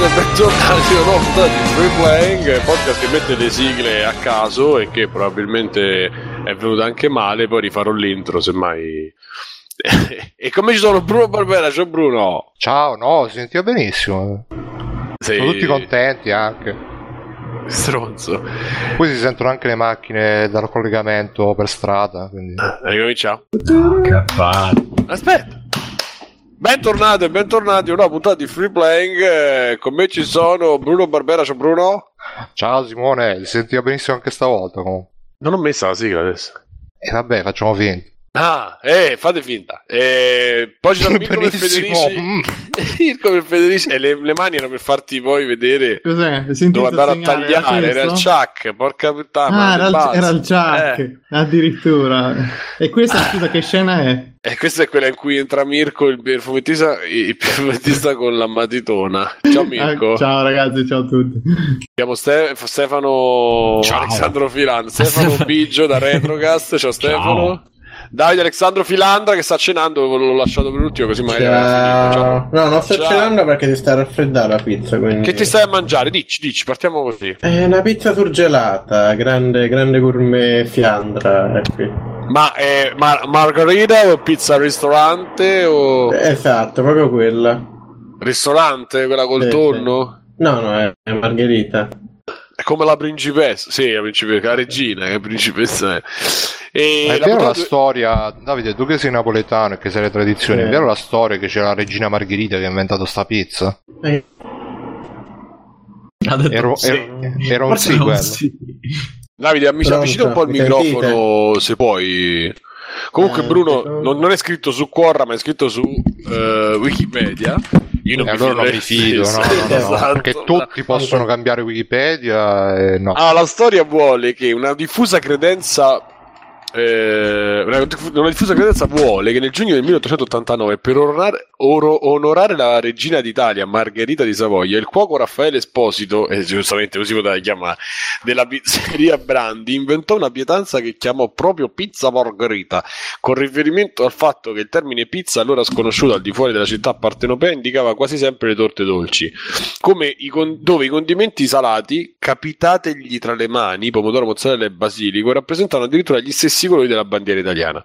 Bentornati, bentornati a una nuova puntata di Free Playing, podcast che mette le sigle a caso e che probabilmente è venuto anche male, poi rifarò l'intro semmai. e come ci sono Bruno Barbera, ciao Bruno! Ciao, no, si sentiva benissimo. Sei Sono tutti contenti anche. stronzo. Poi si sentono anche le macchine dal collegamento per strada. Quindi... Ricominciamo. Aspetta. Bentornati e bentornati a una puntata di Free Playing. eh, con me ci sono Bruno Barbera, ciao Bruno. Ciao Simone, si sentiva benissimo anche stavolta. comunque. Non ho messa la sigla adesso. E vabbè, facciamo finta. Ah, eh, fate finta. Eh, poi ci sono Mirko per Benissimo. Federici. Mm. Mirko per Federici. E le, le mani erano per farti poi vedere Cos'è? Hai sentito dove andare a tagliare. Era il? Chuck, porca puttana. Ah, era il, era il Chuck, Eh, addirittura. E questa, scusa, che scena è? E questa è quella in cui entra Mirko, il il fumettista, il fumettista con la matitona. Ciao Mirko. Ah, ciao ragazzi, ciao a tutti. Chiamo Ste- Stefano Ciao. Alessandro Filandra. Stefano Biggio da Retrocast. Ciao Stefano. Davide Alessandro Filandra che sta cenando, l'ho lasciato per ultimo così magari. Ciao. No, non sto Ciao. cenando perché ti sta raffreddando la pizza. Quindi... Che ti stai a mangiare? Dici, dici, partiamo così. È una pizza surgelata, grande, grande gourmet Fiandra. Qui. Ma è mar- margarita o pizza al ristorante o Esatto, proprio quella. ristorante, quella col Sì, tonno? No, no, è, è margherita. È come la principessa, sì, la principessa, la regina, che principessa è. E Ma è la vero la storia, Davide, tu che sei napoletano e che sei le tradizioni, Sì. è vero la storia che c'è la regina Margherita che ha inventato sta pizza? Eh, Ero, sì. ero- era un sì quello. sì. Davide, Pronto, avvicina un po' il mi microfono se puoi. Comunque, Eh, Bruno non, non è scritto su Quora, ma è scritto su eh, Wikipedia. Io non E mi allora non fido mi fido, no, no, no, no, esatto. perché tutti possono cambiare Wikipedia e no. Ah, la storia vuole che una diffusa credenza. Eh, una, diffu- una diffusa credenza vuole che nel giugno del 1889 per onorare, oro- onorare la regina d'Italia Margherita di Savoia il cuoco Raffaele Esposito e giustamente così poteva chiamare della pizzeria Brandi inventò una pietanza che chiamò proprio pizza margherita con riferimento al fatto che il termine pizza allora sconosciuto al di fuori della città partenopea indicava quasi sempre le torte dolci i con- dove i condimenti salati, capitategli tra le mani, pomodoro, mozzarella e basilico, rappresentano addirittura gli stessi colori della bandiera italiana.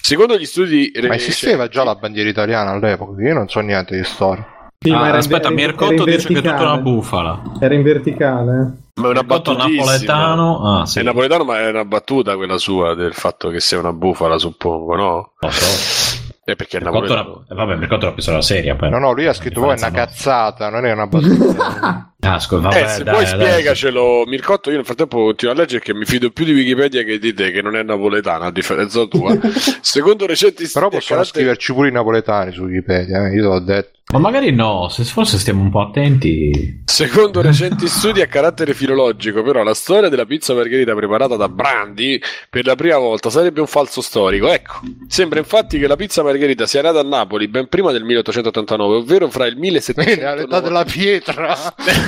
Secondo gli studi Ma esisteva già la bandiera italiana all'epoca? Io non so niente di storia. Sì, Ah, ma era in- aspetta, in- Mircotto dice che è tutta una bufala. Era in verticale. ma è una battutissima. napoletano. Ah, sì. È napoletano, ma è una battuta quella sua del fatto che sia una bufala, suppongo, no? Lo so. È perché è napoletano. era- eh, vabbè, Mircotto era pistola seria. Poi. No, no, lui ha scritto poi una differenza cazzata, non è una battuta. Ah, scusa, vabbè, eh, se dai, poi dai. spiegacelo, Mircotto. Io nel frattempo continuo a leggere che mi fido più di Wikipedia che di te, che non è napoletana, a differenza tua. Secondo recenti studi, Però possono carattere- scriverci pure i napoletani su Wikipedia, eh, io te l'ho detto. Ma magari no, se forse stiamo un po' attenti. Secondo recenti studi a carattere filologico, però, la storia della pizza margherita preparata da Brandi per la prima volta sarebbe un falso storico. Ecco, sembra infatti che la pizza margherita sia nata a Napoli ben prima del 1889, ovvero fra il Nell'età 1790 della pietra.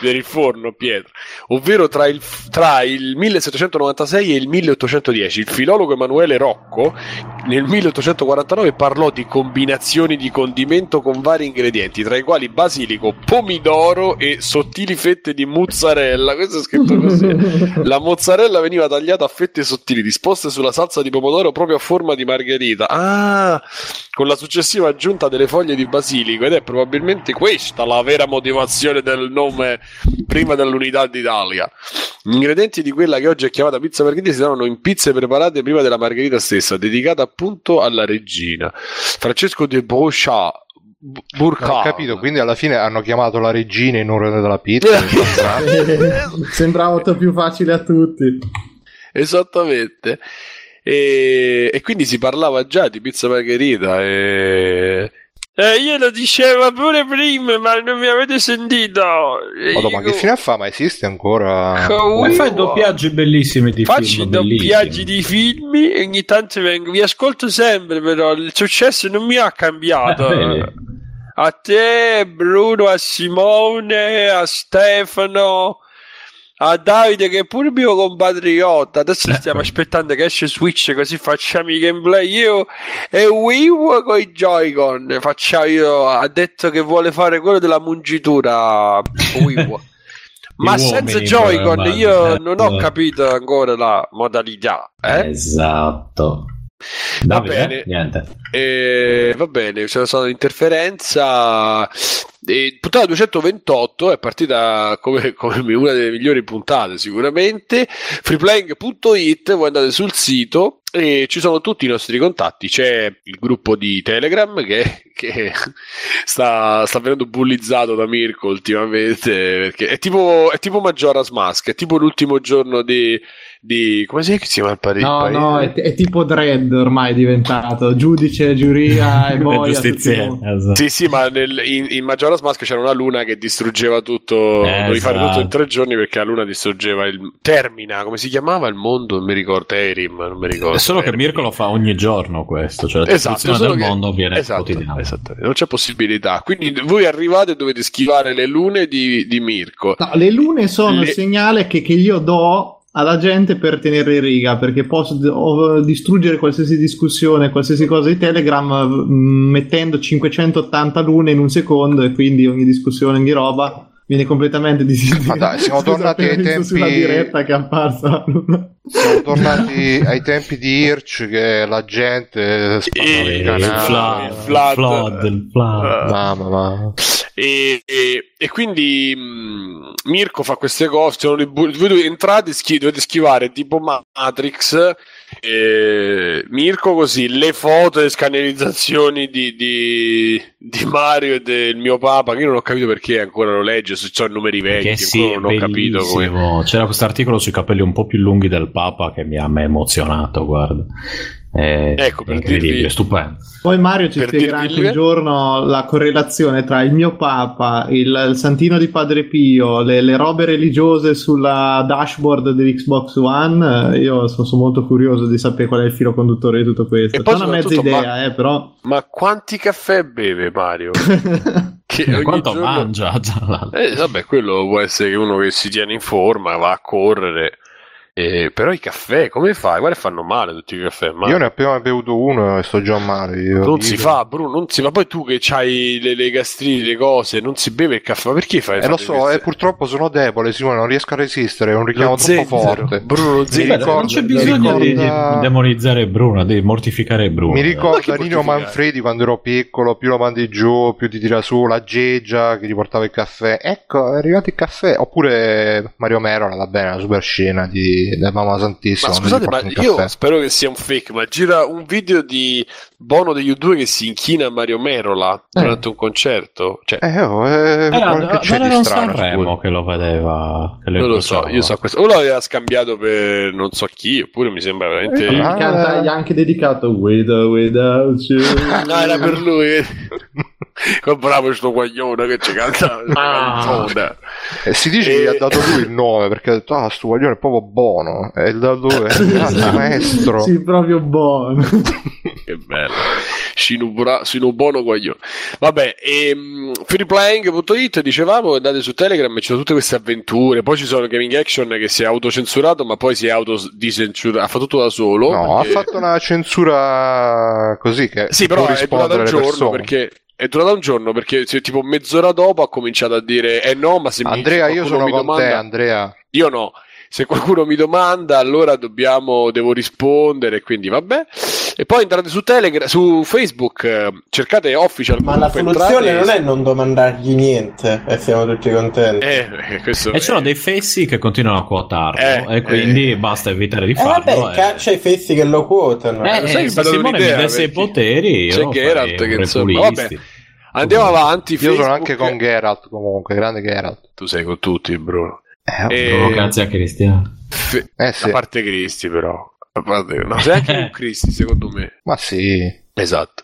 per il forno Pietro, ovvero tra il, tra il 1796 e il 1810. Il filologo Emanuele Rocco nel 1849 parlò di combinazioni di condimento con vari ingredienti, tra i quali basilico, pomidoro e sottili fette di mozzarella. Questo è scritto così. La mozzarella veniva tagliata a fette sottili, disposte sulla salsa di pomodoro proprio a forma di margherita. Ah, con la successiva aggiunta delle foglie di basilico. Ed è probabilmente questa la vera motivazione del nome prima dell'unità d'Italia. Gli ingredienti di quella che oggi è chiamata pizza margherita si trovano in pizze preparate prima della margherita stessa, dedicata appunto alla regina. Francesco de Brochat. B- Burkhardt. Ho capito, quindi alla fine hanno chiamato la regina in ora della pizza. Sembrava molto più facile a tutti. Esattamente. E, e quindi si parlava già di pizza margherita. E... Eh, io lo dicevo pure prima, ma non mi avete sentito. Madonna, ma che fine fa? Ma esiste ancora? Ma fai doppiaggi bellissimi di Faccio film. i doppiaggi di film e ogni tanto vengo. Vi ascolto sempre, però il successo non mi ha cambiato. Eh, vedi. a te, Bruno, a Simone, a Stefano, a Davide che è pure mio compatriota. Adesso Eh, stiamo aspettando che esce Switch così facciamo i gameplay io e Wii U con i Joy-Con. Facciamo io, ha detto che vuole fare quello della mungitura Wii U. Ma senza Joy-Con io non ho capito ancora la modalità. Eh? Esatto. Va Davide, bene. niente. E va bene, c'è stata un'interferenza. E puntata 228 è partita come, come una delle migliori puntate sicuramente. Freeplaying.it, voi andate sul sito e ci sono tutti i nostri contatti. C'è il gruppo di Telegram che, che sta, sta venendo bullizzato da Mirko ultimamente perché è tipo, è tipo Majora's Mask, è tipo l'ultimo giorno di, di come si chiama il pari- No, no, è, è tipo Dredd ormai è diventato. Giudice, giuria e boia. giustizia. tutti- Esatto. Sì, sì, ma nel- in, in Majora's Mask c'era una luna che distruggeva tutto. Eh, dovevi fare tutto in tre giorni perché la luna distruggeva il. Termina, come si chiamava il mondo? Non mi ricordo. Erim, non mi ricordo. È solo che Termina. Mirko lo fa ogni giorno questo, cioè la Esatto, del che- mondo viene esatto, esatto, non c'è possibilità. Quindi voi arrivate e dovete schivare le lune di, di Mirko. No, le lune sono Le- il segnale che, che io do alla gente per tenere in riga, perché posso distruggere qualsiasi discussione, qualsiasi cosa di Telegram mm, mettendo 580 lune in un secondo e quindi ogni discussione di roba viene completamente dis- Ma dai, siamo tornati ai tempi- sulla diretta che è apparsa. Siamo tornati ai tempi di Hirsch che la gente spammava Eh, il canale. flood, il flood. il flood, il flood. Eh, Mamma, ma... E, e- e quindi mh, Mirko fa queste cose. Bu- voi dovete entrate, schi- dovete schivare tipo Matrix. E Mirko, così le foto e scannerizzazioni di, di, di Mario e del mio papa. Che io non ho capito perché ancora lo legge. Se sono numeri vecchi, sì, non ho capito come. C'era questo articolo sui capelli un po' più lunghi del Papa che mi ha mi ha emozionato, guarda. È, Ecco, è per incredibile, dirvi- stupendo. Poi Mario ci Per spiegherà dirvi anche un giorno la correlazione tra il mio Papa, il, il Santino di Padre Pio, le, le robe religiose sulla dashboard dell'Xbox One. Eh, Io sono, sono molto curioso di sapere qual è il filo conduttore di tutto questo. E poi mezza idea, eh, però. Ma quanti caffè beve Mario? Che Ma ogni quanto giorno- mangia? Eh, vabbè, quello può essere che uno che si tiene in forma, va a correre. Eh, però i caffè, come fai? Guarda, fanno male tutti i caffè. Ma Io ne ho appena bevuto uno e sto già male. io. non si Io- fa, Bruno. Non si fa. Poi tu che hai le, le gastriti, le cose, non si beve il caffè. Ma perché fai? Eh, lo so, queste- e purtroppo sono debole, Simone, non riesco a resistere, è un richiamo Lo troppo zenzero. forte. Bruno, zenzero. ricordo- non c'è bisogno di, ricorda- di demonizzare Bruno, di mortificare Bruno. Mi Ma ricorda che Nino? Manfredi quando ero piccolo, più lo mandi giù, più ti tira su, la Geggia che gli portava il caffè. Ecco, è arrivato il caffè. Oppure Mario Merola, va bene, la super scena di, della Mamma Santissima. Ma scusate, ma io caffè. spero che sia un fake. Ma gira un video di Bono degli U2 che si inchina a Mario Merola durante un concerto. Cioè, Eh, oh, eh, Era, qual- che c'è di era un strano? Sanremo che lo vedeva. Che lo non lo so, io so questo. O l'aveva scambiato per non so chi, oppure mi sembra veramente. Eh, Ah. Gli ha anche dedicato With or Without You. No, era per lui. Che bravo sto guaglione che ci canta la Ah. canzone. Eh, si dice E- che gli ha dato lui il nome perché ha detto: Ah, sto guaglione è proprio buono. E il dato lui, grazie maestro. Sì, proprio buono. Che bello. Scinubra- Scinubono guaglione. Vabbè, ehm, freeplaying.it dicevamo, andate su Telegram e ci sono tutte queste avventure. Poi ci sono Gaming Action che si è autocensurato, ma poi si è autodiscensurato. Ha fatto tutto da solo. No, ha perché- fatto una censura così che Sì, però è durata un giorno persone. perché. È durata un giorno perché se, tipo mezz'ora dopo ha cominciato a dire eh no ma se mi- Andrea, se io sono mi con domanda te, Andrea. Io no. Se qualcuno mi domanda, allora dobbiamo, devo rispondere, quindi vabbè. E poi entrate su Telegram, su Facebook, eh, cercate official. Ma la soluzione non è non domandargli niente e siamo tutti contenti. Eh, eh, questo E ci sono dei fessi che continuano a quatarlo Eh, e quindi eh. basta evitare di Eh farlo. vabbè, e- ca- c'è i fessi che lo quotano. Eh, sai eh, che se Simone mi desse i poteri, c'è Geralt che insomma, vabbè. Andiamo avanti. Io sono Facebook. anche con Geralt comunque, grande Geralt. Tu sei con tutti, Bruno. Eh, Eh, Proprio grazie a Cristiano. F- Eh sì. A parte Cristi, però. A parte- No, sei anche con Cristi, secondo me. Ma sì. Esatto.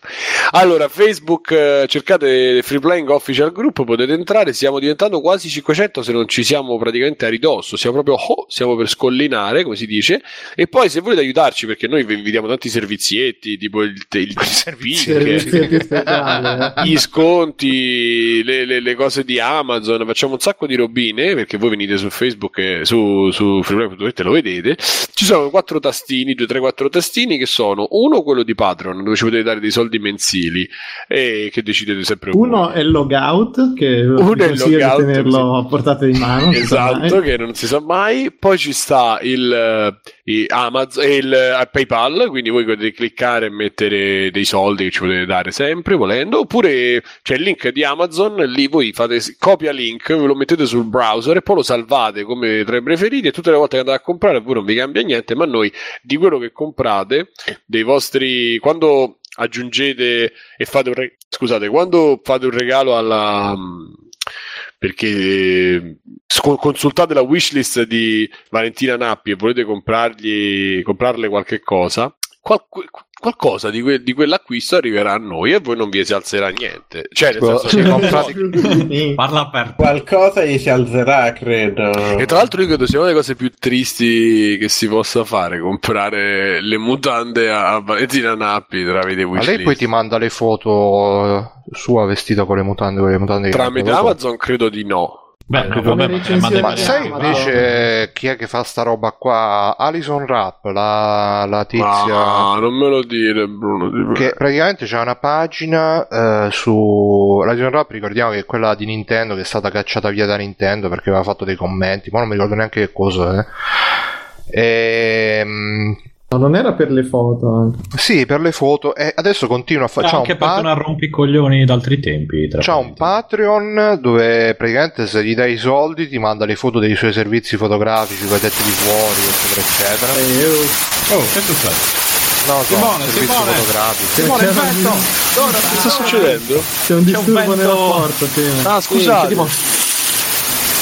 Allora, Facebook, eh, cercate Free Playing Official Group, potete entrare, stiamo diventando quasi 500 se non ci siamo praticamente a ridosso, siamo proprio, oh, stiamo per scollinare, come si dice, e poi se volete aiutarci, perché noi vi invidiamo tanti servizietti, tipo il, il, Servizietti speciali, eh. gli sconti, le, le- le cose di Amazon, facciamo un sacco di robine, perché voi venite su Facebook e su, su freeplaying.it lo vedete, ci sono quattro tastini, due, tre, quattro tastini che sono uno quello di Patreon, dove ci potete dare dei soldi mensili e che decidete sempre voi. Uno è il logout, che Uno è logout, di tenerlo sì. a portata di mano. Esatto, che non si sa mai. Poi ci sta il, eh, Amazon, il eh, PayPal, quindi voi potete cliccare e mettere dei soldi che ci potete dare sempre volendo. Oppure c'è il link di Amazon, lì voi fate copia link, ve lo mettete sul browser e poi lo salvate come tra i preferiti. E tutte le volte che andate a comprare, voi non vi cambia niente, ma noi di quello che comprate, dei vostri. quando aggiungete e fate un re- scusate, quando fate un regalo alla perché eh, consultate la wishlist di Valentina Nappi e volete comprargli comprarle qualche cosa, qual- qualcosa di, que- di quell'acquisto arriverà a noi e voi non vi si alzerà niente. Cioè, nel senso, se no. comprate- Parla per Qualcosa gli si alzerà, credo. E tra l'altro io credo sia una delle cose più tristi che si possa fare, comprare le mutande a Valentina Nappi tramite Ma lei wishlist. poi ti manda le foto eh, sua vestita con le mutande, con le mutande che Tramite? Amazon credo di no. Beh, no, come vabbè, ma- ma- sai invece chi è che fa sta roba qua? Alison Rapp, la, la tizia Ma non me lo dire Bruno. che praticamente c'è una pagina eh, su Alison Rapp, ricordiamo che è quella di Nintendo che è stata cacciata via da Nintendo perché aveva fatto dei commenti, ma non mi ricordo neanche che cosa. Eh. Ehm, No, non era per le foto. sì, per le foto e adesso continua a fare c'ha anche un, perché pa- non rompi i coglioni d'altri tempi. c'ha un. Patreon dove praticamente se gli dai i soldi ti manda le foto dei suoi servizi fotografici, tetti di fuori, eccetera, eccetera. Eh, oh, Oh, che è successo? No, Simone, servizi Simone! fotografici. c'è, Simone, c'è il vento! Dove Che sta succedendo? c'è un C'è un disturbo nel vento- rapporto. Sì. Ah, scusate.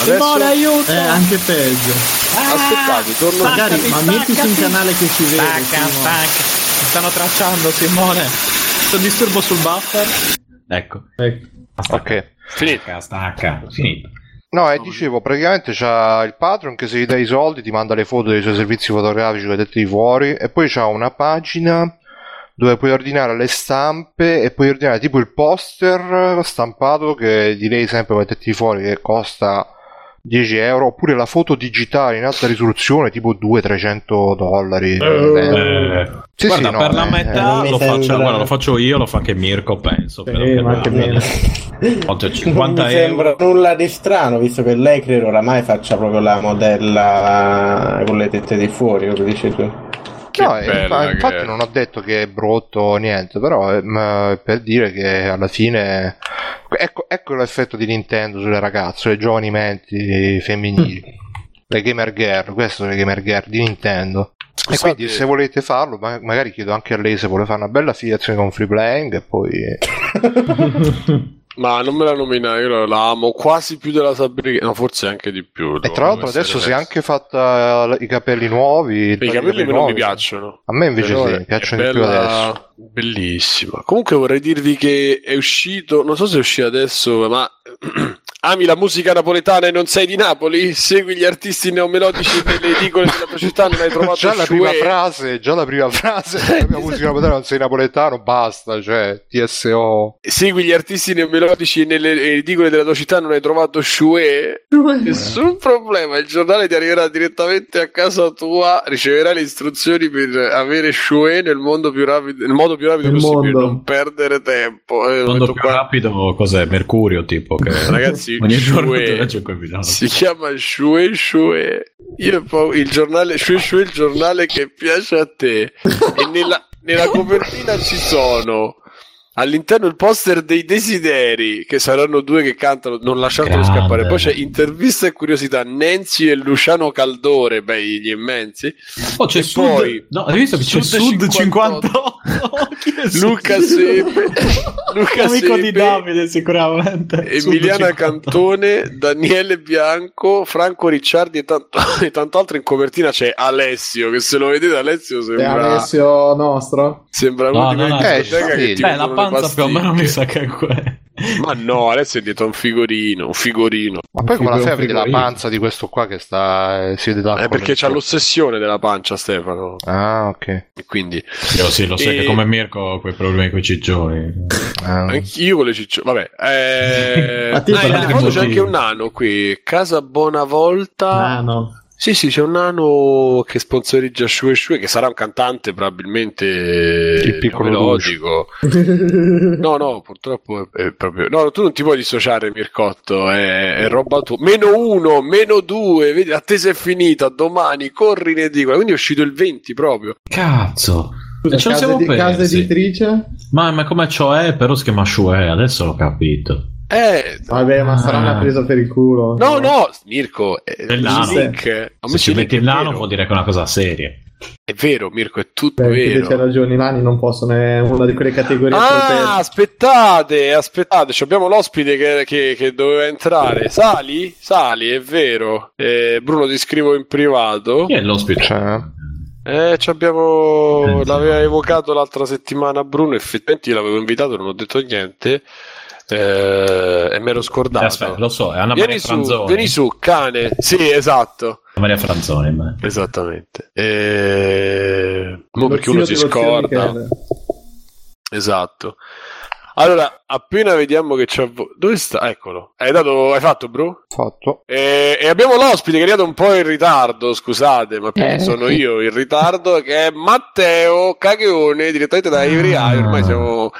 Adesso aiuto! Eh, anche peggio. Aspettate, torno Magari, ma metti su un canale che si vede. Stacca, stacca. Mi stanno tracciando, Simone. C'è un disturbo sul buffer. Ecco. Ecco. Ok. Finito. Stacca, stacca. Finito. No, e dicevo, praticamente c'ha il Patreon che se gli dai i soldi ti manda le foto dei suoi servizi fotografici con i tetti di fuori e poi c'ha una pagina dove puoi ordinare le stampe e puoi ordinare tipo il poster stampato che di lei sempre con i tetti di fuori che costa 10 euro oppure la foto digitale in alta risoluzione tipo 200-300 dollari. Eh, Sì, guarda, sì, no, per la eh, metà mi lo, faccio, sembra- guarda, lo faccio io, lo fa anche Mirko, penso. Sì, però che ma anche guarda, meno. Oltre a Non 50 mi euro. sembra nulla di strano, visto che lei credo oramai faccia proprio la modella con le tette di fuori, come dici tu. No, eh, bella infa- infatti che è. non ho detto che è brutto o niente, però è ma- per dire che alla fine ecco, ecco l'effetto di Nintendo sulle ragazze, le giovani menti femminili. Le gamer girl, queste sono le gamer girl di Nintendo. E Scusate, quindi se volete farlo, ma- magari chiedo anche a lei se vuole fare una bella affiliazione con Free Playing e poi... Ma non me la nominare, io la amo quasi più della Sabrina, no, forse anche di più. E tra l'altro adesso si è anche fatta i capelli nuovi. I di capelli non mi piacciono. A me invece Però sì, mi piacciono è di più bella- adesso. Bellissima. Comunque vorrei dirvi che è uscito, non so se è uscito adesso, ma ami la musica napoletana e non sei di Napoli? Segui gli artisti neomelodici nelle edicole della tua città, non hai trovato già la prima frase, già la prima frase, la mia musica napoletana non sei napoletano, basta, cioè TSO. Segui gli artisti neomelodici nelle edicole della tua città, non hai trovato Shue? Nessun problema, il giornale ti arriverà direttamente a casa tua, riceverai le istruzioni per avere Shue nel modo più rapido, nel modo più rapido Nel possibile, mondo. non perdere tempo. Eh, Il mondo più qua- rapido cos'è? Mercurio, tipo. Che Ragazzi, ogni giorno. Si chiama Shue Shue. Io poi il giornale Shue Shue, il giornale che piace a te. e nella, nella copertina ci sono all'interno il poster dei desideri, che saranno due che cantano, non lasciatelo Grande. scappare. Poi c'è intervista e curiosità, Nancy e Luciano Caldore, beh, gli immensi. Oh, c'è E Sud. poi- No, hai visto che c'è Sud Sud 58? 58? Chi è Luca Sepe, Luca Amico di Sepe, Davide sicuramente. Emiliana Subito Cantone, Daniele Bianco, Franco Ricciardi e tanto, e tanto altro in copertina c'è Alessio, che se lo vedete Alessio È sembra, Alessio nostro? sembra No, uno di no, quei no, eh, sì. Beh, la panza più o meno mi sa che è quello. Ma no, Alessio è dietro un figurino, un figurino. Ma poi come la fai a vedere la frigorifero. panza di questo qua che sta... eh, si vede da È perché c'ha l'ossessione della pancia, Stefano. Ah, ok. E quindi Io sì, lo sai E- che come Mirko ho quei problemi con i ciccioni. Ah. anch'io con le ciccione. Vabbè, eh... Ma ti ah, c'è anche un nano qui. Casa Bonavolta. Ah, no. Sì, sì, c'è un nano che sponsorizza Shue Shue, che sarà un cantante probabilmente Il piccolo melodico. No, no, purtroppo è, è proprio. No, tu non ti puoi dissociare, Mircotto. È, è roba tua. Meno uno, meno due. Vedi, attesa è finita. Domani corri in edicola. Quindi è uscito il 20 proprio. Cazzo. Scusa, ce lo casa, di- casa editrice? Ma, ma come ciò è, però si chiama Shue, adesso l'ho capito. Eh. Vabbè, ma sarà Ah. una presa per il culo. No, no, Mirko. Il nano. link. Se ci metti il nano vero. vuol dire che è una cosa seria. È vero, Mirko, è tutto Beh, che c'è vero. ragione, i nani non possono, è una di quelle categorie Ah, aspettate, aspettate, ci abbiamo l'ospite che, che- che doveva entrare. Sali? Sali, è vero. Eh, Bruno, ti scrivo in privato. Chi è l'ospite? Cioè, Eh, ci abbiamo... L'aveva evocato l'altra settimana Bruno, effettivamente io l'avevo invitato, non ho detto niente. Eh, e mi ero scordato. Aspetta, lo so, è Anna vieni Maria su, Franzoni. vieni su, cane. Sì, esatto. Anna Maria Franzoni, ma- Esattamente. Eh... mo perché uno si scorda. Esatto. Allora, appena vediamo che c'è. Dove sta? Eccolo. Hai dato. Hai fatto, Bru? fatto. E, e abbiamo l'ospite che è arrivato un po' in ritardo, scusate, ma Eh, sono sì. io in ritardo, che è Matteo Cagheone, direttamente da Ivry Eye, ormai siamo...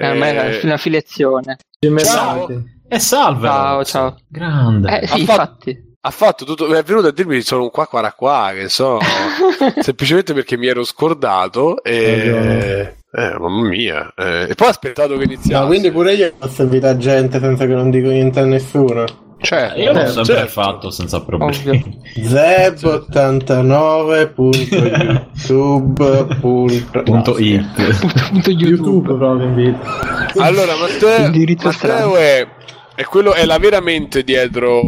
Eh, eh, una filiazione. Ciao. E salve! Ciao, ciao. Grande. Eh sì, Ha fatto- infatti. ha fatto tutto, è venuto a dirmi sono un qua qua qua, che so, semplicemente perché mi ero scordato e... Eh, mamma mia. eh, e poi ho aspettato che iniziasse. No, quindi pure io posso invitare gente senza che non dico niente a nessuno. Cioè, Io l'ho Eh, sempre certo. fatto senza problemi. Zeb89.youtube. Punto no, it. Punto YouTube YouTube. proprio invito. Allora, Matteo, Matteo è, è quello, è la vera mente dietro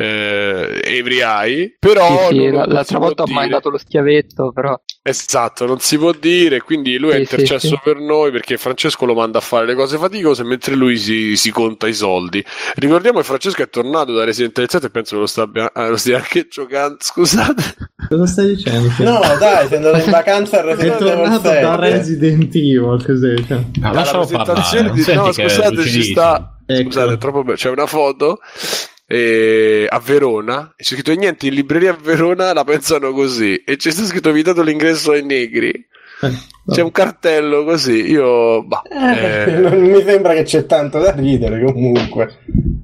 eh, Every Eye, però Sì, sì, la- l'altra volta ho dire. mandato lo schiavetto, però. Esatto, non si può dire, quindi lui è Sì, intercesso sì, sì. per noi perché Francesco lo manda a fare le cose faticose mentre lui si, si conta i soldi. Ricordiamo che Francesco è tornato da Resident Evil 7 e penso che lo, sta, ah, lo stia anche giocando, scusate. Cosa stai dicendo? No, dai, sei andato in vacanza a È Resident Evil tornato da 7. Resident Evil, cos'è? Cioè, Alla lascialo presentazione parlare. di... No, scusate, ci sta... Ecco. Scusate, è troppo bello. C'è una foto eh, a Verona e c'è scritto niente, in libreria a Verona la pensano così e c'è scritto vietato l'ingresso ai negri. eh, C'è un cartello così, io... bah, Eh, eh, non mi sembra che c'è tanto da ridere comunque.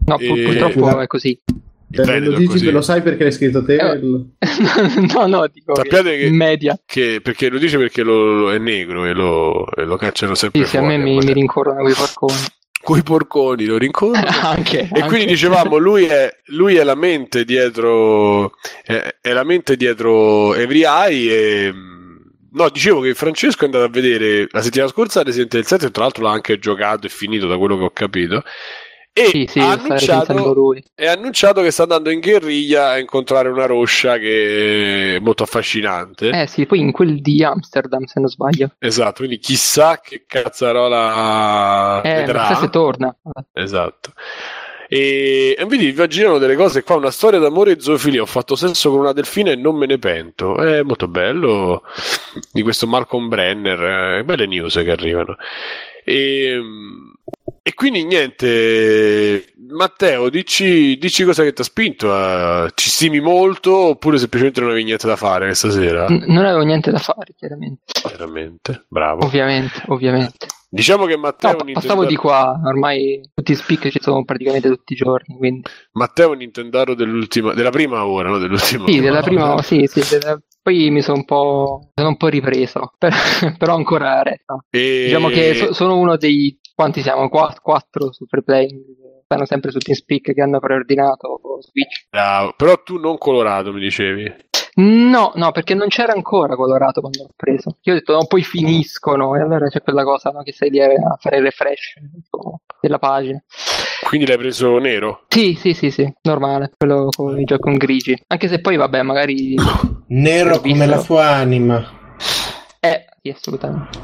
No, pur- E- purtroppo è così. Cioè, lo dici, lo sai perché l'hai scritto te? Eh, no, no, dico. che Sappiate che- In media. Che- perché lo dice perché lo, lo- è negro e lo, e lo cacciano sempre Sì, sì, a fuori. me mi, mi rincorrono quei porconi. Coi porconi lo rincorrono. anche. E quindi anche. dicevamo, lui è, lui è la mente dietro, è, è la mente dietro Every Eye e, no, dicevo che Francesco è andato a vedere la settimana scorsa Resident Evil 7, tra l'altro l'ha anche giocato e finito da quello che ho capito. E Sì, sì, ha, annunciato, è annunciato che sta andando in guerriglia a incontrare una roscia che è molto affascinante. Eh sì, poi in quel di Amsterdam, se non sbaglio. Esatto, quindi chissà che cazzarola Eh, vedrà. chissà se torna. Esatto. E e quindi vi girano delle cose qua, una storia d'amore e zoofilia. Ho fatto sesso con una delfina e non me ne pento. È molto bello di questo Malcolm Brenner. eh, belle news che arrivano. E, e quindi niente, Matteo, dici, dici cosa che ti ha spinto. a- ci stimi molto oppure semplicemente non avevi niente da fare questa sera? N- non avevo niente da fare, chiaramente. Veramente, bravo. Ovviamente, ovviamente. Diciamo che Matteo No, passavo Nintendaro- di qua, ormai tutti i speak ci sono praticamente tutti i giorni, quindi... Matteo è un Nintendaro dell'ultima, della prima ora, no? Dell'ultima Sì, della prima, sì, sì, della- poi mi sono un po', sono un po' ripreso, per- però ancora resta. E- Diciamo che so- sono uno dei, quanti siamo? Qua- quattro super play che stanno sempre su TeamSpeak che hanno preordinato Switch. Bravo. Però tu non colorato, mi dicevi. No, no, perché non c'era ancora colorato quando l'ho preso. Io ho detto, no, poi finiscono, e allora c'è quella cosa no, che stai lì a fare il refresh della pagina. Quindi l'hai preso nero? Sì, sì, sì, sì, normale, quello con i giochi con grigi. Anche se poi, vabbè, magari... Nero come la sua anima. Eh, sì, assolutamente.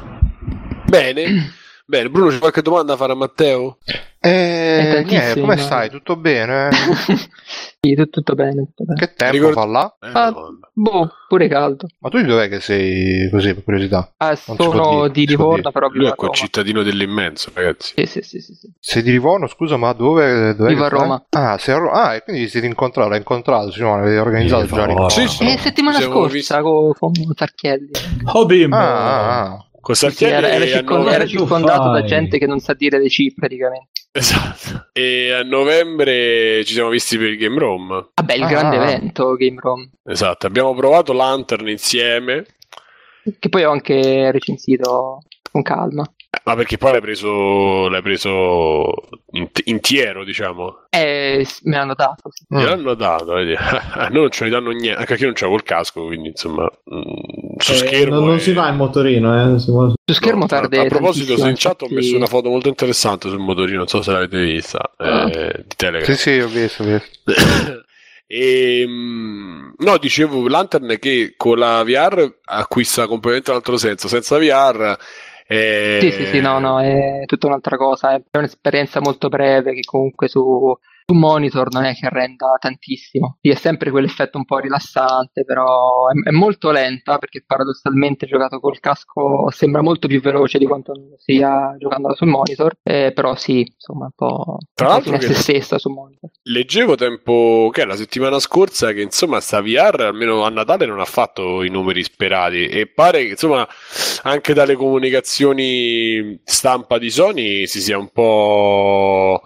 Bene. Bene, Bruno, c'è qualche domanda da fare a Matteo? Eh, niente, come stai? Tutto bene? sì, tutto, tutto bene, tutto bene. Che tempo Ricordo- fa là? Eh, Ah, boh, pure caldo. Ma tu di dov'è che sei così, per curiosità? Ah, sono di Livorno, però Lui è a Roma. concittadino dell'immenso, ragazzi. Sì, sì, sì, sì, sì. Sei di Livorno, scusa, ma dove? dov'è Vivo a? Roma. Ah, sei a Roma. Ah, e quindi vi siete incontrati, l'hai incontrato, Simone, avete organizzato già l'incontro. Sì, sì. Eh, settimana scorsa con, con Tarchielli. Oh bimbo! Ah, ah, ah. Sì, era, era a circon- novembre- era circondato da gente che non sa dire le cifre praticamente. Esatto. E a novembre ci siamo visti per il Game Room. Vabbè, il Ah. grande evento Game Room, Esatto, abbiamo provato Lantern insieme. che poi ho anche recensito con calma. Ma perché poi l'hai preso, l'hai preso int- intiero, diciamo. Eh, me l'hanno dato. sì. Mm. Gliel'hanno dato, vedi. A noi non ce ne danno niente, anche io non c'avevo il casco, quindi insomma, mm, su Eh, schermo. non, non è- si va in motorino, eh. si vuole- Su schermo No, perde A proposito, in chat ho messo una foto molto interessante sul motorino, non so se l'avete vista, Ah. eh, di Telegram. Sì, sì, ho visto, ho visto. E, mm, no, dicevo Lantern che con la VR acquista completamente un altro senso. Senza VR, eh, Sì, sì, sì, no, no, è tutta un'altra cosa. È un'esperienza molto breve che comunque su, su monitor non è che renda tantissimo. Sì, è sempre quell'effetto un po' rilassante, però è, è molto lenta perché paradossalmente giocato col casco sembra molto più veloce di quanto sia giocando sul monitor. Eh, però sì, insomma, un po', Tra un po' fine se stessa sul monitor. Leggevo tempo che è la settimana scorsa che insomma sta VR almeno a Natale non ha fatto i numeri sperati e pare che insomma anche dalle comunicazioni stampa di Sony si sia un po'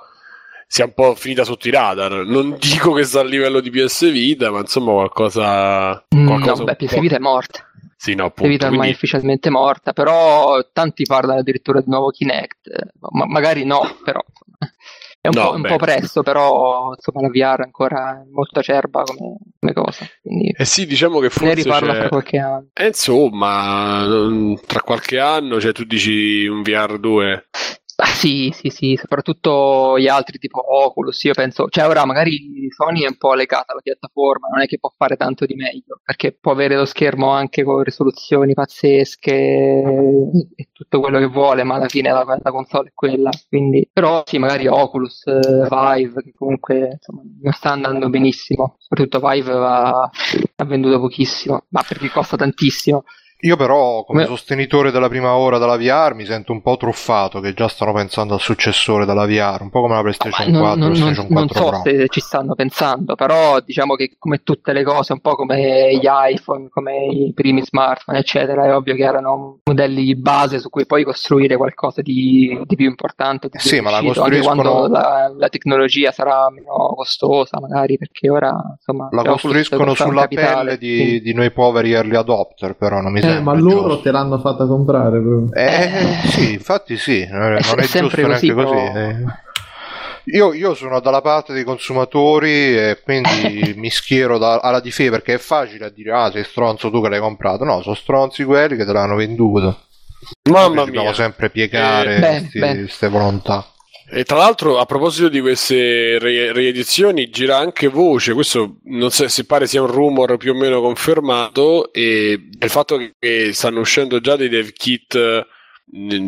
sia un po' finita sotto i radar. Non dico che sta a livello di PS Vita, ma insomma qualcosa Mm, qualcosa no, beh, PS Vita è morta. Sì, no, appunto. Vita ormai Quindi, ufficialmente morta, però tanti parlano addirittura di nuovo Kinect. Ma magari no, però è un, No, po', un po' presto, però insomma la VR è ancora molto acerba come, come cosa. Quindi eh sì, diciamo che se ne forse riparla fra qualche anno. Eh, insomma, mm, tra qualche anno, cioè tu dici un VR 2. Ah, sì, sì, sì, soprattutto gli altri tipo Oculus, io penso, cioè ora magari Sony è un po' legata alla piattaforma, non è che può fare tanto di meglio, perché può avere lo schermo anche con risoluzioni pazzesche e tutto quello che vuole, ma alla fine la, la console è quella, quindi, però sì, magari Oculus, eh, Vive, che comunque insomma, non sta andando benissimo, soprattutto Vive ha venduto pochissimo, ma perché costa tantissimo. Io però, come Come- sostenitore della prima ora della VR, mi sento un po' truffato che già stanno pensando al successore della VR, un po' come la PlayStation non, 4 non- non- PlayStation non 4 so Pro. se ci stanno pensando, però diciamo che come tutte le cose, un po' come gli iPhone, come i primi smartphone, eccetera, è ovvio che erano modelli base su cui poi costruire qualcosa di, di più importante. Di più Sì, ma la costruiscono- quando la, la tecnologia sarà meno costosa, magari, perché ora insomma La costruiscono sulla capitale, pelle di, quindi- di noi poveri early adopter, però non mi Eh, sembra ma loro giusto. te l'hanno fatta comprare proprio. Eh, sì, infatti sì, eh, non è sempre giusto neanche così, così. però- eh. Io, io sono dalla parte dei consumatori e quindi mi schiero da- alla difesa perché è facile a dire ah sei stronzo tu che l'hai comprato. No, sono stronzi quelli che te l'hanno venduto. Mamma Noi Dobbiamo mia. sempre piegare Eh, queste volontà. E tra l'altro, a proposito di queste re- riedizioni, gira anche voce. Questo non so se pare sia un rumor più o meno confermato. E il fatto che stanno uscendo già dei dev kit eh,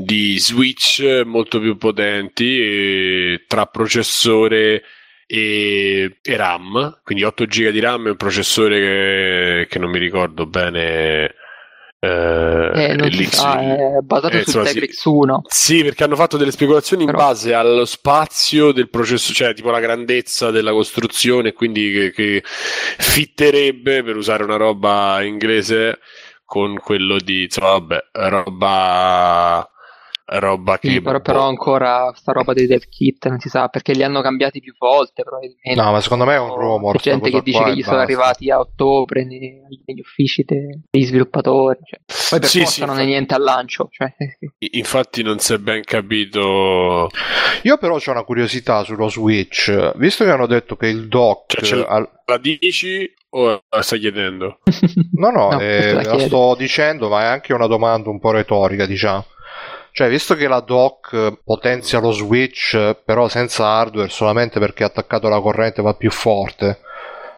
di Switch molto più potenti eh, tra processore e, e RAM. Quindi 8 GB di RAM e un processore che, che non mi ricordo bene. Eh, Eh, l'X- sa, è basato eh, su insomma, sì. Tegrix 1. sì, perché hanno fatto delle speculazioni in Però- base allo spazio del processo, cioè tipo la grandezza della costruzione, quindi che, che fitterebbe, per usare una roba inglese, con quello di, insomma, vabbè, roba roba che... Sì, però, però ancora sta roba dei dev kit non si sa perché li hanno cambiati più volte probabilmente. No, ma secondo me è un rumor. C'è gente che dice che gli sono basta. arrivati a ottobre nei- negli uffici de- degli sviluppatori. Cioè. Poi per Sì, forza sì, non è infatti. niente al lancio. Cioè. Infatti non si è ben capito... Io però ho una curiosità sullo Switch. Visto che hanno detto che il dock... Cioè, al- La dici o la stai chiedendo? No, no, No, eh, la la sto dicendo, ma è anche una domanda un po' retorica, diciamo. Cioè, visto che la dock eh, potenzia lo Switch, eh, però senza hardware, solamente perché attaccato alla corrente va più forte,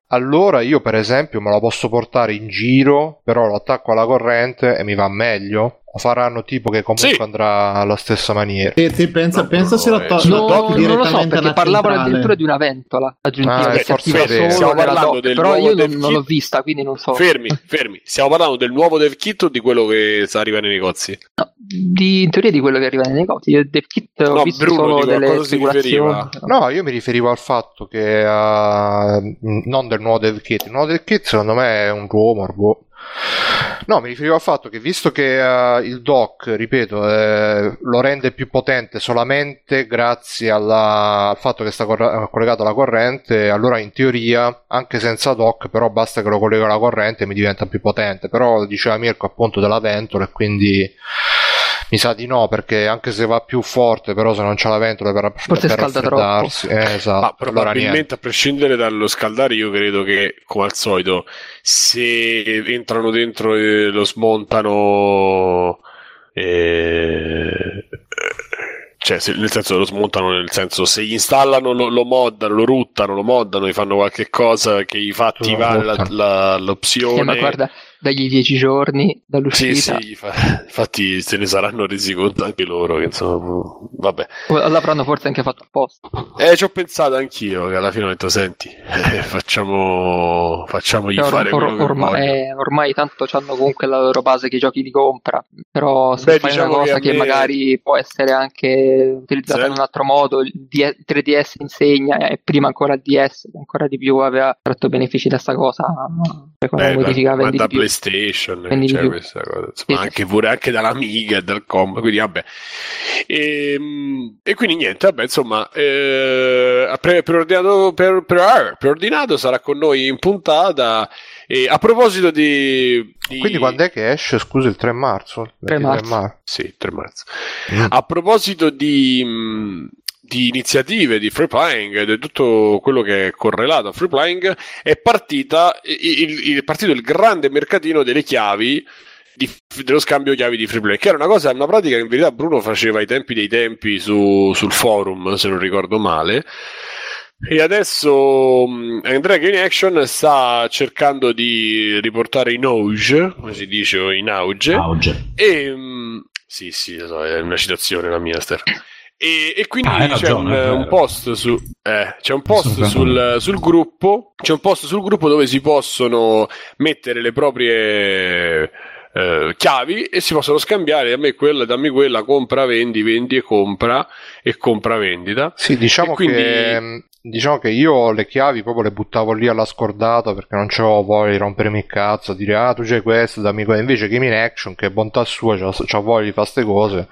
allora io, per esempio, me la posso portare in giro, però lo attacco alla corrente e mi va meglio? O faranno tipo che comunque Sì. andrà alla stessa maniera? E te pensa, No, pensa no, se la eh, to- sì, la no, tocchi non lo so perché parlavano addirittura di una ventola aggiuntiva Ah, che è si attiva forse solo Stiamo parlando dock, del però nuovo io non, dev non l'ho vista quindi non so Fermi, fermi. Stiamo parlando del nuovo dev kit o di quello che arriva nei negozi? No, di, in teoria di quello che arriva nei negozi io dev kit ho No, visto Bruno, solo delle speculazioni riferiva? No, io mi riferivo al fatto che eh, non del nuovo dev kit. Il nuovo dev kit secondo me è un rumor, boh. No, mi riferivo al fatto che visto che eh, il dock, ripeto, eh, lo rende più potente solamente grazie alla- al fatto che sta corra- collegato alla corrente, allora in teoria, anche senza dock, però basta che lo collega alla corrente e mi diventa più potente. Però diceva Mirko appunto della ventola e quindi mi sa di no, perché anche se va più forte, però se non c'ha la ventola per, Forse per scalda raffreddarsi, eh, esatto. Ma Allora, probabilmente niente. a prescindere dallo scaldare, io credo che, come al solito, se entrano dentro e lo smontano, eh, cioè se- nel senso lo smontano, nel senso se gli installano, lo, lo moddano, lo ruttano, lo moddano, gli fanno qualche cosa che gli fa attivare la- la- l'opzione. Eh, ma guarda dagli dieci giorni Sì, dall'uscita sì, fa- infatti se ne saranno resi conto anche loro che insomma, vabbè. l'avranno forse anche fatto apposta Eh, ci ho pensato anch'io che alla fine ho detto, senti, eh, facciamo, facciamogli Or- fare or- che ormai, vogliono. eh, ormai tanto hanno comunque la loro base che i giochi di compra però se Beh, fai diciamo una che cosa che, me- magari può essere anche utilizzata Sì. in un altro modo il D- 3DS insegna e prima ancora il DS che ancora di più aveva tratto benefici da sta cosa per quando Beh, modifica ma, ma vendi da di più PlayStation Vendi di c'è più. questa cosa, insomma, Sì, anche pure anche dall'Amiga e dal Com, quindi vabbè. E, e quindi niente, vabbè, insomma, eh, pre- preordinato, per- per- preordinato sarà con noi in puntata. E a proposito di, di- Quindi quando è che esce? Scusa, il 3 marzo? Il 3 23 marzo. Sì, 3 marzo. Mm. A proposito di, mh, di iniziative di free playing ed è tutto quello che è correlato a free playing, è, partita, il, il- è partito il grande mercatino delle chiavi. di- dello scambio chiavi di free play che era una cosa una pratica che in verità Bruno faceva ai tempi dei tempi su- sul forum se non ricordo male e adesso mh, Andrea Game Action sta cercando di riportare in auge come si dice in auge Auge. e mm, sì, sì, è una citazione la mia, Stefano. E, e quindi Ah, c'è un, un post su eh, c'è un post sul, sul gruppo c'è un post sul gruppo dove si possono mettere le proprie eh, chiavi e si possono scambiare a me quella, dammi quella, compra, vendi, vendi e compra e compra vendita. Sì, diciamo, E quindi- che, mh, diciamo che io le chiavi proprio le buttavo lì alla scordata perché non c'avevo voglia di rompermi il cazzo, dire ah tu c'hai questo, dammi quello. Invece Game in Action, che bontà sua, c'ha, c'ha voglia di fare queste cose,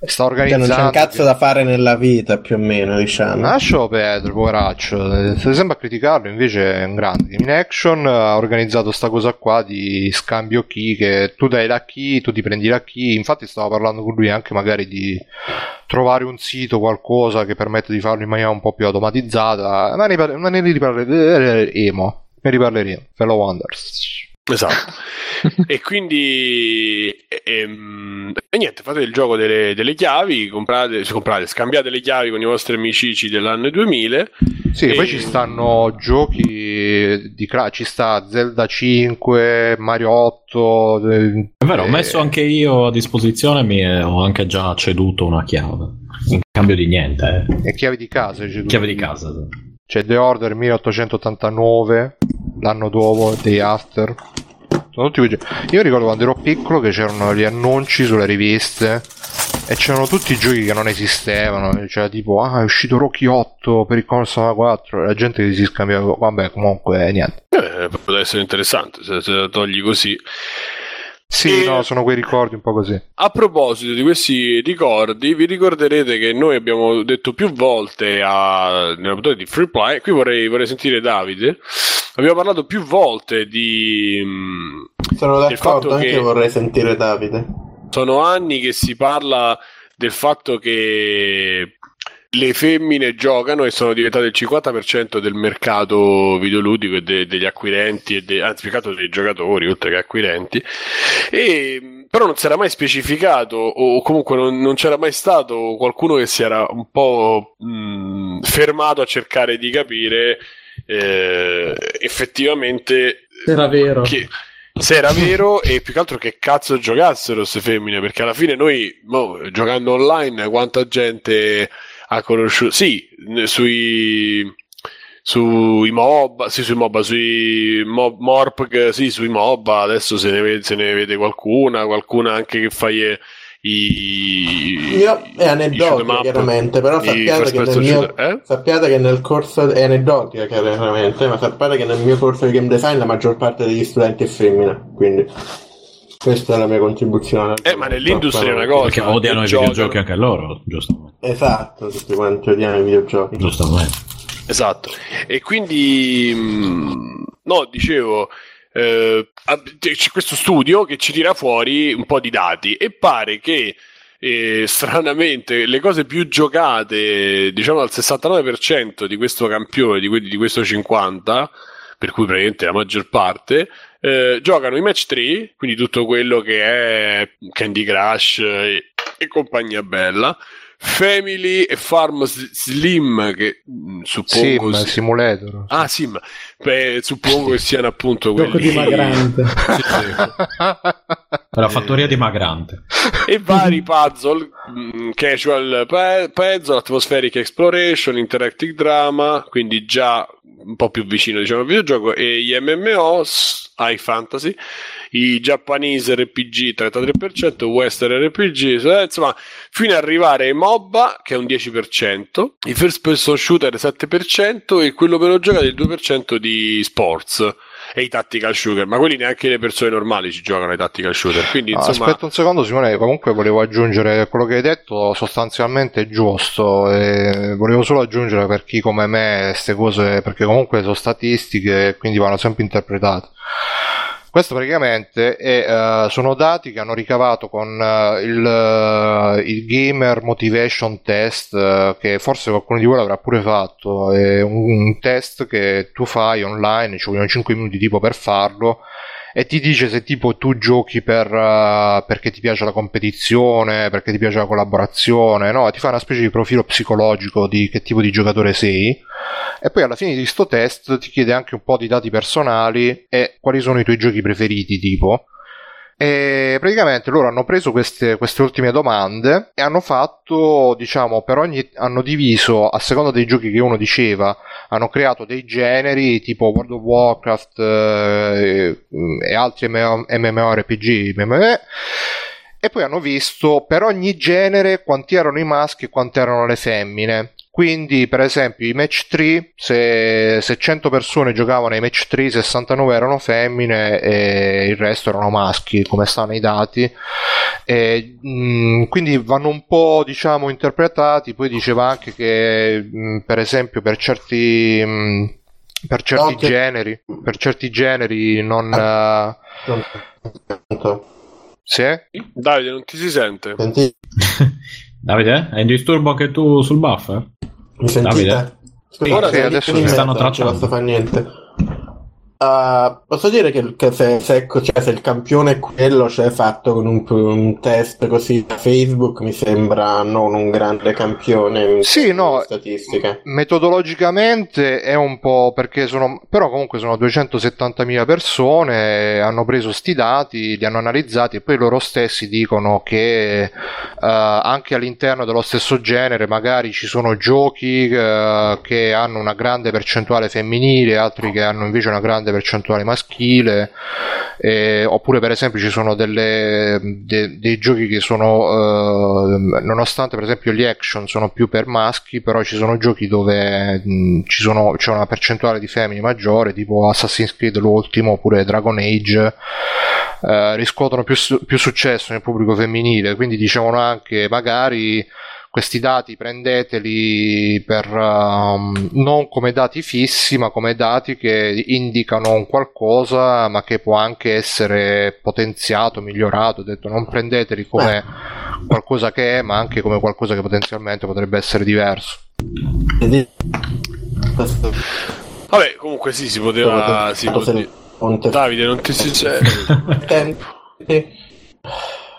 sta Cioè, organizzando... non c'è un cazzo da fare nella vita, più o meno, diciamo. Lascialo perdere, poveraccio. Se sembra criticarlo, invece è un grande. In Action ha organizzato sta cosa qua di scambio key, che tu dai la key, tu ti prendi la key. Infatti stavo parlando con lui anche magari di trovare un sito, qualcosa che permette di farlo in maniera un po' più automatizzata. Ma ne, par- ma ne riparleremo. Ne riparleremo. Fellow Wonders. Esatto. e quindi e, ehm, e niente, fate il gioco delle, delle chiavi, comprate, comprate, scambiate le chiavi con i vostri amici dell'anno 2000. Sì, E- poi ci stanno giochi di cra- ci sta Zelda 5, Mario 8. eh, È vero, ho eh, messo anche io a disposizione, mi ho anche già ceduto una chiave. In cambio di niente, eh. E chiavi di casa. chiave di casa. C'è The Order 1889, l'anno dopo, Day After. Sono tutti quei giochi. Io ricordo quando ero piccolo che c'erano gli annunci sulle riviste e c'erano tutti i giochi che non esistevano. C'era tipo, ah, è uscito Rocky 8 per il Commodore 4. E la gente che si scambiava. Vabbè, comunque, eh, niente. Eh, potrebbe essere interessante se, se la togli così. Sì, E- no, sono quei ricordi un po' così. A proposito di questi ricordi, vi ricorderete che noi abbiamo detto più volte a, nella puntata di Free Play, qui vorrei, vorrei sentire Davide, abbiamo parlato più volte di... mh, Sono d'accordo, anche che- vorrei sentire Davide. Sono anni che si parla del fatto che le femmine giocano e sono diventate il 50% del mercato videoludico e de- degli acquirenti, e de- anzi, altro dei giocatori oltre che acquirenti. E, mh, però non si era mai specificato, o comunque non, non c'era mai stato qualcuno che si era un po' mh, fermato a cercare di capire eh, effettivamente Era vero. che- se era vero e più che altro che cazzo giocassero queste femmine perché alla fine noi mo, giocando online quanta gente ha conosciuto sì sui sui MOBA sì sui MOBA sui mo- Morpg sì sui MOBA adesso se ne, vede, se ne vede qualcuna qualcuna anche che fa i, Io è aneddotica chiaramente, però sappiate che, nel mio, eh? sappiate che nel corso è aneddotica chiaramente, ma sappiate che nel mio corso di game design la maggior parte degli studenti è femmina, quindi questa è la mia contribuzione. Eh, ma nell'industria è una cosa Perché odiano i giocano. videogiochi anche loro, giustamente. Esatto, tutti quanti odiamo i videogiochi. Giustamente. Esatto, e quindi mh, no, dicevo, eh, c'è questo studio che ci tira fuori un po' di dati e pare che eh, stranamente le cose più giocate, diciamo al 69% di questo campione, di, di questo 50%, per cui praticamente la maggior parte, eh, giocano i match 3, quindi tutto quello che è Candy Crush e, e compagnia bella. Family e Farm Slim che mh, suppongo Sim, si- simulator. Ah, sì, ma beh, suppongo che siano appunto quelli Gioco dimagrante. Sì, sì. La fattoria dimagrante. e vari puzzle, mh, casual pu- puzzle, atmospheric exploration, interactive drama, quindi già un po' più vicino diciamo al videogioco, e gli MMOs, high fantasy, i Japanese RPG 33%, Western RPG, eh, insomma, fino ad arrivare ai MOBA che è un 10%, i first person shooter 7% e quello meno giocato è il 2% di sports e i tactical shooter, ma quelli neanche le persone normali ci giocano ai tactical shooter, quindi No, insomma... Aspetta un secondo, Simone. Comunque volevo aggiungere quello che hai detto, sostanzialmente è giusto. E volevo solo aggiungere per chi come me queste cose, perché comunque sono statistiche e quindi vanno sempre interpretate. Questo praticamente è, eh, sono dati che hanno ricavato con eh, il, eh, il Gamer Motivation Test, che forse qualcuno di voi l'avrà pure fatto. È un, un test che tu fai online, ci vogliono 5 minuti tipo per farlo e ti dice se tipo tu giochi per, eh, perché ti piace la competizione, perché ti piace la collaborazione, no? Ti fa una specie di profilo psicologico di che tipo di giocatore sei e poi alla fine di sto test ti chiede anche un po' di dati personali e quali sono i tuoi giochi preferiti tipo. E praticamente loro hanno preso queste, queste ultime domande e hanno fatto, diciamo, per ogni hanno diviso a seconda dei giochi che uno diceva, hanno creato dei generi tipo World of Warcraft eh, e altri MMO MMORPG, MMO, e poi hanno visto per ogni genere quanti erano i maschi e quanti erano le femmine. Quindi, per esempio, i match 3, se, se 100 persone giocavano ai match 3, 69 erano femmine e il resto erano maschi, come stanno i dati. E, mh, quindi vanno un po', diciamo, interpretati. Poi diceva anche che, mh, per esempio, per certi. mh, per certi Ok. generi, per certi generi non. eh, sì? Davide, non ti si sente? Senti- Davide, hai un disturbo anche tu sul buffer? Mi sentite? Davide? Scusate, Ora sì, mi adesso in sì. Stanno mezzo, non ce la tracciando. sto fa niente. Ah, posso dire che, che se, se, cioè, se il campione è quello, cioè fatto con un, un test così da Facebook, mi sembra non un grande campione Sì, no. statistiche. Metodologicamente è un po' perché sono, però comunque sono 270.000 persone, hanno preso sti dati, li hanno analizzati e poi loro stessi dicono che eh, anche all'interno dello stesso genere magari ci sono giochi eh, che hanno una grande percentuale femminile, altri che hanno invece una grande grande percentuale maschile, eh, oppure per esempio ci sono delle, de, dei giochi che sono, eh, nonostante per esempio gli action sono più per maschi, però ci sono giochi dove mh, sono, c'è una percentuale di femmine maggiore, tipo Assassin's Creed l'ultimo, oppure Dragon Age. Eh, riscuotono più, più successo nel pubblico femminile, quindi dicevano anche magari questi dati prendeteli per, um, non come dati fissi, ma come dati che indicano un qualcosa, ma che può anche essere potenziato, migliorato. Ho detto non prendeteli come qualcosa che è, ma anche come qualcosa che potenzialmente potrebbe essere diverso. Vabbè, comunque sì, si poteva. Si poteva... Davide, non ti si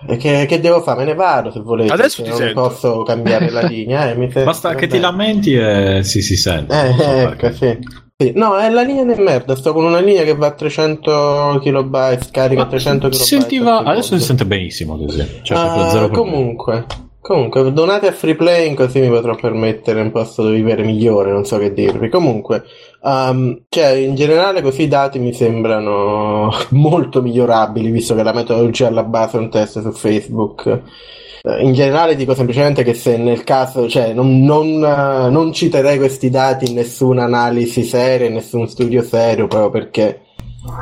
e che, che, devo fare? Me ne vado se volete. Adesso se non sento. posso cambiare la linea. Eh, fe... Basta che ti lamenti e si si sente. Eh, ecco, sì. sì. No, è la linea di merda. Sto con una linea che va a 300 kB, scarica a 300 kB. Sentiva... Adesso si sente benissimo così. Cioè, uh, comunque. Comunque, donate a free playing così mi potrò permettere un posto dove vivere migliore, non so che dirvi. Comunque, um, cioè, in generale così i dati mi sembrano molto migliorabili, visto che la metodologia alla base è un test su Facebook. Eh, in generale dico semplicemente che se nel caso, cioè, non, non, non citerei questi dati in nessuna analisi seria, in nessun studio serio, proprio perché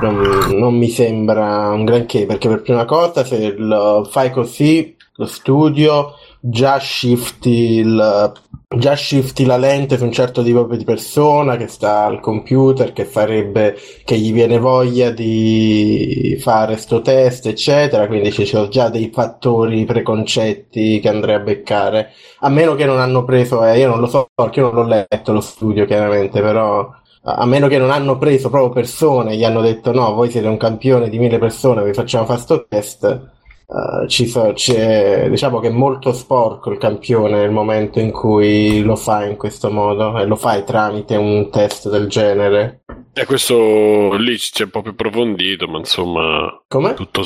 non, non mi sembra un granché, perché per prima cosa se lo fai così, lo studio già shifti, il, già shifti la lente su un certo tipo di persona che sta al computer, che farebbe, che gli viene voglia di fare sto test, eccetera, quindi ci sono già dei fattori preconcetti che andrei a beccare, a meno che non hanno preso, eh, io non lo so perché io non l'ho letto lo studio chiaramente, però a meno che non hanno preso proprio persone, gli hanno detto no, voi siete un campione di mille persone, vi facciamo fare sto test, Uh, ci c'è, diciamo che è molto sporco il campione nel momento in cui lo fai in questo modo e lo fai tramite un test del genere. E questo lì c'è un po' più approfondito, ma insomma, Come? Tutto,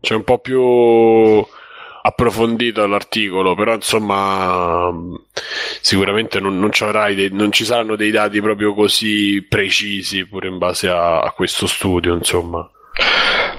c'è un po' più approfondito l'articolo, però insomma sicuramente non, non, dei, non, ci saranno dei dati proprio così precisi pure in base a, a questo studio, insomma.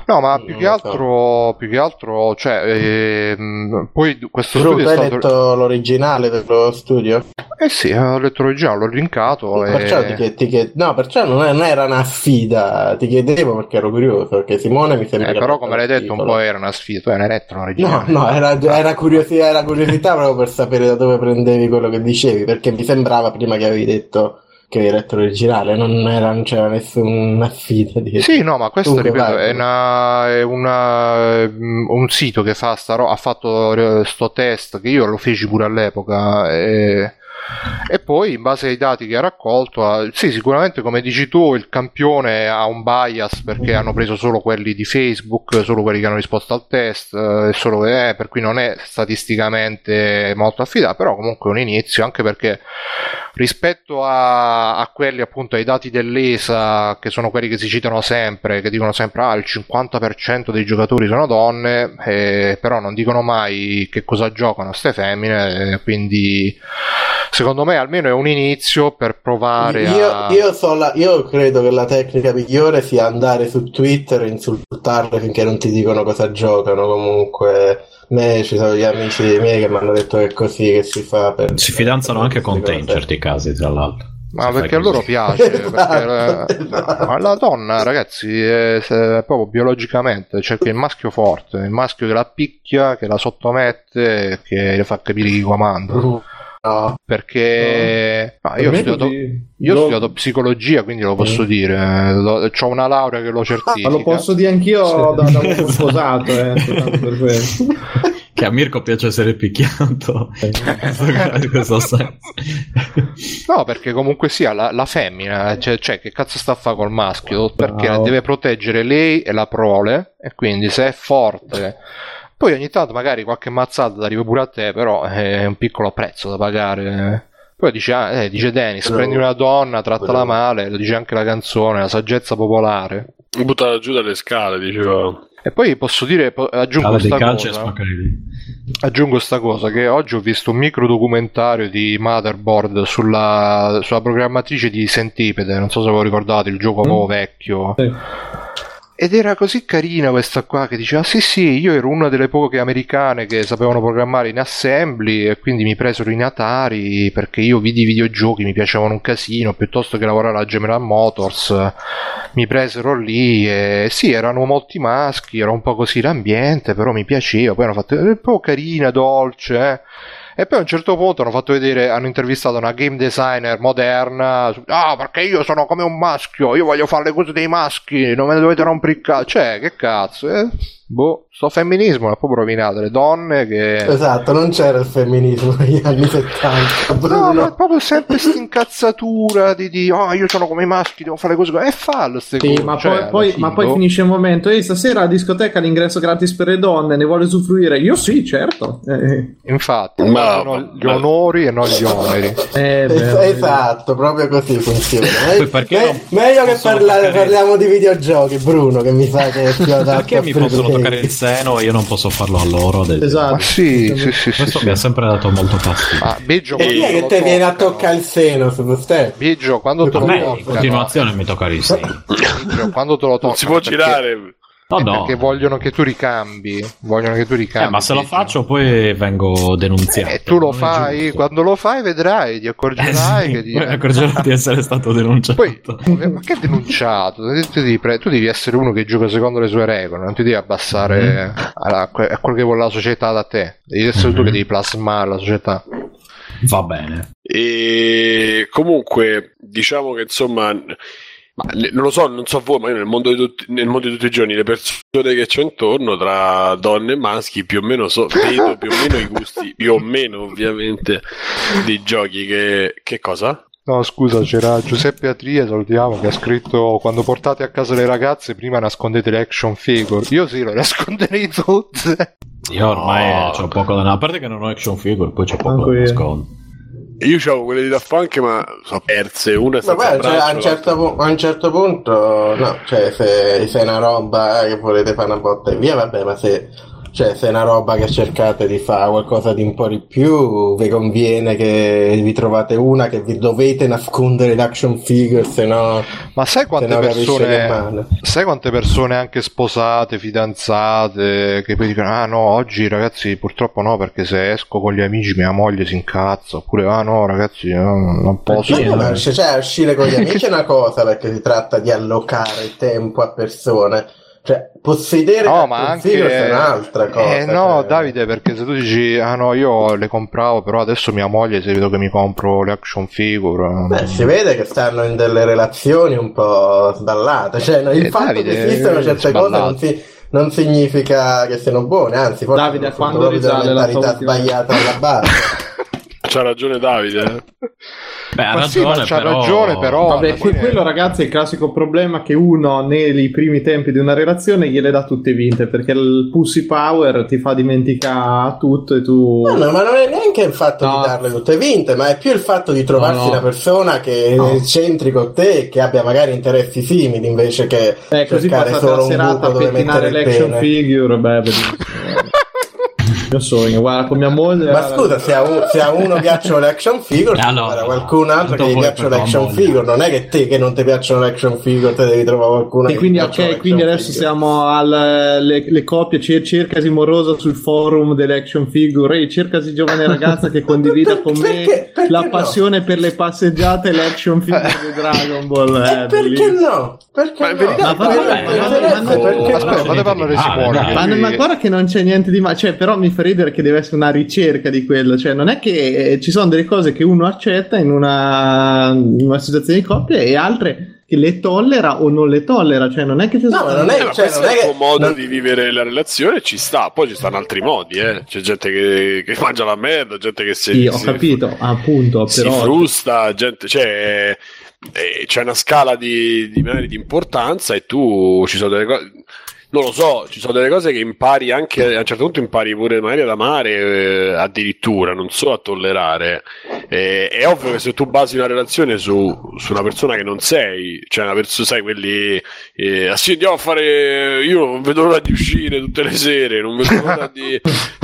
No, ma più che, altro, più che altro, cioè, ehm, poi questo Però studio hai stato... letto l'originale dello studio? Eh sì, ho letto l'originale, l'ho linkato. E... Perciò ti, chied- ti chied- no, perciò non, è, non, era una sfida, ti chiedevo perché ero curioso, perché Simone mi sembra... Eh, però come l'hai detto un po' era una sfida, tu hai letto l'originale. No, no, era, era, curiosità, era curiosità proprio per sapere da dove prendevi quello che dicevi, perché mi sembrava prima che avevi detto che hai letto l'originale, non, era, non c'era nessuna sfida di Sì, no, ma questo ripeto, è, una, è una, un sito che fa sta ro- ha fatto sto test che io lo feci pure all'epoca e e poi in base ai dati che ha raccolto, sì, sicuramente come dici tu, il campione ha un bias perché hanno preso solo quelli di Facebook, solo quelli che hanno risposto al test, eh, solo, eh, per cui non è statisticamente molto affidato, però comunque è un inizio, anche perché rispetto a, a, quelli appunto ai dati dell'ESA, che sono quelli che si citano sempre, che dicono sempre ah, il 50% dei giocatori sono donne, eh, però non dicono mai che cosa giocano queste femmine, eh, quindi secondo me almeno è un inizio per provare io, a... Io, so la, io credo che la tecnica migliore sia andare su Twitter e insultarle finché non ti dicono cosa giocano. Comunque me ci sono gli amici miei che mi hanno detto che è così che si fa per, si fidanzano anche con te in certi casi tra l'altro. Ma perché a loro piace esatto, perché, esatto. ma la donna ragazzi è, è, proprio biologicamente c'è che il maschio forte il maschio che la picchia che la sottomette che le fa capire chi comanda. Uh. No, perché no. No, io, ho studiato, io ho studiato, psicologia, quindi lo posso mm. dire. Ho una laurea che lo certifica. Ah, lo posso dire anch'io sì. da, da un sposato, eh, per questo. Che a Mirko piace essere picchiato. no, perché comunque sia la, la femmina, cioè, cioè, che cazzo sta a fare col maschio? Perché Bravo. deve proteggere lei e la prole, e quindi se è forte poi ogni tanto magari qualche mazzata arriva pure a te, però è un piccolo prezzo da pagare. Poi dice, ah, eh, dice Dennis, però, prendi una donna, trattala male, lo dice anche la canzone, la saggezza popolare. Buttala giù dalle scale, diceva. E poi posso dire, aggiungo Cala dei sta calci e cosa, aggiungo sta cosa che oggi ho visto un micro documentario di Motherboard sulla, sulla programmatrice di Centipede, non so se ve lo ricordate, il gioco proprio vecchio. Sì. Ed era così carina questa qua che diceva: Sì, sì, io ero una delle poche americane che sapevano programmare in assembly e quindi mi presero in Atari perché io vidi i videogiochi, mi piacevano un casino, piuttosto che lavorare alla General Motors. Mi presero lì e sì, erano molti maschi, era un po' così l'ambiente, però mi piaceva. Poi hanno fatto è un po' carina, dolce. eh." E poi a un certo punto hanno fatto vedere, hanno intervistato una game designer moderna. Ah, perché io sono come un maschio, io voglio fare le cose dei maschi, non me ne dovete rompere il cazzo. Cioè, che cazzo, eh? Boh, sto femminismo l'ha proprio rovinato. Le donne che. Esatto, non c'era il femminismo negli anni 70, No, Bruno. ma è proprio sempre sta incazzatura di, di oh, io sono come i maschi, devo fare cose. E fallo, ste Sì, cose. ma, cioè, poi, poi- ma poi boh. finisce il momento. Ehi, stasera a discoteca l'ingresso gratis per le donne, ne vuole usufruire? Io sì, certo. Eh, Infatti, Ma- sono gli ma- onori e non gli oneri. eh, beh, esatto, proprio così funziona. Eh, perché me- non meglio che possono parla- toccare- parliamo di videogiochi, Bruno, che mi sa che è più adatto Perché mi possono. Toccare il seno e io non posso farlo a loro? esempio? Esatto. Ma sì, sì, sì, sì, Questo sì. mi ha sempre dato molto fastidio. Ah, Biggio, E chi è che te viene a toccare il seno su te? Biggio, quando te A lo me in continuazione mi tocca il seno. Biggio, quando te lo toccano Non si può perché- girare. No, è no. perché vogliono che tu ricambi, vogliono che tu ricambi. Eh, ma se lo faccio poi vengo denunziato. E tu lo fai, giusto. quando lo fai vedrai, ti Eh accorgerai sì, che ti... poi mi accorgerò di essere stato denunciato. Poi, eh, ma che denunciato? Tu devi, pre- tu devi essere uno che gioca secondo le sue regole, non ti devi abbassare alla- a, que- a quello che vuole la società da te. Devi essere tu Mhm. che devi plasmare la società. Va bene. E comunque, diciamo che insomma, ma le- non lo so, non so voi, ma io nel mondo, di tutti, nel mondo di tutti i giorni, le persone che c'ho intorno, tra donne e maschi, più o meno so, vedo più o meno i gusti, più o meno ovviamente, dei giochi che... Che cosa? No, scusa, c'era Giuseppe Atrie, salutiamo, che ha scritto quando portate a casa le ragazze prima nascondete le action figure. Io sì, le nasconderei tutte. Io ormai No. c'ho poco da... A parte che non ho action figure, poi c'ho poco da nascondere. Io avevo quelle di Daft Punk, ma sono perse, una è senza poi cioè, a, un certo pu- a un certo punto, no, cioè se, se è una roba che volete fare una botta e via, vabbè, ma se, cioè, se è una roba che cercate di fare qualcosa di un po' di più, vi conviene che vi trovate una che vi dovete nascondere l'action figure, se no, Ma sai quante no persone... Sai quante persone anche sposate, fidanzate, che poi dicono, ah no, oggi ragazzi purtroppo no, perché se esco con gli amici mia moglie si incazza, oppure ah no ragazzi no, non posso. Usci- cioè, uscire con gli amici è una cosa perché si tratta di allocare tempo a persone. Cioè, possedere No, ma anche... figure è un'altra cosa. Eh no, cioè. Davide, perché se tu dici, ah no, io le compravo, però adesso mia moglie, se vedo che mi compro le action figure... Beh, si vede che stanno in delle relazioni un po' sballate, cioè no, il Eh, fatto Davide, che esistano certe cose sballato. non, si- non significa che siano buone, anzi, forse Davide, sono quando risale la tua mentalità sbagliata alla base. C'ha ragione Davide. Beh, ha Ma sì, ma ragione, c'ha però... ragione, però- Vabbè, fine- quello ragazzi è il classico problema che uno nei primi tempi di una relazione gliele dà tutte vinte perché il pussy power ti fa dimenticare tutto e tu... No, no, ma non è neanche il fatto No. di darle tutte vinte, ma è più il fatto di trovarsi No, no. una persona che No. c'entri con te e che abbia magari interessi simili invece che Eh, così cercare passate solo la un serata buco a pettinare l'action figure, beh, bellissimo. Io sogno, guarda, con mia moglie... Ma scusa, se a, un- se a uno piacciono le action figure, Eh, allora, allora, qualcun altro che gli piacciono le action figure, non è che te che non ti piacciono le action figure, te devi trovare qualcuno E quindi, ok, quindi adesso figure. siamo alle le coppie, cer- cercasi morosa sul forum delle action figure, Ehi, cercasi giovane ragazza che condivida con me Perché- perché la no? passione per le passeggiate e le action figure di Dragon Ball. E Eh, perché no? Perché Ma no? verità- vabbè, no? vabbè, no. No? Ah, guarda che non c'è niente di male, cioè, però mi fa ridere che deve essere una ricerca di quello, cioè, non è che eh, ci sono delle cose che uno accetta in una, in una situazione di coppia e altre che le tollera o non le tollera, cioè, non è che ci No, sono. ma non Eh, è, ma cioè, questo non è è il che tuo modo non- di vivere la relazione, ci sta. Poi ci stanno altri modi, eh. C'è gente che, che mangia la merda, gente che si, Sì, ho si- capito, appunto, si però. frusta, gente, cioè, eh, c'è una scala di, di, magari di importanza e tu ci sono delle cose. Non lo so, ci sono delle cose che impari anche a un certo punto impari pure magari ad amare eh, addirittura, non solo a tollerare. Eh, è ovvio che se tu basi una relazione su, su una persona che non sei, cioè una persona, sai, quelli eh, ah sì, andiamo a fare. Io non vedo l'ora di uscire tutte le sere, non vedo l'ora di,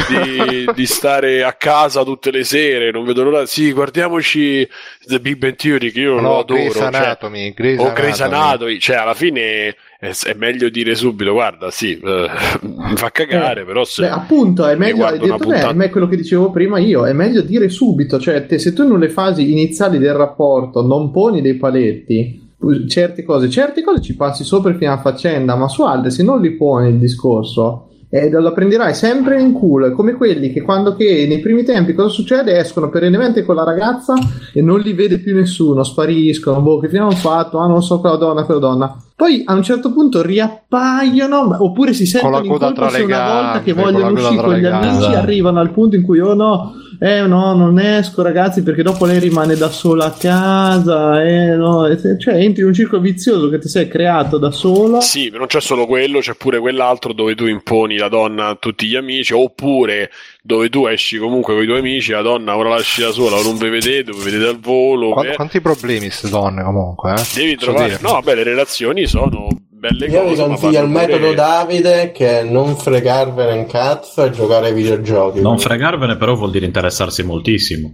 di, di stare a casa tutte le sere, non vedo l'ora. Sì, guardiamoci The Big Bang Theory che io No, lo adoro. Grey's cioè, Anatomy, Grey's o Grey's Anatomy. Anatomy, cioè alla fine è, è meglio dire subito, guarda, sì, eh, mi fa cagare, però se Beh, appunto, è meglio, detto te, puntata- è me- quello che dicevo prima io, è meglio dire subito, cioè te, se tu nelle fasi iniziali del rapporto non poni dei paletti, certe cose, certe cose ci passi sopra fino a faccenda, ma su altre se non li poni il discorso, eh, la prenderai sempre in culo, è come quelli che quando che nei primi tempi cosa succede? Escono perennemente con la ragazza e non li vede più nessuno, spariscono, boh, che fine hanno fatto? Ah, non so, quella donna, quella donna. Poi a un certo punto riappaiono, oppure si sentono in colpa se una volta che vogliono uscire con gli amici, arrivano al punto in cui oh no, eh no, non esco ragazzi perché dopo lei rimane da sola a casa, eh no, e se- cioè entri in un circolo vizioso che ti sei creato da solo. Sì, non c'è solo quello, c'è pure quell'altro dove tu imponi la donna a tutti gli amici, oppure dove tu esci comunque con i tuoi amici, la donna ora la lasci da sola, o non vi vedete, vi vedete al volo. Qua- eh, quanti problemi queste donne comunque, eh? devi trovare. No, vabbè, le relazioni sono belle Io vi cose. ma consiglio il metodo Davide che è non fregarvene un cazzo e giocare ai videogiochi. Non fregarvene, però vuol dire interessarsi moltissimo.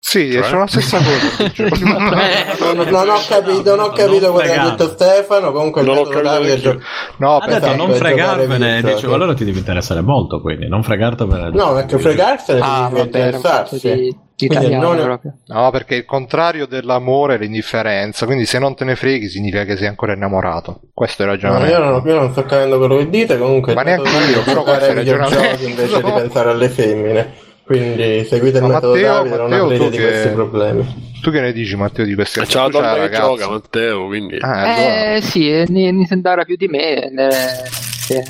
Sì, Cioè? sono la stessa cosa. non, non ho capito, non ho capito quello che ha detto Stefano. Comunque il Non ho metodo capito Davide è neanch'io. gio- no, Ha detto non fregarvene, dicevo allora ti devi interessare molto, quindi non fregartene. No, perché fregarsene Ah, pezzo interessarsi. di, italiano non- proprio. no, perché il contrario dell'amore è l'indifferenza. Quindi se non te ne freghi significa che sei ancora innamorato. Questo è il No, ragionamento. io, non, io non sto capendo quello che dite. Comunque, Ma neanche io, però questo è il ragionamento. invece di pensare alle femmine. Quindi seguite il Ma metodo Matteo- Davide, non Matteo, avrete tu di che- questi problemi. Tu che ne dici, Matteo, di queste C'è la Tu c'hai donna che gioca, Matteo, quindi... Ah, allora. Eh sì, eh, ne, ne sembra più di me. eh, sì.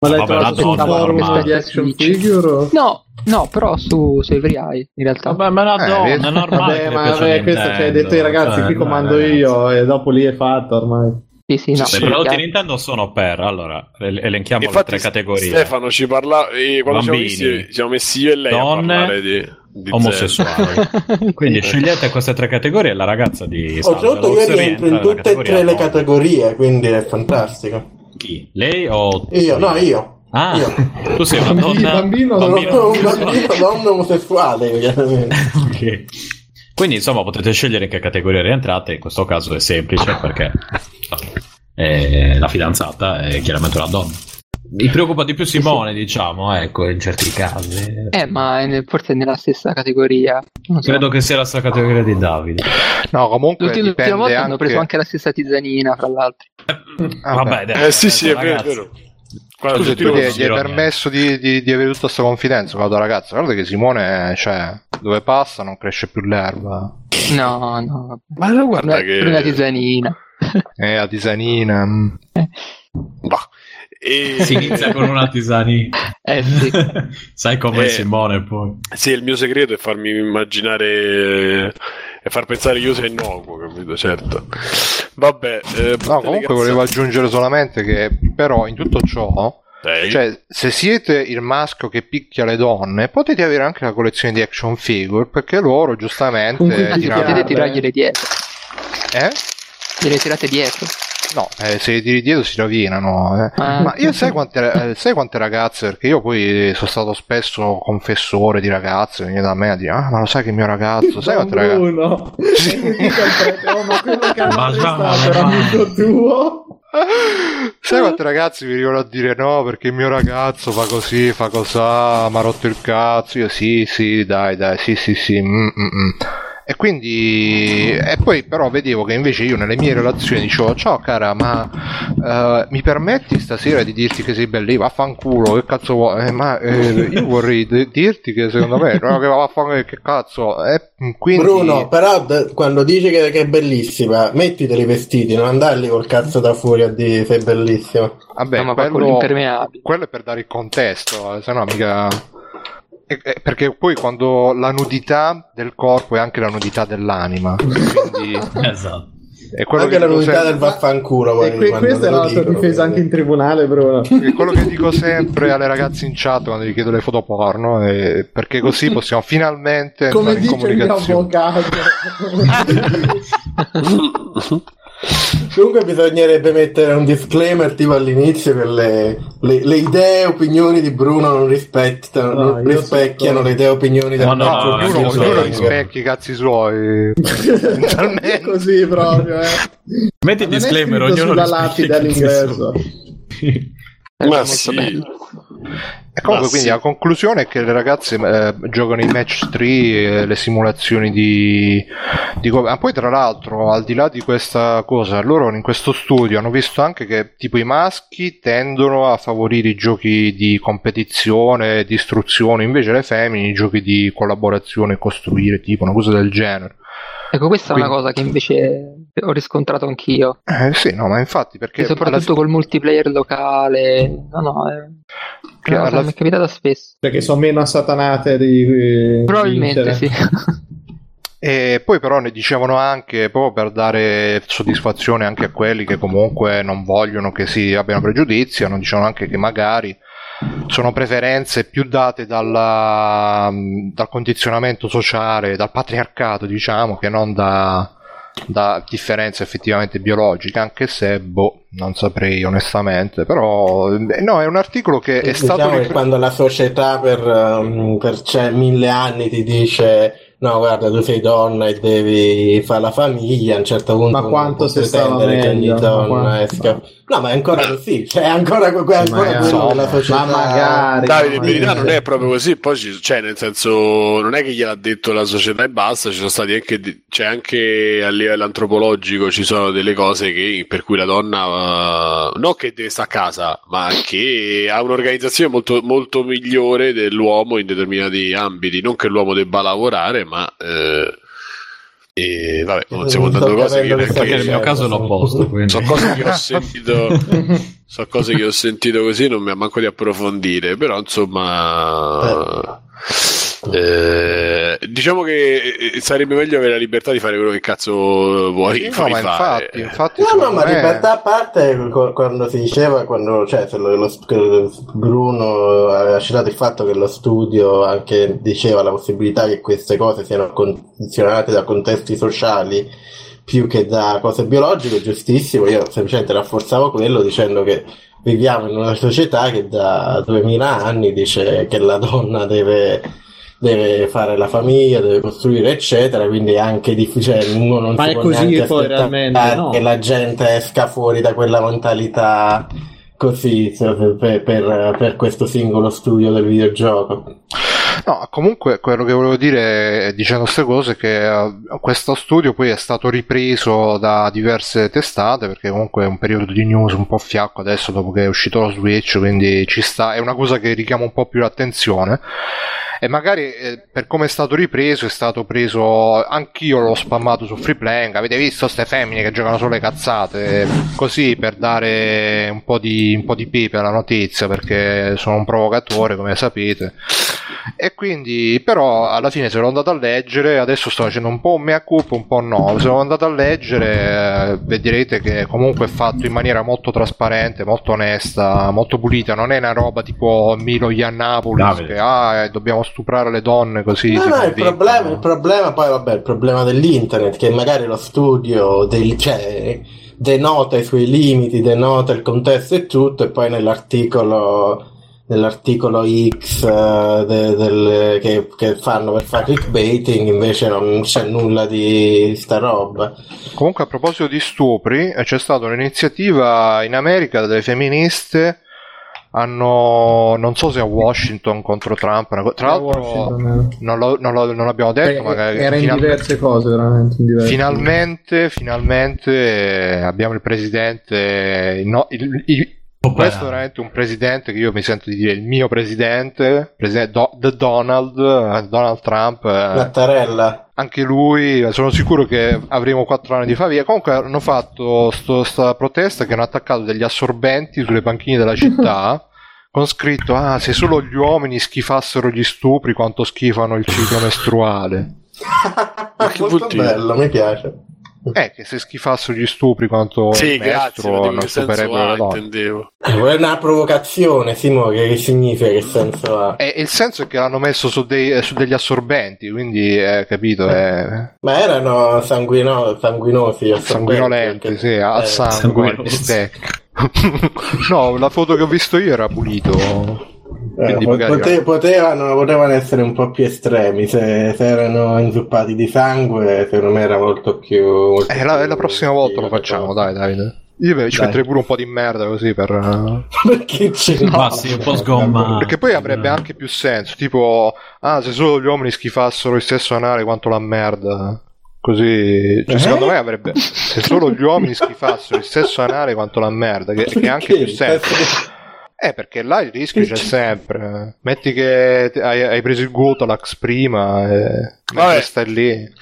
Ma l'hai Vabbè, trovato la su un donna forum normale. di action figure? No, no, però su, Eye, in realtà. Vabbè, ma la Eh, donna è normale. Vabbè, che ma vabbè, questo c'è detto ai ragazzi, Cioè, qui comando ragazzi. io e dopo lì è fatto ormai. Sì, sì, no. Sì, I prodotti. Nintendo sono per, allora, el- elenchiamo Infatti, le tre categorie. Stefano ci parla. E quando siamo, Bambini, messi, ci siamo messi io e lei donne, a parlare di, di omosessuali. Quindi scegliete queste tre categorie e la ragazza di Wars io rientro in tutte e tre le categorie, quindi è fantastico. Chi? Lei o Io, no, io. Ah, Io. tu sei una Bambino- donna bambino- Sono bambino- un bambino donna omosessuale, chiaramente. Ok. Quindi insomma potete scegliere in che categoria rientrate, in questo caso è semplice perché eh, la fidanzata è chiaramente una donna. Mi preoccupa di più Simone, diciamo, ecco, in certi casi. Eh, ma forse è nella stessa categoria. Non so. Credo che sia la stessa categoria di Davide. No, comunque L'ultima, l'ultima volta anche... hanno preso anche la stessa tisanina, fra l'altro. Ah, Vabbè, dai, Eh sì, sì, è vero, è vero. Guarda, Scusa, tu lo gli, hai permesso di, di- di avere tutta questa confidenza con la tua ragazza? Guarda che Simone, cioè, dove passa non cresce più l'erba. No, no. Ma no, guarda Una, che... una tisanina. Eh, a tisanina. mm. Bah. E... Si inizia con una tisani. Eh sì. Sai com'è Eh. Simone poi. Sì, il mio segreto è farmi immaginare e far pensare io sia innocuo, capito? Certo. Vabbè, eh, No, comunque volevo aggiungere solamente che, però, in tutto ciò, Dai. cioè, se siete il maschio che picchia le donne, potete avere anche la collezione di action figure, perché loro giustamente tirano- potete Tirarle. tirargliele dietro. Eh? Gliele tirate dietro. No, eh, se li tiri dietro si rovinano. eh. Ah. Ma io sai quante, eh, sai quante ragazze, perché io poi sono stato spesso confessore di ragazze, venivano da me a dire, ah ma lo sai che il mio ragazzo, sai quante ragazze... Prete, "Oh, ma quello che Ma stato era amico tuo. Sai quante ragazze mi venivano a dire no perché il mio ragazzo fa così, fa cosà, mi ha rotto il cazzo, io sì, sì, dai, dai, sì, sì, sì, mm, mm, mm. E quindi, e poi però vedevo che invece io nelle mie relazioni dicevo, ciao cara, ma eh, mi permetti stasera di dirti che sei bella? Io, Vaffanculo, che cazzo vuoi? Eh, ma eh, io vorrei de- dirti che secondo me, no, che vaffanculo, che cazzo? Eh, quindi... Bruno, però d- quando dici che, che è bellissima, mettiteli i vestiti, non andarli col cazzo da fuori a dire sei bellissima. Vabbè, no, ma quello... quello è per dare il contesto, eh, se no mica... E- e- perché poi quando la nudità del corpo è anche la nudità dell'anima, quindi Esatto. è quello Anche che la novità sempre- del vaffanculo. E poi, que- questa è la tua dicono, difesa anche in tribunale, Bruno. È quello che dico sempre alle ragazze in chat quando gli chiedo le foto porno, eh, perché così possiamo finalmente Come in dice il mio avvocato. Comunque bisognerebbe mettere un disclaimer tipo all'inizio che le, le- le idee e opinioni di Bruno non rispettano, No, non rispecchiano le idee e opinioni del No, no, no, ognuno sì. rispecchi i cazzi suoi. Mentalmente. Così proprio, eh. Metti il non è disclaimer, ognuno sulla lapide all'ingresso. È Ma sì. bello. E comunque, Ma quindi sì. la conclusione è che le ragazze eh, giocano i match 3, eh, le simulazioni di, di go- Ma poi, tra l'altro, al di là di questa cosa, loro in questo studio hanno visto anche che tipo i maschi tendono a favorire i giochi di competizione, di istruzione, invece le femmine i giochi di collaborazione, costruire, tipo una cosa del genere. Ecco, questa è una Quindi- cosa che invece ho riscontrato anch'io. Eh sì, no, ma infatti perché E soprattutto alla- col multiplayer locale. No, no, è che cosa alla- mi è capitata spesso. Perché sono meno assatanate di di Probabilmente vincere. sì. E poi però ne dicevano anche, proprio per dare soddisfazione anche a quelli che comunque non vogliono che si abbiano pregiudizi, hanno dicevano anche che magari sono preferenze più date dalla- dal condizionamento sociale, dal patriarcato diciamo, che non da, da differenze effettivamente biologiche, anche se, boh, non saprei onestamente, però eh, no, è un articolo che è Diciamo stato... che ripre- quando la società per, um, per cioè, mille anni ti dice no guarda tu sei donna e devi fare la famiglia a un certo punto Ma non quanto può se stava pretendere che ogni meglio, ma donna esca no ma è ancora così cioè è ancora, que- è ancora magari. quello della società Ma magari. Davide, in verità non è proprio così, poi ci- cioè, nel senso, non è che gliel'ha detto la società e basta, ci sono stati anche, c'è anche a livello antropologico, ci sono delle cose che, per cui la donna, eh, non che deve stare a casa, ma che ha un'organizzazione molto, molto migliore dell'uomo in determinati ambiti, non che l'uomo debba lavorare, ma... eh, e vabbè, non stiamo dando cose che che Perché nel mio caso l'opposto. Quindi. sono cose che ho sentito so cose che ho sentito così non mi ha manco di approfondire però insomma eh, diciamo che eh, sarebbe meglio avere la libertà di fare quello che cazzo vuoi, No, fare. infatti, infatti No, no, ma me- libertà a parte quando si diceva, quando, cioè, se lo- lo- Bruno aveva citato il fatto che lo studio anche diceva la possibilità che queste cose siano condizionate da contesti sociali più che da cose biologiche, giustissimo, io semplicemente rafforzavo quello dicendo che viviamo in una società che da 2000 anni dice che la donna deve deve fare la famiglia, deve costruire, eccetera. Quindi è anche difficile. Uno non Ma si è può così neanche poi aspettare realmente, no? che la gente esca fuori da quella mentalità così cioè, per, per- per questo singolo studio del videogioco. No, comunque quello che volevo dire dicendo queste cose è che eh, questo studio poi è stato ripreso da diverse testate perché comunque è un periodo di news un po' fiacco adesso dopo che è uscito lo Switch, quindi ci sta, è una cosa che richiama un po' più l'attenzione. E magari eh, per come è stato ripreso è stato preso anch'io l'ho spammato su free playing avete visto ste femmine che giocano solo le cazzate? Così per dare un po' di, un po' di pepe alla notizia perché sono un provocatore come sapete e quindi però alla fine se l'ho andato a leggere adesso sto facendo un po' un mea culpa un po' no. Se l'ho andato a leggere eh, vedrete che comunque è fatto in maniera molto trasparente molto onesta molto pulita. Non è una roba tipo Milo Yiannopoulos Davide. che ah, eh, dobbiamo stuprare le donne così No, no, il problema, il problema poi, vabbè, il problema dell'internet, che magari lo studio del, cioè, denota i suoi limiti, denota il contesto e tutto, e poi nell'articolo, nell'articolo X eh, de- del- che, che fanno per fare clickbaiting invece non c'è nulla di sta roba. Comunque, a proposito di stupri, eh, c'è stata un'iniziativa in America delle femministe. Hanno, non so se a Washington contro Trump. Tra l'altro, Washington, non, lo- non lo- non abbiamo detto, eh. ma era in diverse cose, veramente. In diverse. finalmente, finalmente eh, abbiamo il presidente. no- il- il- questo è veramente un presidente che io mi sento di dire il mio presidente, presidente Do- The Donald, eh, Donald Trump. eh, Mattarella. anche lui, sono sicuro che avremo quattro anni di favia. Comunque hanno fatto questa protesta che hanno attaccato degli assorbenti sulle panchine della città con scritto: Ah, se solo gli uomini schifassero gli stupri, quanto schifano il ciclo mestruale. che vuol Molto dire? bello, mi piace. Eh, che se schifassero gli stupri quanto Sì, il grazie, maestro non le donne. intendevo. Eh, È una provocazione, Simo, che, che significa, che senso ha? E il senso è che l'hanno messo su, dei- su degli assorbenti, quindi, eh, capito, è Ma erano sanguino- sanguinosi. sanguinolenti, sì, a Eh, sangue, no, la foto che ho visto io era pulito. Eh, pote- potevano, potevano essere un po' più estremi se, se erano inzuppati di sangue secondo me era molto più molto Eh, la, più la prossima volta lo facciamo, dai, Davide. Io beh, ci Dai. metterei pure un po' di merda così per... eh, perché c'è Ma sì, un po' sgomma. Perché poi avrebbe anche più senso, tipo, ah, se solo gli uomini schifassero il stesso anale quanto la merda. Così, cioè, Eh? secondo me avrebbe. Se solo gli uomini schifassero il stesso anale quanto la merda, che, che ha anche più senso. Eh, perché là il rischio c'è sempre. Metti che hai, hai preso il Gotalax prima e Vabbè. stai lì.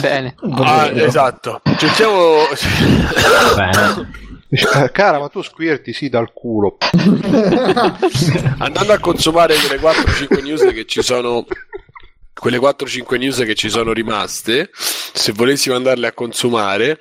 Bene. Ah, esatto. Cerchiamo. Bene. Cara, ma tu squirti sì dal culo. Andando a consumare quelle 4-5 news che ci sono. Quelle 4-5 news che ci sono rimaste, se volessimo andarle a consumare,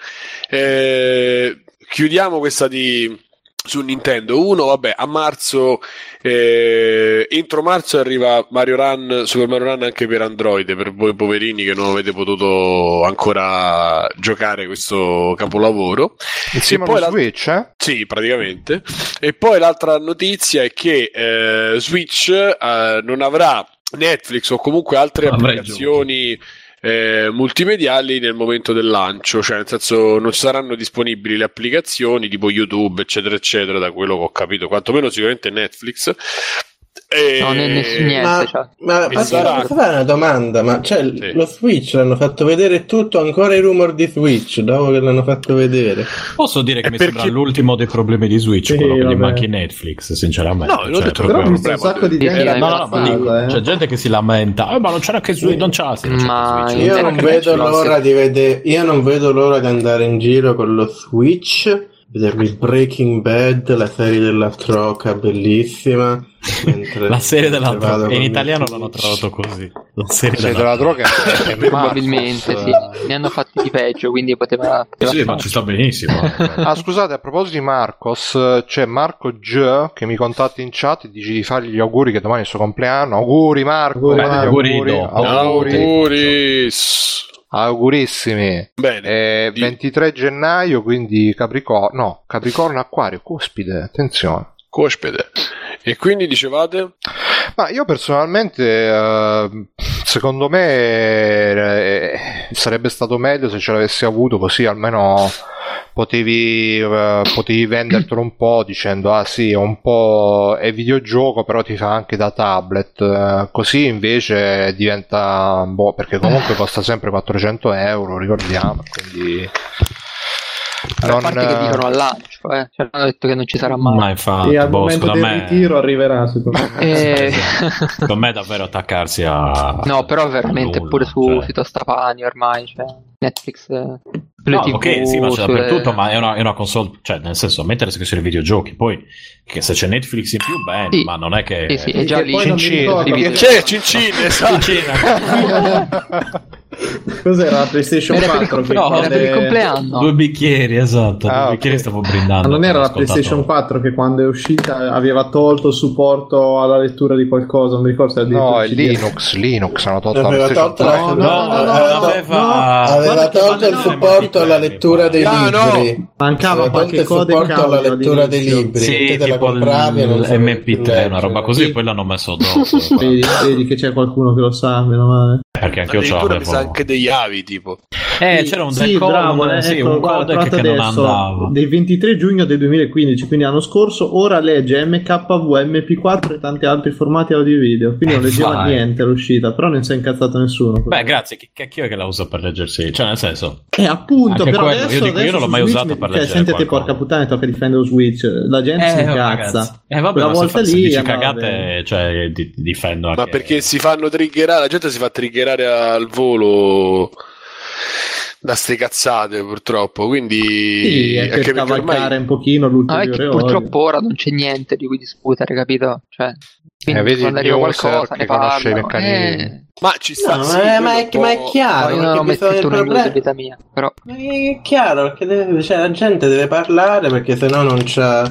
eh, chiudiamo questa di su Nintendo 1. Vabbè, a marzo, eh, entro marzo arriva Mario Run, Super Mario Run anche per Android, per voi poverini che non avete potuto ancora giocare questo capolavoro. Insieme E poi allo la- Switch, eh? Sì, praticamente. E poi l'altra notizia è che eh, Switch eh, non avrà Netflix o comunque altre applicazioni eh, multimediali nel momento del lancio, cioè nel senso non saranno disponibili le applicazioni tipo YouTube, eccetera, eccetera, da quello che ho capito, quantomeno sicuramente Netflix. E... No, ne- nessun niente. ma, cioè. ma posso, sarà- fare una domanda? Ma cioè, Sì. lo Switch l'hanno fatto vedere tutto, ancora i rumor di Switch dopo che l'hanno fatto vedere. Posso dire che E mi perché- sembra l'ultimo dei problemi di Switch, Sì, quello che gli vabbè. manchi Netflix, sinceramente. No, non Cioè, detto Però ho visto un sacco di gente sì, No, no, dico, eh. c'è gente che si lamenta, eh, ma non c'era anche Switch, non c'era, sì, non c'era Ma Switch. io non vedo l'ora di vedere, io non vedo l'ora di andare in giro con lo Switch, vedermi Breaking Bad, la serie della troca bellissima. Mentre- La serie della droga. In italiano l'hanno tradotto così. La serie Sì, della della droga è, Probabilmente sì. Ne hanno fatti di peggio, quindi poteva. poteva Sì, ma ci sta benissimo. Ah, scusate, a proposito di Marcos, c'è Marco G che mi contatta in chat e dice di fargli gli auguri che domani è il suo compleanno. Auguri Marco, Auguri, auguri auguri, dopo. auguri, Auguris. augurissimi. Bene. Eh, Di- 23 gennaio, quindi Capricorno, no, Capricorno Acquario, cuspide, attenzione. Cospede. E quindi dicevate? Ma io personalmente, eh, secondo me, eh, sarebbe stato meglio se ce l'avessi avuto così almeno potevi, eh, potevi vendertelo un po' dicendo ah sì, è un po' è videogioco però ti fa anche da tablet. Eh, così invece diventa, boh, perché comunque costa sempre 400 euro, ricordiamo, quindi... A parte che dicono al lancio, eh. Cioè, hanno detto che non ci sarà mai. Ma infatti, E al boh, momento del me, ritiro arriverà, secondo me. Eh, secondo me è davvero attaccarsi a. no, però veramente nulla, pure su cioè. sito stapani ormai, cioè Netflix eh, No, TV, ok, sì, ma c'è sulle- dappertutto, ma è una, è una console, cioè nel senso, mettere che sui videogiochi, poi che se c'è Netflix in più, bene, Sì. ma non è che... Sì, sì, è già lì. non Cincin, C'è Cincin, esatto. Cos'era la PlayStation Era per il 4? che compleanno, quando era per il compleanno. Due bicchieri, esatto, Ah, due bicchieri stavo brindando. Ma non era la PlayStation 4 che quando è uscita aveva tolto il supporto alla lettura di qualcosa? Non mi ricordo se era No, è. Linux, Linux hanno tolto la Aveva PlayStation tolto la- 4. No, no, no, no, aveva, no, no, tolto il supporto alla lettura dei no. libri. Mancava qualche il supporto alla lettura dei libri. Sì, che te la tipo il compravi e non sapevi più MP3, una roba così, Sì. poi l'hanno messo dopo. Vedi, che c'è qualcuno che lo sa, meno male. perché anche io ce l'avevo. Anche degli avi, tipo. Eh, c'era un sì, decodec, bravo, eh, sì, ecco, un guarda, codec che non adesso, andava. Del 23 giugno del 2015, quindi l'anno scorso, ora legge MKV, MP4 e tanti altri formati audio e video. Quindi non Eh, leggeva fai. niente all'uscita, però non si è incazzato nessuno. Beh, grazie, chi cacchio è che la usa per leggersi? Cioè, nel senso, Eh, appunto, però quello, adesso, io dico, io adesso non l'ho mai Switch usato mi- per cioè, leggere sentite, qualcosa. porca puttana, tocca difendere lo Switch. La gente si Eh, incazza. ragazzi. Eh, vabbè, ma se, volta se lì dici andava cagate, cioè, di, difendo anche. Ma perché si fanno triggerare, la gente si fa triggerare al volo da ste cazzate purtroppo quindi Sì, è anche per cavalcare ormai un pochino Ah, che l'ulteriore purtroppo ora non c'è niente di cui discutere, capito? Cioè, quindi Eh, vedi quando arriva qualcosa ne conosce i meccanismi. Eh, ma ci sta No, sì, ma, è, ma, è, ma è chiaro. poi non perché ho messo problema- vita mia, però Ma è chiaro perché deve- cioè, la gente deve parlare perché sennò non c'è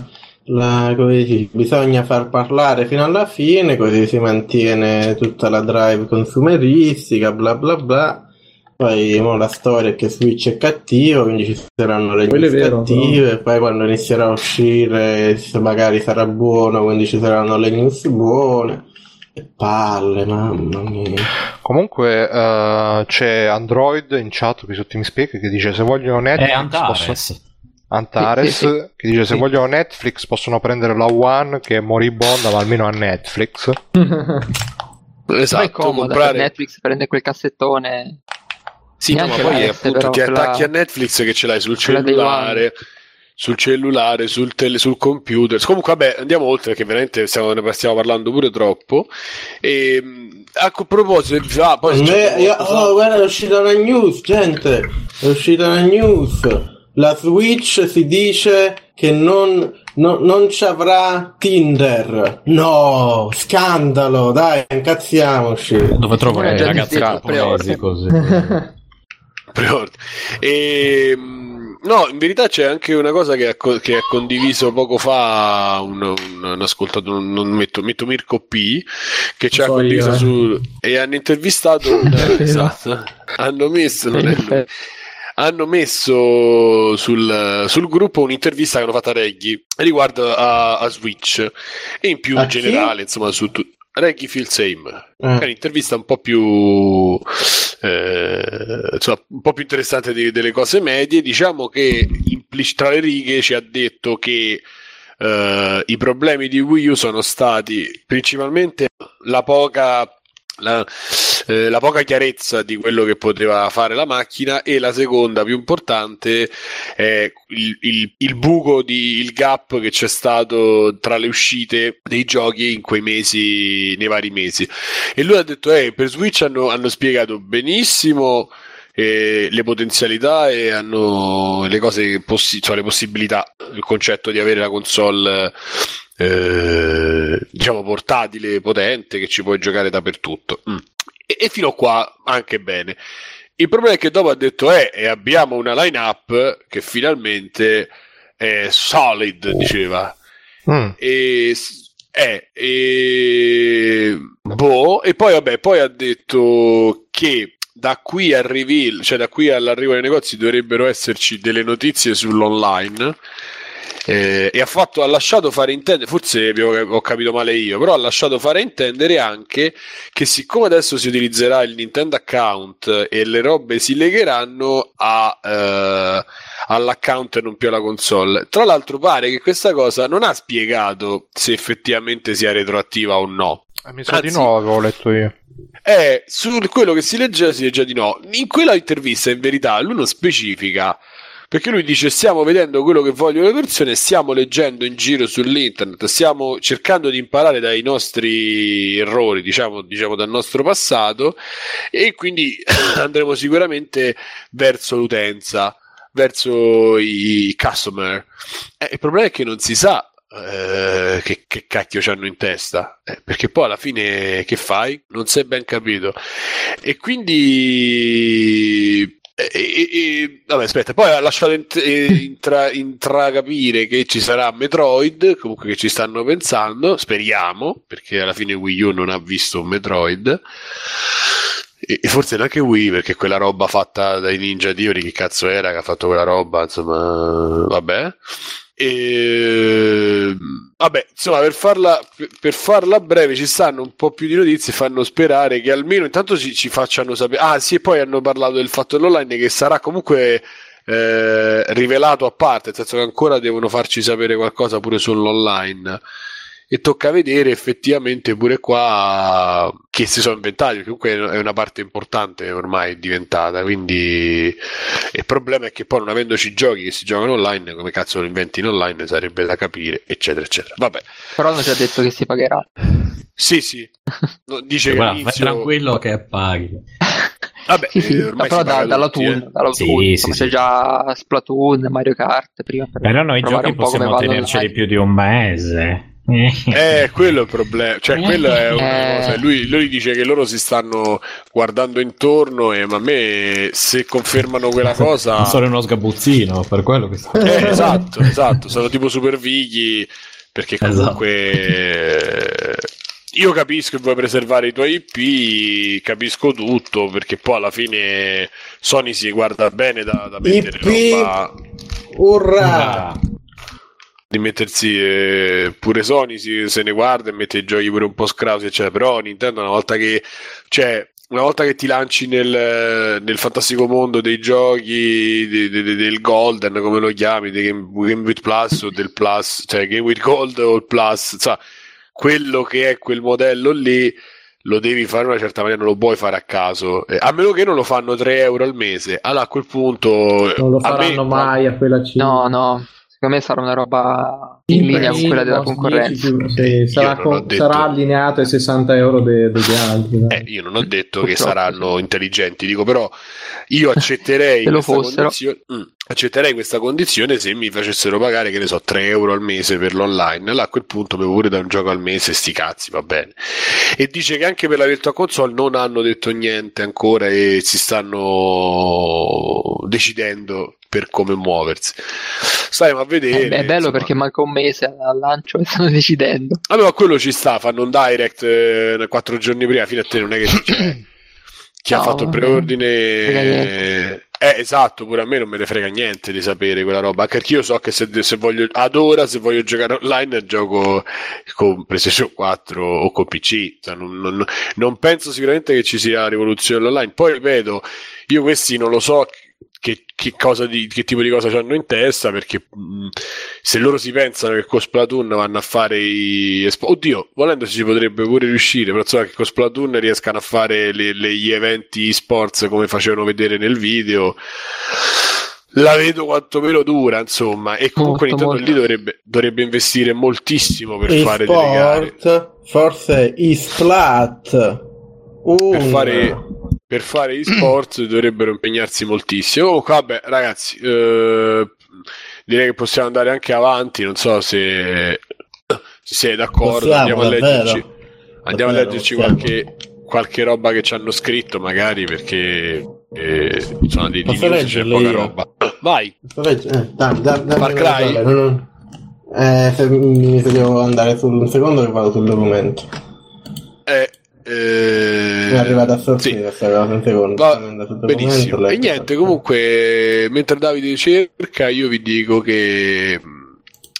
la, come dici, bisogna far parlare fino alla fine così si mantiene tutta la drive consumeristica bla bla bla. Poi mo, la storia è che Switch è cattivo quindi ci saranno le news vero, cattive poi quando inizierà a uscire se magari sarà buono quindi ci saranno le news buone. E palle mamma mia. Comunque eh, c'è Android in chat qui mi spiega che dice se vogliono È Netflix Antares. Antares Sì, sì, sì. che dice se Sì. vogliono Netflix possono prendere la One che è moribonda ma almeno ha Netflix. è esatto comoda per comprare Netflix prende quel cassettone Sì, no, ma poi la S, appunto però, ti attacchi a Netflix che ce l'hai sul cellulare, sul cellulare, sul, tele, sul computer. Comunque, vabbè, andiamo oltre perché veramente stiamo, ne stiamo parlando pure troppo. E, mh, a proposito, ah, poi Me- c'è io- oh, guarda, è uscita una news, gente. È uscita una news. La Switch si dice che non, non, non ci avrà Tinder. No, scandalo, dai, incazziamoci. Dove trovo Eh, ragazzi giapponesi così? E, mh, no, in verità c'è anche una cosa che ha, che ha condiviso poco fa un, un- un ascoltatore, non metto, metto Mirko P, che ci ha so condiviso io, eh. su, e hanno intervistato un, esatto, hanno messo, non è lui. Hanno messo sul, sul gruppo un'intervista che hanno fatto a Reggie riguardo a, a Switch e in più A in chi? generale, insomma, su tu- Reggie Feel Same. Eh. È un'intervista un po' più eh, insomma, un po' più interessante di- delle cose medie. Diciamo che implic- tra le righe ci ha detto che eh, i problemi di Wii U sono stati principalmente la poca la, eh, la poca chiarezza di quello che poteva fare la macchina e la seconda più importante è il, il- il buco di il gap che c'è stato tra le uscite dei giochi in quei mesi nei vari mesi e lui ha detto eh, per Switch hanno, hanno spiegato benissimo eh, le potenzialità e hanno le cose possi- cioè le possibilità il concetto di avere la console eh, diciamo portatile potente che ci puoi giocare dappertutto Mm. E, e fino a qua anche bene il problema è che dopo ha detto eh, e abbiamo una line up che finalmente è solid diceva Mm. e eh, e boh, e poi vabbè, poi ha detto che da qui al reveal, cioè da qui all'arrivo dei negozi dovrebbero esserci delle notizie sull'online. Eh, e ha, fatto, ha lasciato fare intendere, forse ho capito male io, però ha lasciato fare intendere anche che siccome adesso si utilizzerà il Nintendo account e le robe si legheranno a, eh, all'account e non più alla console. Tra l'altro pare che questa cosa non ha spiegato se effettivamente sia retroattiva o no. Eh, mi sa di no, avevo letto io. Eh, su quello che si legge si legge di no. In quella intervista, in verità, lui non specifica. Perché lui dice: Stiamo vedendo quello che vogliono le persone, stiamo leggendo in giro sull'internet, stiamo cercando di imparare dai nostri errori, diciamo, diciamo dal nostro passato, e quindi andremo sicuramente verso l'utenza, verso i customer. Eh, il problema è che non si sa eh, che, che cacchio c'hanno in testa, Eh, perché poi alla fine che fai? Non si è ben capito. E quindi. E- e- e- vabbè, aspetta, poi ha lasciato int- eh, intra- intracapire che ci sarà Metroid, comunque che ci stanno pensando, speriamo, perché alla fine Wii U non ha visto un Metroid. E, e forse neanche Wii, perché quella roba fatta dai Ninja Theory, che cazzo era che ha fatto quella roba, insomma, vabbè. E, vabbè, insomma, per farla, per farla breve, ci stanno un po' più di notizie, fanno sperare che almeno intanto ci, ci facciano sapere. Ah, sì, e poi hanno parlato del fatto dell'online che sarà comunque eh, rivelato a parte, nel senso che ancora devono farci sapere qualcosa pure sull'online. E tocca vedere effettivamente pure qua che si sono inventati, comunque è una parte importante ormai diventata. Quindi il problema è che poi non avendoci giochi che si giocano online, come cazzo lo inventi in online sarebbe da capire, eccetera, eccetera. Vabbè, Però hanno già detto che si pagherà. sì, sì, No, dice che Guarda, fai all'inizio- tranquillo che paghi. Vabbè, Sì, sì, ormai però si paga da, dalla Toon, eh. dalla Sì, Toon, sì, c'è già Splatoon, Mario Kart prima per Però noi giochi possiamo tenerceli online. più di un mese. Eh, quello è il problema. Cioè, quello è una Eh. cosa. Lui, lui dice che loro si stanno guardando intorno, e ma a me se confermano quella cosa. Non sono uno sgabuzzino, per quello che sto... Eh, esatto, esatto. Sono tipo super vighi. Perché Esatto. comunque. Io capisco che vuoi preservare i tuoi IP, capisco tutto, perché poi alla fine Sony si guarda bene da, da mettere IP. roba Urrà! Di mettersi eh, pure Sony si- se ne guarda e mette i giochi pure un po' scrausi eccetera però Nintendo una volta che cioè una volta che ti lanci nel, nel fantastico mondo dei giochi de- de- de- del Golden come lo chiami del Game, Game with Plus o del Plus cioè Game with Gold o il Plus insomma, quello che è quel modello lì lo devi fare in una certa maniera, non lo puoi fare a caso, Eh, a meno che non lo fanno 3 euro al mese. Allora a quel punto Non lo a me- faranno mai a quella cifra. No, no, secondo me sarà una roba in linea con quella della concorrenza. Sì, sarà, con- detto- sarà allineato ai 60 euro de- degli altri. dai. Eh, io non ho detto che Purtroppo, saranno intelligenti, dico però io accetterei questa condizione. mm, accetterei questa condizione se mi facessero pagare, che ne so, 3 euro al mese per l'online. Allora a quel punto mi pure da un gioco al mese, sti cazzi, va bene. E dice che anche per la Virtua Console non hanno detto niente ancora e si stanno decidendo per come muoversi. Staremo a vedere. Eh, è bello insomma. perché manca un mese al lancio e stanno decidendo. Allora, quello ci sta, fanno un direct eh, quattro giorni prima, fino a te non è che c'è. Chi ha No, fatto il preordine... Eh, esatto, pure a me non me ne frega niente di sapere quella roba, anche perché io so che se, se voglio, ad ora, se voglio giocare online, gioco con PlayStation 4 o con PC, Cioè, non, non- non penso sicuramente che ci sia rivoluzione online. Poi ripeto, io questi non lo so che, che cosa di, che tipo di cosa hanno in testa, perché mh, se loro si pensano che con Splatoon vanno a fare i... espo- Oddio, volendo ci potrebbe pure riuscire, però insomma che con Splatoon riescano a fare le- le- gli eventi sports come facevano vedere nel video. La vedo quantomeno dura, insomma, e comunque Molto, Nintendo molto. lì dovrebbe, dovrebbe investire moltissimo per fare delle gare. Forse e-splat. Per Un- fare, per fare e-sports dovrebbero impegnarsi moltissimo. Comunque, vabbè, ragazzi, eh, direi che possiamo andare anche avanti. Non so se, se siete d'accordo. Possiamo, andiamo a leggerci, andiamo a Davvero, leggerci possiamo. qualche, qualche roba che ci hanno scritto, magari perché eh, insomma, di, di news c'è poca io? roba. Vai, Eh, dai, dai, Far Cry? non- Eh, se, mi se devo andare sul un secondo che vado sul documento. eh, eh, Mi è arrivata a sì. sorpresa questa cosa, un secondo. Va benissimo. E niente, comunque, mentre Davide cerca, io vi dico che mh,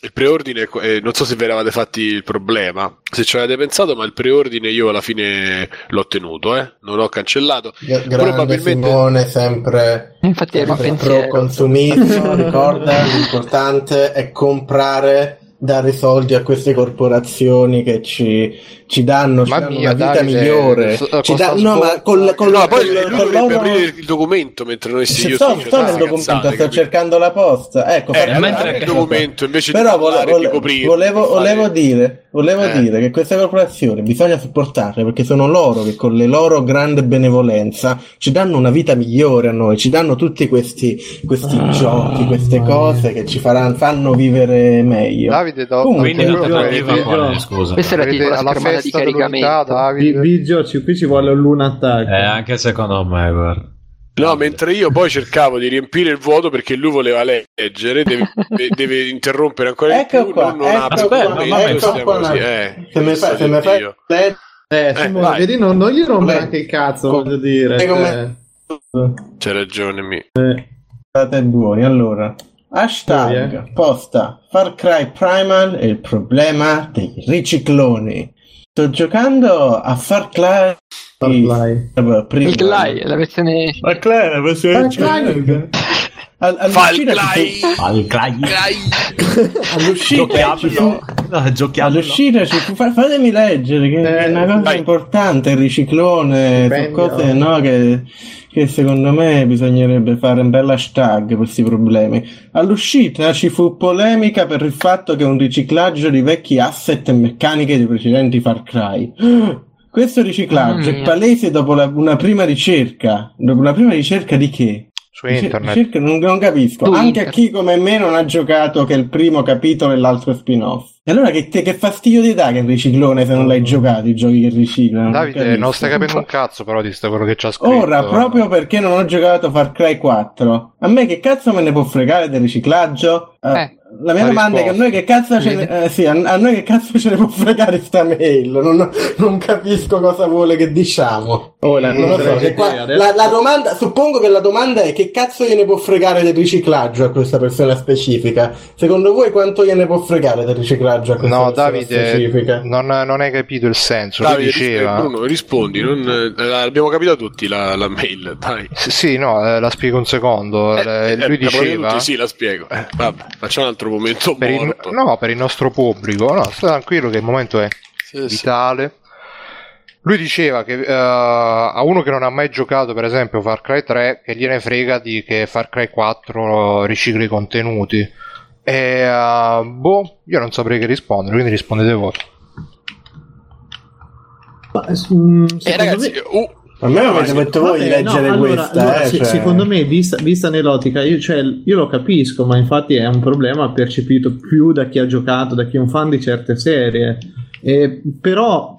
il preordine, eh, non so se vi eravate fatti il problema, se ci avete pensato, ma il preordine io alla fine l'ho tenuto, eh? non l'ho cancellato. Grande Probabilmente- Simone, sempre, Infatti sempre pro pensiero. consumismo, ricorda, l'importante è comprare, dare soldi a queste corporazioni che ci, ci danno, ci Ma danno mia, una vita Davide, migliore. Ci da- no, ma col, col, No, poi col- lui con dovrebbe loro- aprire il documento mentre noi si io sto, sto nel documento, sto cercando la posta. Ecco, Eh, mentre il documento invece Però di vole- vole- di coprire, volevo, volevo dire, volevo Eh. dire che queste corporazioni bisogna supportarle perché sono loro che con le loro grande benevolenza ci danno una vita migliore a noi, ci danno tutti questi, questi Ah, giochi, queste mamma cose che ci faranno, fanno vivere meglio. Davide, do- Comunque, Quindi l'alternativa qual è, scusa? Questa tipo la alla schermata di caricamento. Davide. Biggio, ci- qui ci vuole un luna attack. Eh, anche secondo me, guarda. No, mentre io poi cercavo di riempire il vuoto perché lui voleva leggere, deve, deve interrompere ancora di Ecco più, qua, non, non ecco apre qua, il documento, ecco qua, così, eh, se mi fai, se mi fai Dio. Eh, Eh, Simone, vai. vedi, non, non gli rompere Beh, anche il cazzo, com- voglio dire. e come- cioè, C'è ragione, mi. eh. State buoni, allora. Hashtag Sì, eh. posta Far Cry Primal e il problema dei ricicloni. Sto giocando a Far Cry. Far Cry. Vabbè, prima- Il Glide, la versione Far Cry, la versione Far Cry. All'uscita ci fu- all'uscita ci fu- No, giochiamo. all'uscita ci fu- fa- fatemi leggere che Eh, è una cosa vai. importante il riciclone sono cose no, che, che secondo me bisognerebbe fare un bel hashtag questi problemi all'uscita ci fu polemica per il fatto che un riciclaggio di vecchi asset e meccaniche dei precedenti Far Cry questo riciclaggio Mamma è palese dopo la- una prima ricerca. Dopo una prima ricerca di che? Su internet. ricerca non, non capisco. Su Anche a chi come me non ha giocato che il primo capitolo e l'altro spin-off. E allora che, te- che fastidio ti dà che il riciclone se non l'hai giocato, i giochi che riciclano? Davide, capisco. non stai capendo un cazzo però di sta quello che c'ha scritto. Ora, proprio perché non ho giocato Far Cry 4, a me che cazzo me ne può fregare del riciclaggio? Eh, Eh. La mia La domanda è che a noi che cazzo ce ne, eh, sì, a, a noi che cazzo ce ne può fregare sta mail? Non, non capisco cosa vuole che diciamo. Ora, non lo so, che qua- la, la domanda, suppongo che la domanda è che cazzo gliene può fregare del riciclaggio a questa persona specifica? Secondo voi quanto gliene può fregare del riciclaggio a questa No, persona Davide, specifica? non, non hai capito il senso. Lui Davide, diceva. Bruno, rispondi. non- eh, l'abbiamo capito tutti la, la mail, dai. S- Sì, no, eh, la spiego un secondo. Eh, Eh, lui capito diceva. tutti, sì, la spiego. Eh, vabbè, facciamo un altro momento Per il, no, per il nostro pubblico, no, sta tranquillo che il momento è Sì, sì. vitale. Lui diceva che eh, a uno che non ha mai giocato, per esempio, Far Cry 3, che gliene frega di che Far Cry 4 ricicli i contenuti. E eh, boh, io non saprei che rispondere, quindi rispondete voi. Ma, mm, Eh, ragazzi, me- uh, A me avete detto voi di leggere no, questa, allora, eh, se- cioè- secondo me, vista, vista nell'ottica, io, cioè, io lo capisco, ma infatti è un problema percepito più da chi ha giocato, da chi è un fan di certe serie. E, però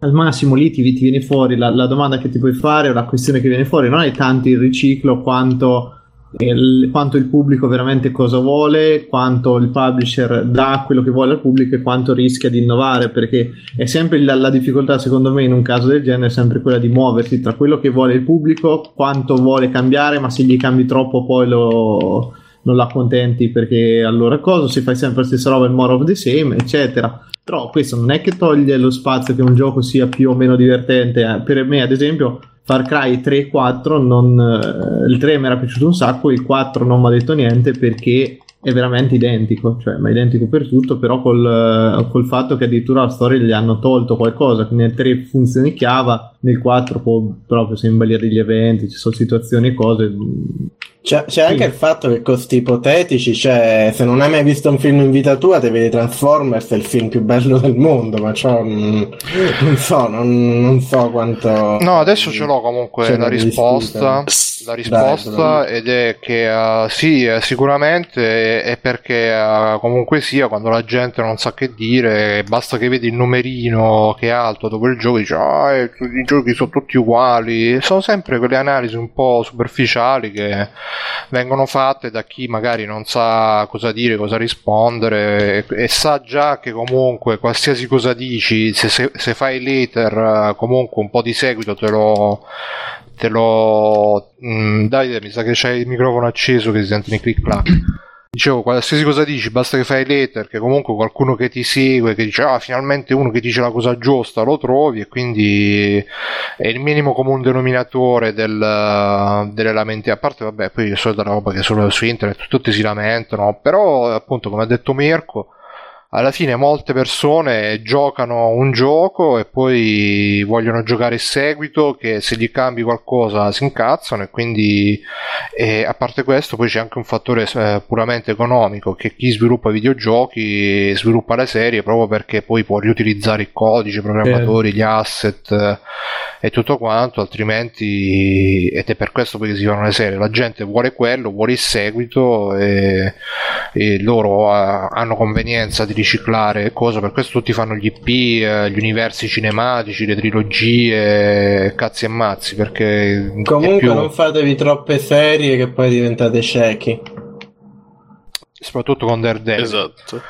al massimo lì ti, ti viene fuori la, la domanda che ti puoi fare o la questione che viene fuori. Non è tanto il riciclo quanto il, quanto il pubblico veramente cosa vuole, quanto il publisher dà quello che vuole al pubblico e quanto rischia di innovare, perché è sempre la, la difficoltà, secondo me, in un caso del genere, è sempre quella di muoversi tra quello che vuole il pubblico, quanto vuole cambiare, ma se gli cambi troppo poi lo, non l'accontenti perché allora cosa, se fai sempre la stessa roba, il more of the same, eccetera. Però questo non è che toglie lo spazio che un gioco sia più o meno divertente. eh. Per me, ad esempio, Far Cry 3 e 4 non, eh, il 3 mi era piaciuto un sacco, il 4 non mi ha detto niente perché è veramente identico, cioè ma identico per tutto, però col, eh, col fatto che addirittura la storia gli hanno tolto qualcosa, che nel 3 funzionicchiava, nel 4 può proprio imballire gli eventi, ci sono situazioni e cose. C'è, c'è anche il fatto che costi ipotetici, cioè se non hai mai visto un film in vita tua, ti vedi Transformers, è il film più bello del mondo, ma ciò, mm, non so, non, non so quanto... No, adesso ce l'ho comunque ce la risposta. La risposta Dai, ed è che eh, sì, eh, sicuramente è perché eh, comunque sia quando la gente non sa che dire, basta che vedi il numerino che è alto dopo il gioco, dici ah, eh, tutti i giochi sono tutti uguali. Sono sempre quelle analisi un po' superficiali che vengono fatte da chi magari non sa cosa dire, cosa rispondere e, e sa già che comunque qualsiasi cosa dici, se, se, se fai later comunque un po' di seguito te lo te lo mm, Davide mi sa che c'hai il microfono acceso che si sentono i click clack dicevo qualsiasi cosa dici basta che fai later che comunque qualcuno che ti segue che dice ah finalmente uno che dice la cosa giusta lo trovi e quindi è il minimo comune denominatore del, delle lamenti. A parte vabbè poi è solita roba che solo su internet tutti si lamentano però appunto come ha detto Mirko alla fine molte persone giocano un gioco e poi vogliono giocare il seguito che se gli cambi qualcosa si incazzano e quindi e a parte questo poi c'è anche un fattore eh, puramente economico che chi sviluppa videogiochi sviluppa le serie proprio perché poi può riutilizzare il codice, i programmatori, gli asset eh, e tutto quanto altrimenti ed è per questo che si fanno le serie. La gente vuole quello, vuole il seguito e, e loro eh, hanno convenienza di riciclare cose, per questo tutti fanno gli IP, eh, gli universi cinematici, le trilogie, cazzi e mazzi, perché Comunque più- non fatevi troppe serie che poi diventate ciechi. soprattutto con Daredevil. esatto.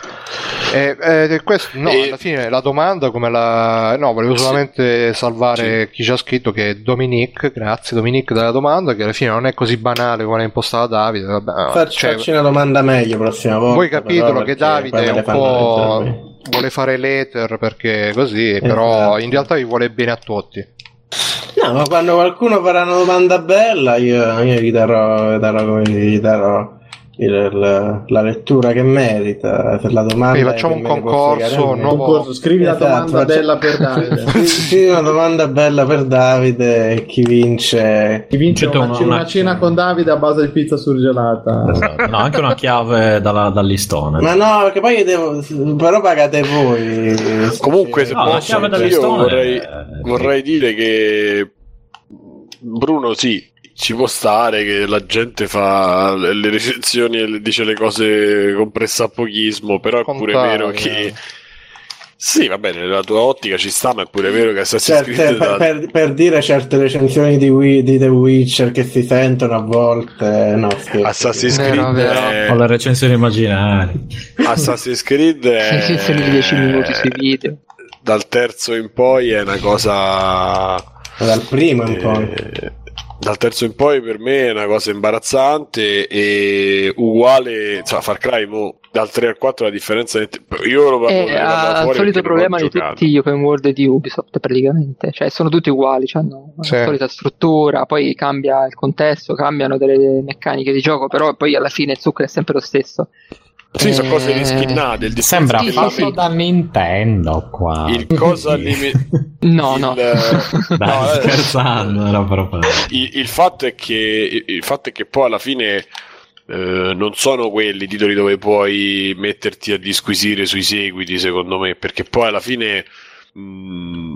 E, ed è questo, no, E- alla fine la domanda come la... No, volevo solamente salvare chi ci ha scritto che è Dominique, grazie Dominique della domanda, che alla fine non è così banale come l'ha impostata Davide. Vabbè, Facci, cioè, facci una domanda meglio prossima volta. voi capitelo però, che Davide è un po' vuole fare l'ether perché così, però Esatto. in realtà vi vuole bene a tutti. No, ma quando qualcuno farà una domanda bella, io, io gli darò, gli darò, gli darò il- il- la lettura che merita, per la domanda. Quindi facciamo un concorso, me. nuovo- Concorso, scrivi la Esatto, domanda faccio- bella per Davide. Sì, sì, una domanda bella per Davide e chi vince. Chi vince una, una- una cena con Davide a base di pizza surgelata. Esatto. No, anche una chiave dalla- dal listone. Ma no, perché poi io devo. Però pagate voi. Comunque, se No, la posso, chiave da io listone vorrei, vorrei dire che Bruno sì, ci può stare che la gente fa le recensioni e dice le cose con pressappochismo, però è pure vero che... Sì, va bene, nella tua ottica ci sta, ma è pure vero che Assassin's Certe- Creed... per, da- per- per dire certe recensioni di, Wi- di The Witcher che si sentono a volte, no, scherzo. Assassin's Vero, Creed, vero. è- Ho le recensioni immaginari. Assassin's Creed è- Recensioni di 10 minuti sui video. dal terzo in poi è una cosa Dal primo un po'. Dal terzo in poi per me è una cosa imbarazzante e uguale, cioè Far Cry mo, dal 3 al 4 la differenza è io lo lo- lo- ha fuori il solito problema di tutti gli open world di Ubisoft praticamente, cioè sono tutti uguali, cioè hanno la Sì. solita struttura, poi cambia il contesto, cambiano delle meccaniche di gioco, però poi alla fine il zucchero è sempre lo stesso. Sì, sono cose Eh, riskinnate, il Sembra Sì, fatto sì. da Nintendo qua. il cosa limi- No, il- no. Dai, no, eh, scherzando, era proprio... il, il fatto è che il fatto è che poi alla fine eh, non sono quelli titoli dove puoi metterti a disquisire sui seguiti, secondo me, perché poi alla fine mh,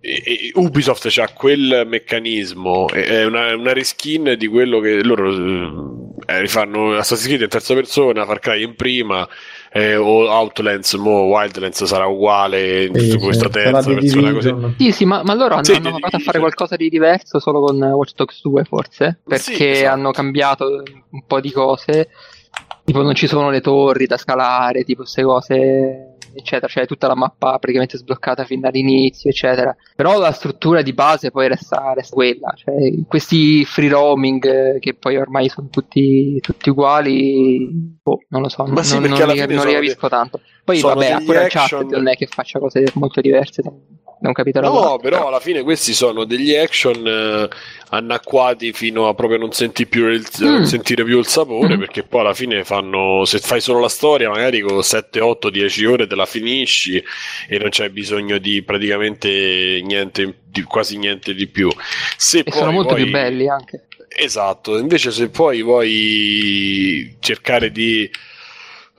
e- Ubisoft c'ha quel meccanismo, è è una, una reskin di quello che loro eh, rifanno Assassin's Creed in terza persona, Far Cry in prima. eh, o Outlands, mo Wildlands sarà uguale in Sì, questa terza persona così. Sì, sì, ma, ma loro hanno, Sì, hanno di- provato a fare qualcosa di diverso solo con Watch Dogs 2 forse, perché Sì, esatto. hanno cambiato un po' di cose, tipo non ci sono le torri da scalare, tipo queste cose, eccetera, cioè tutta la mappa praticamente sbloccata fin dall'inizio, eccetera. Però la struttura di base poi resta, resta quella, cioè questi free roaming eh, che poi ormai sono tutti, tutti uguali, boh, non lo so, Ma non, sì, non- non li, non li capisco tanto. Poi sono vabbè, pure action- Uncharted non è che faccia cose molto diverse da un capitolo No, all'altro, però alla fine questi sono degli action eh, annacquati fino a proprio non, senti più il- non Mm. sentire più il sapore, Mm. perché poi alla fine fanno, se fai solo la storia, magari con 7, 8, 10 ore te la finisci e non c'è bisogno di praticamente niente, di quasi niente di più. Se E poi sono molto vuoi- più belli anche. Esatto, invece se poi vuoi cercare di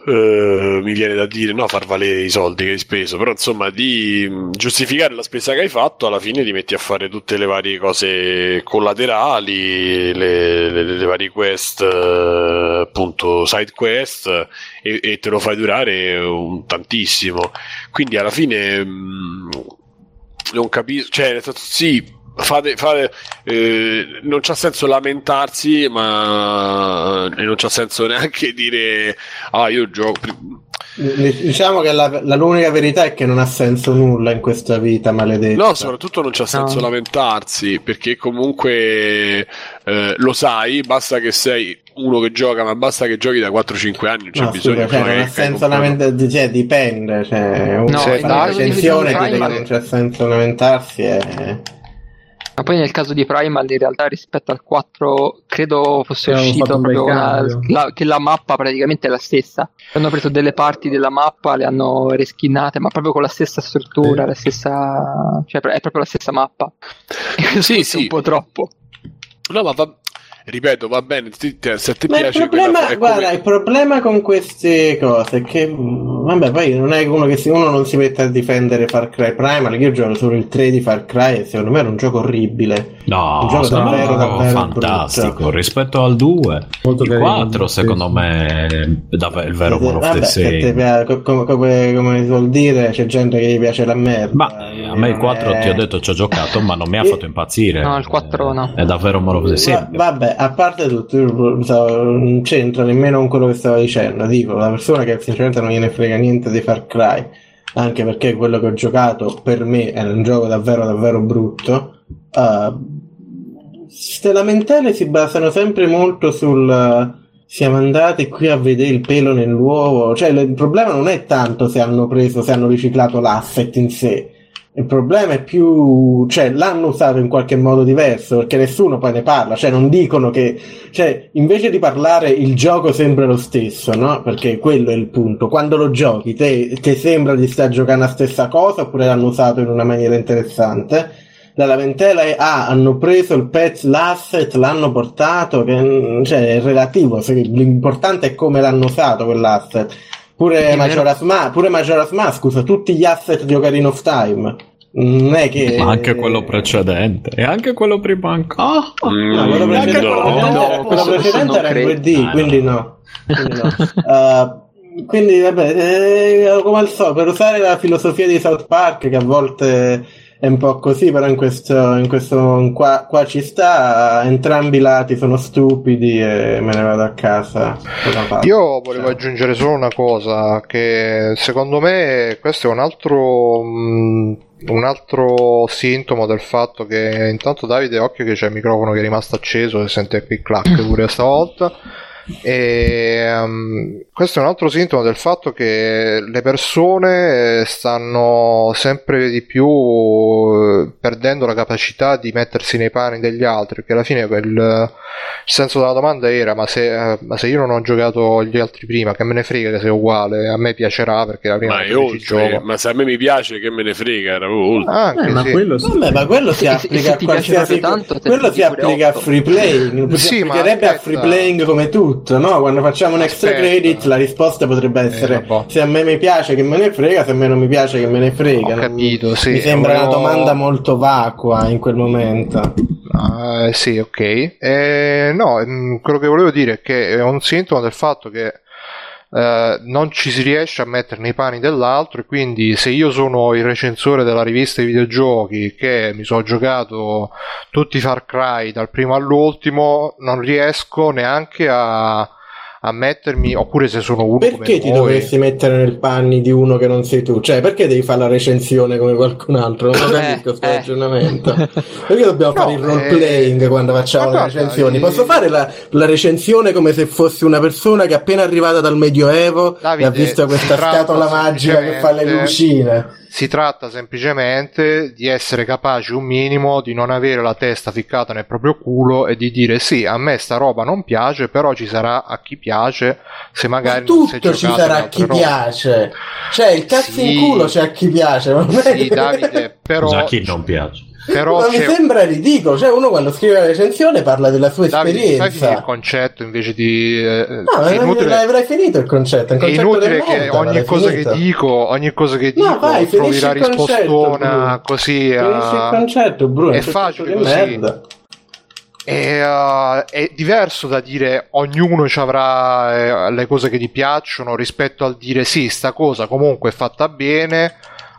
eh, mi viene da dire no, far valere i soldi che hai speso, però insomma di mh, giustificare la spesa che hai fatto, alla fine ti metti a fare tutte le varie cose collaterali, le, le- le varie quest, eh, appunto side quest e, e te lo fai durare un tantissimo. Quindi alla fine mh, non capisco, cioè nel sì, fate, fate eh, non c'ha senso lamentarsi, ma e non c'ha senso neanche dire ah io gioco Diciamo che la, la- l'unica verità è che non ha senso nulla in questa vita maledetta. No, soprattutto non c'ha senso No. lamentarsi perché comunque eh, lo sai, basta che sei uno che gioca, ma basta che giochi da 4-5 anni, non c'è No, bisogno scusa, cioè, non fare ha senso lamentarsi, cioè, dipende. Cioè, No, una di recensione che non c'è senso lamentarsi. È... Ma poi nel caso di Primal, in realtà, rispetto al 4, credo fosse Avevano uscito proprio una- la- che la mappa praticamente è la stessa. Hanno preso delle parti della mappa, le hanno reskinnate, ma proprio con la stessa struttura, Sì. la stessa. cioè è proprio la stessa mappa. E Sì, sì. un po' troppo. No, ma va, ripeto, va bene, se ti Ma il piace problema, quella- è guarda, come- il problema con queste cose è che, mh, vabbè, poi non è uno che si, uno non si mette a difendere Far Cry Primal. Io gioco solo il 3 di Far Cry e secondo me era un gioco orribile. No, Un gioco davvero, è davvero fantastico brutto. rispetto al 2. Molto il carino, 4 sì. secondo me è davvero il vero Call of the se come, come, come si vuol dire, c'è gente che gli piace la merda. Ma eh, a me il 4 Eh, ti ho detto ci ho giocato, ma non mi ha fatto impazzire. No, il 4 no. È davvero un Call of the vabbè, a parte tutto, non c'entra nemmeno con quello che stavo dicendo. Dico, la persona che sinceramente non gliene frega niente di Far Cry, anche perché quello che ho giocato per me è un gioco davvero, davvero brutto. Ste lamentele si basano sempre molto sul. eh, Siamo andati qui a vedere il pelo nell'uovo. Cioè, il problema non è tanto se hanno preso, se hanno riciclato l'asset in sé. Il problema è più, cioè, l'hanno usato in qualche modo diverso perché nessuno poi ne parla, cioè, non dicono che, cioè, invece di parlare il gioco sembra lo stesso, no? Perché quello è il punto. Quando lo giochi, te, te sembra di star giocando la stessa cosa oppure l'hanno usato in una maniera interessante? La lamentela è, ah, hanno preso il pezzo, l'asset, l'hanno portato, che, cioè, è relativo, l'importante è come l'hanno usato quell'asset. Pure Majora's Mask, pure Majora's Mask usa tutti gli asset di Ocarina of Time. Non è che... Ma anche quello precedente. E anche quello prima ancora. Mm, No, quello precedente, no, quello no, quello precedente era in credo. 2D, Ah, quindi no. Quindi, no. Uh, quindi, vabbè, eh, come al solito, per usare la filosofia di South Park, che a volte è un po' così, però in questo, in questo qua, qua ci sta, entrambi i lati sono stupidi e me ne vado a casa. Io volevo aggiungere solo una cosa, che secondo me questo è un altro, mh, un altro sintomo del fatto che intanto Davide, occhio che c'è il microfono che è rimasto acceso e sente clic clac pure stavolta. E ehm, questo è un altro sintomo del fatto che le persone eh, stanno sempre di più eh, perdendo la capacità di mettersi nei panni degli altri, perché alla fine quel, il senso della domanda era: ma se, eh, ma se io non ho giocato gli altri prima, che me ne frega che sia uguale, a me piacerà perché la prima Ma è oltre, gioco. ma se a me mi piace che me ne frega, era oltre. Anche Eh, ma sì. quello sì. Vabbè, ma quello si se- applica se a qualsiasi tanto, te quello si applica a free playing, si Sì, ma applicherebbe a aspetta. free playing come tutto, no? Quando facciamo un extra Aspetta. credit la risposta potrebbe essere Eh, se a me mi piace che me ne frega, se a me non mi piace che me ne frega. Ho capito, sì. Mi sembra una Volevo- domanda molto vacua in quel momento. Ah, sì, ok. Eh, no, mm, quello che volevo dire è che è un sintomo del fatto che eh, non ci si riesce a mettere nei panni dell'altro e quindi se io sono il recensore della rivista di videogiochi che mi sono giocato tutti i Far Cry dal primo all'ultimo, non riesco neanche a, a mettermi, oppure se sono uno Perché ti voi. dovresti mettere nel panni di uno che non sei tu? Cioè, perché devi fare la recensione come qualcun altro? Non lo Eh, capisco sto eh. ragionamento. Perché dobbiamo No, fare il role eh, playing quando facciamo le recensioni? eh, Posso fare la, la recensione come se fossi una persona che è appena arrivata dal Medioevo Davide, e ha visto questa scatola magica che fa le lucine? Si tratta semplicemente di essere capaci un minimo di non avere la testa ficcata nel proprio culo e di dire sì, a me sta roba non piace, però ci sarà a chi piace se Ma magari non si è tutto ci sarà a chi robe. piace. Cioè, il cazzo Sì. in culo c'è a chi piace. ma Sì, Davide, però, a chi non piace. Però Ma mi sembra ridicolo. Cioè, uno quando scrive la recensione parla della sua Davide, finire il esperienza. concetto invece di... eh, No, è inutile, l'avrai finito il concetto. È, un è concetto inutile che ogni cosa finito. che dico, ogni cosa che No, dico vai, trovi la il concetto, rispostona Bruno. così Finisci il concetto, Bruno. è concetto facile così. merda. E, uh, è diverso da dire ognuno ci avrà eh, le cose che gli piacciono rispetto al dire sì, sta cosa comunque è fatta bene,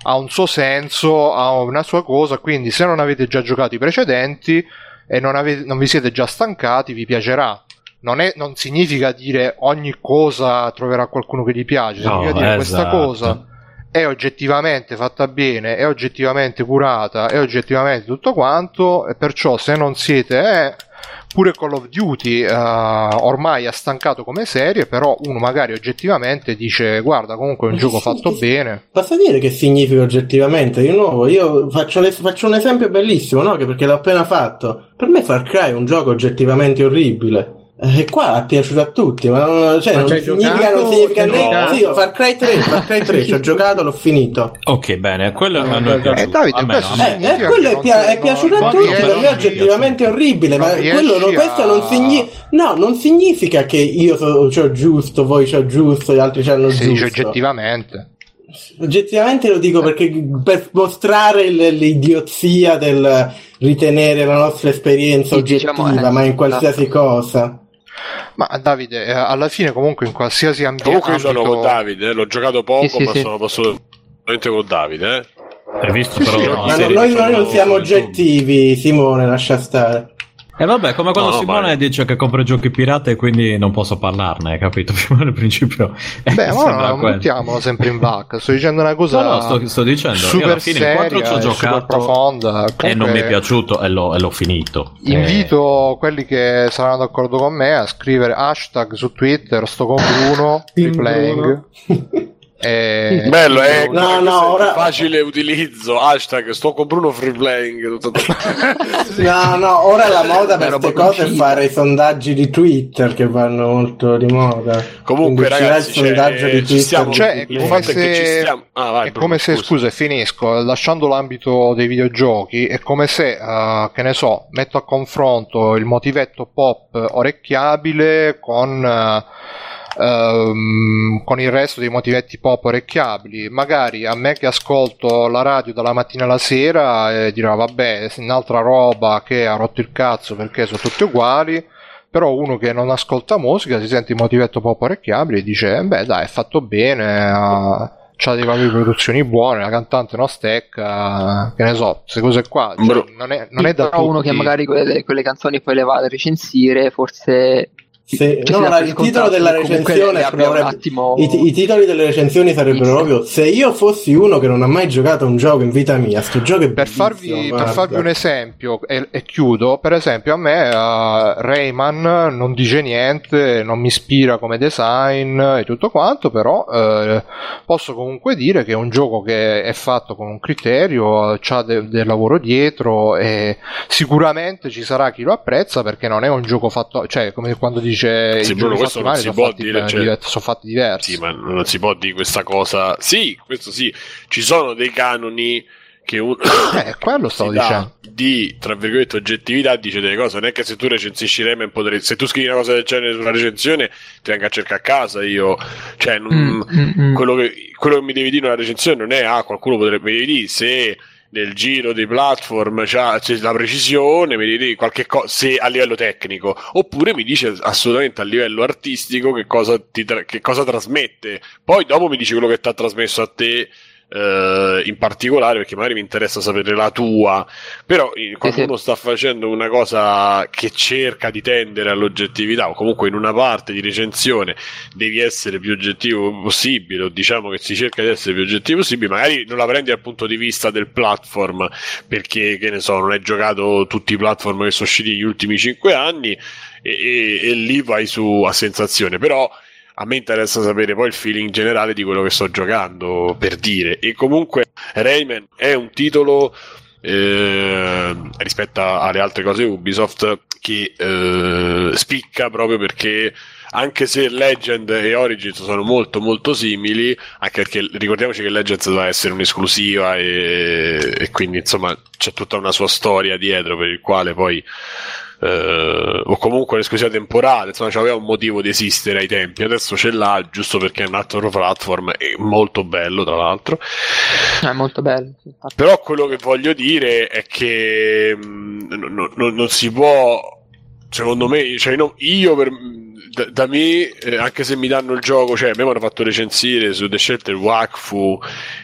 ha un suo senso, ha una sua cosa, quindi se non avete già giocato i precedenti e non, avete- non vi siete già stancati, vi piacerà. Non, è- non significa dire ogni cosa troverà qualcuno che gli piace, No, significa dire questa esatto. cosa è oggettivamente fatta bene, è oggettivamente curata, è oggettivamente tutto quanto, e perciò se non siete, eh, pure Call of Duty eh, ormai ha stancato come serie, però uno magari oggettivamente dice guarda comunque è un Ma gioco fatto bene. Posso dire che significa oggettivamente? Di nuovo, io faccio, le- faccio un esempio bellissimo, no? Che perché l'ho appena fatto. Per me Far Cry è un gioco oggettivamente orribile. E qua è piaciuto a tutti, ma non, cioè, Ma non significa, giocato? non significa né. Sì, Far Cry 3, Far Cry 3, ci ho giocato, l'ho finito. Ok, bene, quello è Eh, piaciuto. Eh, Davide, a me. Eh, eh, quello è, pia- non- è piaciuto a non tutti, per me è oggettivamente orribile, non ma quello, non- questo a- non significa, no, non significa che io so, c'ho giusto, voi c'ho giusto, gli altri c'hanno si dice giusto. oggettivamente. Oggettivamente lo dico perché per mostrare l'idiozia del ritenere la nostra esperienza Sì, oggettiva, diciamo, eh, ma in qualsiasi esatto. cosa. Ma Davide, eh, alla fine comunque in qualsiasi ambi- Comunque io sono con Davide, eh, l'ho giocato poco, Sì, sì, ma sì. sono assolutamente con Davide. Eh. Hai visto però Sì, serie no- noi, non siamo oggettivi, Simone, lascia stare. E vabbè, come quando No, no, Simone ma- dice che compra giochi pirata e quindi non posso parlarne, capito? Prima del principio. eh, Beh, ma quello. mettiamolo sempre in vacca. Sto dicendo una cosa No, no, sto, sto dicendo. io super alla fine il 4 seria ci ho e giocato profonda. e Comunque, non mi è piaciuto e l'ho, e l'ho finito. Eh, Invito quelli che saranno d'accordo con me a scrivere hashtag su Twitter sto con Bruno replaying. E... Bello, eh, No, no, è ora- facile utilizzo. Hashtag sto con Bruno Free Playing. tutto- No, no, ora la moda per queste cose è fare i sondaggi di Twitter che vanno molto di moda. Comunque, Quindi ragazzi, il sondaggio cioè, di Twitter. stiamo- Cioè, di è come è se- Ah, vai, è Bruno, come se, scusa. scusa, e finisco, lasciando l'ambito dei videogiochi, è come se, eh, che ne so, metto a confronto il motivetto pop orecchiabile con, eh, ehm, con il resto dei motivetti pop orecchiabili. Magari a me che ascolto la radio dalla mattina alla sera eh, dirà, vabbè, un'altra roba che ha rotto il cazzo perché sono tutti uguali. Però uno che non ascolta musica si sente il motivetto pop orecchiabile e dice: "Eh, Beh, dai, è fatto bene. ha c'ha dei valori di produzioni buone. La cantante non stecca. Che ne so, queste cose qua. cioè, non, è, non è da Però uno tutti. che magari quelle, quelle canzoni poi le va a recensire, forse... Sì, cioè, no, dà la- per il titolo della recensione dovrebbe- attimo... I, i titoli delle recensioni sarebbero Sì. proprio se io fossi uno che non ha mai giocato a un gioco in vita mia, sto gioco è Per farvi, per farvi un esempio e, e chiudo, per esempio a me eh, Rayman non dice niente, non mi ispira come design e tutto quanto, però eh, posso comunque dire che è un gioco che è fatto con un criterio, c'ha de- del lavoro dietro e sicuramente ci sarà chi lo apprezza perché non è un gioco fatto, cioè come quando dice Sì, Bruno, questo non si sono può fatti, dire, eh, cioè- sono fatti diversi. Sì, ma non si può dire questa cosa. Sì, questo sì. Ci sono dei canoni che uno Eh, quello stavo dicendo. di tra virgolette oggettività dice delle cose. Non è che se tu recensisci Rayman potresti. Se tu scrivi una cosa del genere sulla recensione, ti vengo a cercare a casa. Io, cioè, non- Mm, mm, mm. quello, che, quello che mi devi dire nella recensione non è ah, qualcuno potrebbe dire se nel giro dei platform c'ha, c'è la precisione, mi dire qualche cosa se a livello tecnico, oppure mi dice assolutamente a livello artistico che cosa, ti tra- che cosa trasmette. Poi dopo mi dici quello che ti ha trasmesso a te. Eh, in particolare perché magari mi interessa sapere la tua però eh, quando sì. uno sta facendo una cosa che cerca di tendere all'oggettività o comunque in una parte di recensione devi essere più oggettivo possibile o diciamo che si cerca di essere più oggettivo possibile magari non la prendi dal punto di vista del platform perché che ne so non hai giocato tutti i platform che sono usciti negli ultimi 5 anni e, e- e lì vai su a sensazione però a me interessa sapere poi il feeling generale di quello che sto giocando per dire. E comunque Rayman è un titolo eh, rispetto alle altre cose Ubisoft che eh, spicca proprio perché anche se Legend e Origins sono molto molto simili anche perché ricordiamoci che Legends doveva essere un'esclusiva e, e quindi insomma c'è tutta una sua storia dietro per il quale poi eh, o comunque un'esclusiva temporale, insomma, aveva un motivo di esistere ai tempi. Adesso ce l'ha giusto perché è un altro platform e molto bello, tra l'altro. È molto bello. infatti. Però quello che voglio dire è che mh, no- no- non si può, secondo me, cioè no- io per, da, da me, eh, anche se mi danno il gioco, cioè a me mi hanno fatto recensire su The Shelter Wakfu,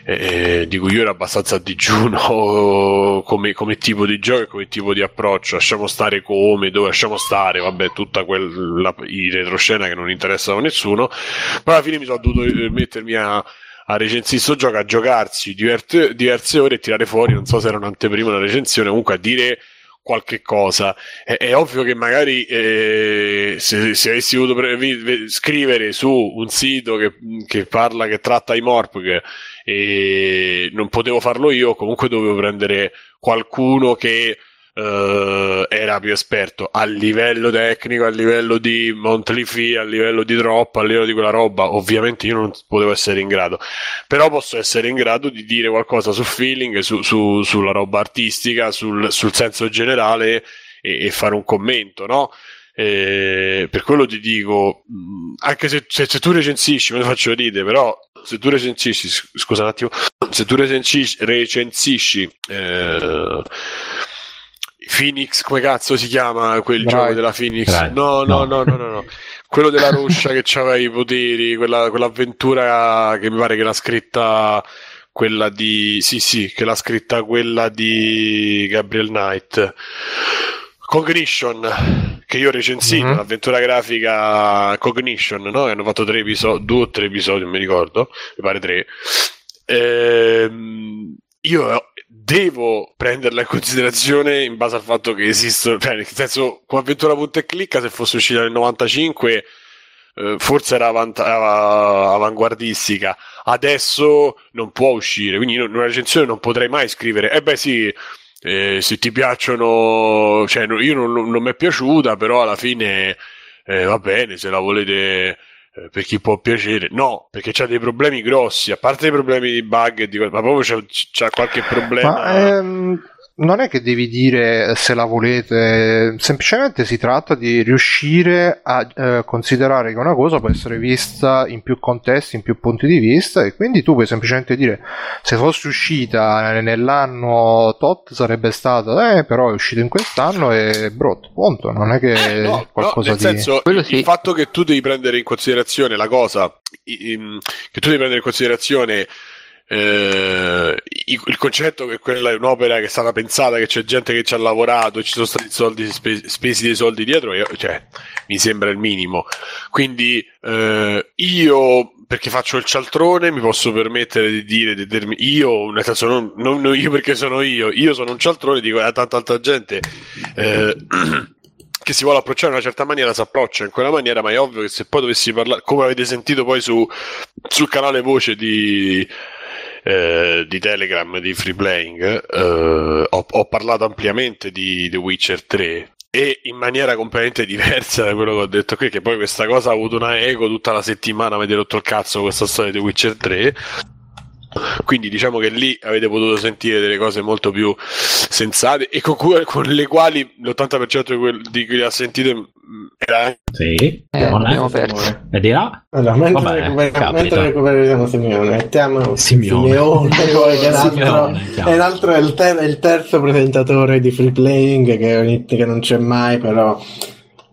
eh, di cui io ero abbastanza a digiuno come, come tipo di gioco e come tipo di approccio. Lasciamo stare come, dove lasciamo stare, vabbè, tutta quella i retroscena che non interessano a nessuno. Poi alla fine mi sono dovuto eh, mettermi a a recensire sto gioco, a giocarsi diverte- diverse ore e tirare fuori, non so se era un'anteprima una recensione, comunque a dire qualche cosa. È, è ovvio che magari eh, se, se avessi voluto pre- scrivere su un sito che, che parla, che tratta i Morpg e non potevo farlo io, comunque dovevo prendere qualcuno che eh, era più esperto a livello tecnico, a livello di monthly fee, a livello di drop, a livello di quella roba. Ovviamente io non potevo essere in grado, però posso essere in grado di dire qualcosa su feeling, su, su- sulla roba artistica, sul, sul senso generale e, e fare un commento, no? Eh, per quello ti dico, anche se, se- se tu recensisci, me lo faccio ridere, però se tu recensisci, scusa un attimo, se tu recensisci, recensisci eh, Phoenix, come cazzo si chiama quel Bright. gioco della Phoenix? No, no, No. no, no, no, no. Quello della Ruscia che aveva i poteri, quella, quell'avventura che mi pare che l'ha scritta quella di sì, sì, che l'ha scritta quella di Gabriel Knight. Cognition, che io ho recensito, Mhm. l'avventura grafica Cognition, no? Che hanno fatto tre episodi, due o tre episodi, non mi ricordo, mi pare tre. Ehm, io devo prenderla in considerazione in base al fatto che esistono, cioè nel senso, come avventura punta e clicca, se fosse uscita nel 95 eh, forse era avant- av- avanguardistica, adesso non può uscire, quindi in una recensione non potrei mai scrivere, eh beh sì, eh, se ti piacciono, cioè no- io non, non mi è piaciuta, però alla fine eh, va bene, se la volete eh, per chi può piacere, no, perché c'ha dei problemi grossi, a parte i problemi di bug, di, ma proprio c'ha, c'ha qualche problema. Ma ehm, non è che devi dire se la volete, semplicemente si tratta di riuscire a eh, considerare che una cosa può essere vista in più contesti, in più punti di vista e quindi tu puoi semplicemente dire se fosse uscita nell'anno tot sarebbe stata, eh però è uscito in quest'anno e brutto, punto, non è che Eh, no, no, qualcosa nel di... senso, Quello il sì. fatto che tu devi prendere in considerazione la cosa, i- i- che tu devi prendere in considerazione eh, il concetto che quella è un'opera che è stata pensata, che c'è gente che ci ha lavorato, ci sono stati soldi spe- spesi dei soldi dietro, io- cioè, mi sembra il minimo. Quindi eh, io, perché faccio il cialtrone, mi posso permettere di dire, di dirmi- io, nel senso non, non- io perché sono io, io sono un cialtrone, dico a tanta altra gente. eh, che si vuole approcciare in una certa maniera si approccia in quella maniera, ma è ovvio che se poi dovessi parlare, come avete sentito poi su, sul canale voce di, eh, di Telegram di Free Playing, eh, ho, ho parlato ampiamente di The Witcher 3 e in maniera completamente diversa da quello che ho detto qui, che poi questa cosa ha avuto una eco tutta la settimana, avete rotto il cazzo con questa storia di The Witcher 3. Quindi diciamo che lì avete potuto sentire delle cose molto più sensate e con, cui- con le quali l'80% di, quel- di chi le ha sentite mh, era Sì, Eh, abbiamo perso. E di là? Allora, mentre, Vabbè, recuperiamo, mentre recuperiamo Simeone, mettiamo Simeone. Simeone, poi, che è un altro, Simeone, chiaro. è il, ter- il terzo presentatore di free playing che, che non c'è mai, però.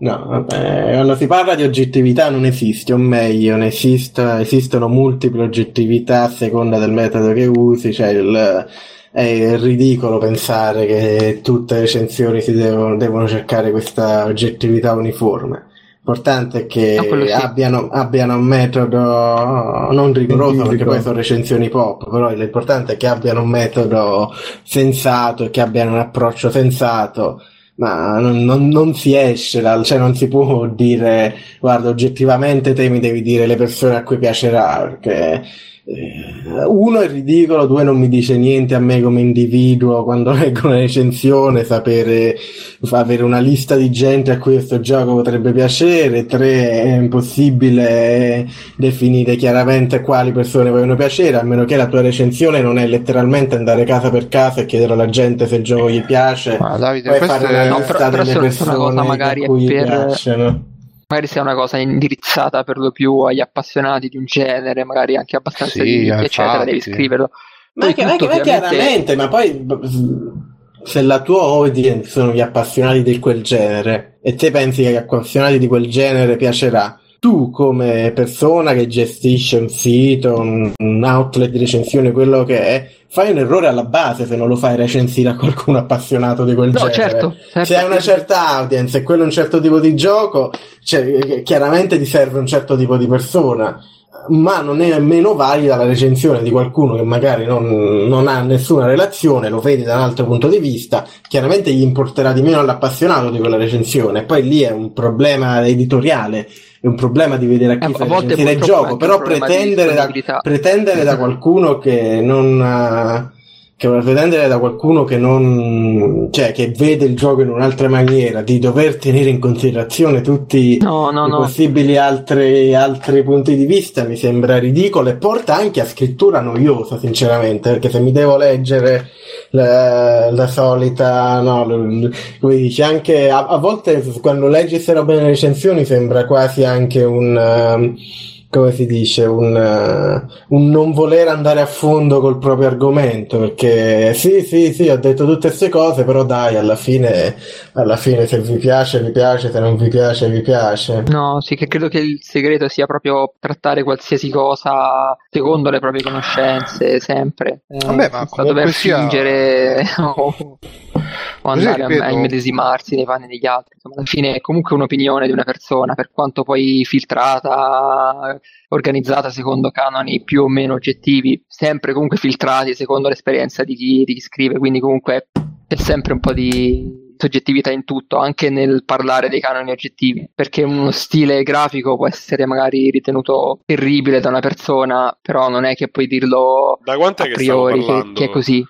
No, vabbè, quando si parla di oggettività non esiste, o meglio, ne esista- esistono multiple oggettività a seconda del metodo che usi, cioè il- è ridicolo pensare che tutte le recensioni si devono, devono cercare questa oggettività uniforme. L'importante è che No, abbiano, abbiano un metodo non rigoroso perché poi sono recensioni pop, però l'importante è che abbiano un metodo sensato e che abbiano un approccio sensato. Ma non, non- non si esce dal, cioè non si può dire, guarda, oggettivamente te mi devi dire le persone a cui piacerà, perché uno è ridicolo, due non mi dice niente a me come individuo quando leggo una recensione, sapere, avere una lista di gente a cui questo gioco potrebbe piacere, tre è impossibile definire chiaramente quali persone vogliono piacere, a meno che la tua recensione non è letteralmente andare casa per casa e chiedere alla gente se il gioco gli piace. Ma Davide, questo fare una è... No, lista però- però delle se è una persone cosa magari a cui per- piacciono. Magari sia una cosa indirizzata per lo più agli appassionati di un genere, magari anche abbastanza Sì, di nicchia, infatti. eccetera, devi scriverlo. Ma Poi anche, tutto, anche- ma chiaramente, ma poi se la tua audience sono gli appassionati di quel genere e te pensi che agli appassionati di quel genere piacerà, tu come persona che gestisce un sito, un, un outlet di recensione, quello che è, fai un errore alla base se non lo fai recensire a qualcuno appassionato di quel No, genere. certo, certo. Se hai una certa audience e quello è un certo tipo di gioco, cioè, chiaramente ti serve un certo tipo di persona ma non è meno valida la recensione di qualcuno che magari non, non ha nessuna relazione, lo vedi da un altro punto di vista, chiaramente gli importerà di meno all'appassionato di quella recensione, poi lì è un problema editoriale, è un problema di vedere a chi Eh, fa il gioco, però pretendere da, pretendere da qualcuno che non... ha- che pretendere da qualcuno che non cioè che vede il gioco in un'altra maniera di dover tenere in considerazione tutti No, no, i no. possibili altri, altri punti di vista mi sembra ridicolo e porta anche a scrittura noiosa sinceramente perché se mi devo leggere la, la solita no, come dici anche a, a volte quando leggi queste robe nelle recensioni sembra quasi anche un ehm, come si dice, un, eh, un non voler andare a fondo col proprio argomento, perché sì, sì, sì, ho detto tutte queste cose, però dai, alla fine, alla fine se vi piace, vi piace, se non vi piace, vi piace. No, sì, che credo che il segreto sia proprio trattare qualsiasi cosa secondo le proprie conoscenze, sempre. Eh, Vabbè, ma senza dover sia- fingere o, o andare a- ripeto- a immedesimarsi nei panni degli altri. Insomma, alla fine è comunque un'opinione di una persona, per quanto poi filtrata, organizzata secondo canoni più o meno oggettivi, sempre comunque filtrati secondo l'esperienza di chi, di chi scrive, quindi comunque è sempre un po' di soggettività in tutto, anche nel parlare dei canoni oggettivi, perché uno stile grafico può essere magari ritenuto terribile da una persona, però non è che puoi dirlo Da a priori che, che è così.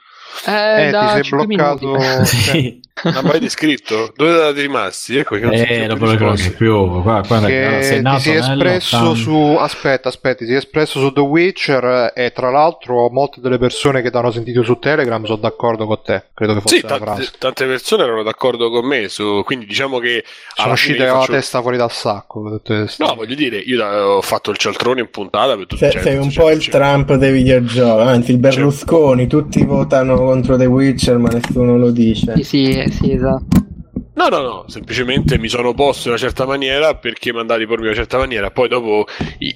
Eh, Eh, da ti sei 5 bloccato. minuti. Sì. Ma mai descritto? Dove eravate rimasti? Ecco che non so Eh, più dopo le cose più. Qua, qua che sei ti nato si è espresso nell'80. su aspetta aspetta ti si è espresso su The Witcher e tra l'altro molte delle persone che ti hanno sentito su Telegram sono d'accordo con te credo che fosse Sì, la tante, frase tante persone erano d'accordo con me, su, quindi diciamo che sono uscite io con la faccio- testa fuori dal sacco No, voglio dire, io da- ho fatto il cialtrone in puntata per tutti Se- sei un po' il Trump dei videogiochi, anzi il Berlusconi, tutti votano contro The Witcher ma nessuno lo dice. Sì, sì, esatto. No, no, no, semplicemente mi sono posto in una certa maniera perché mandati pormi in una certa maniera. Poi dopo i-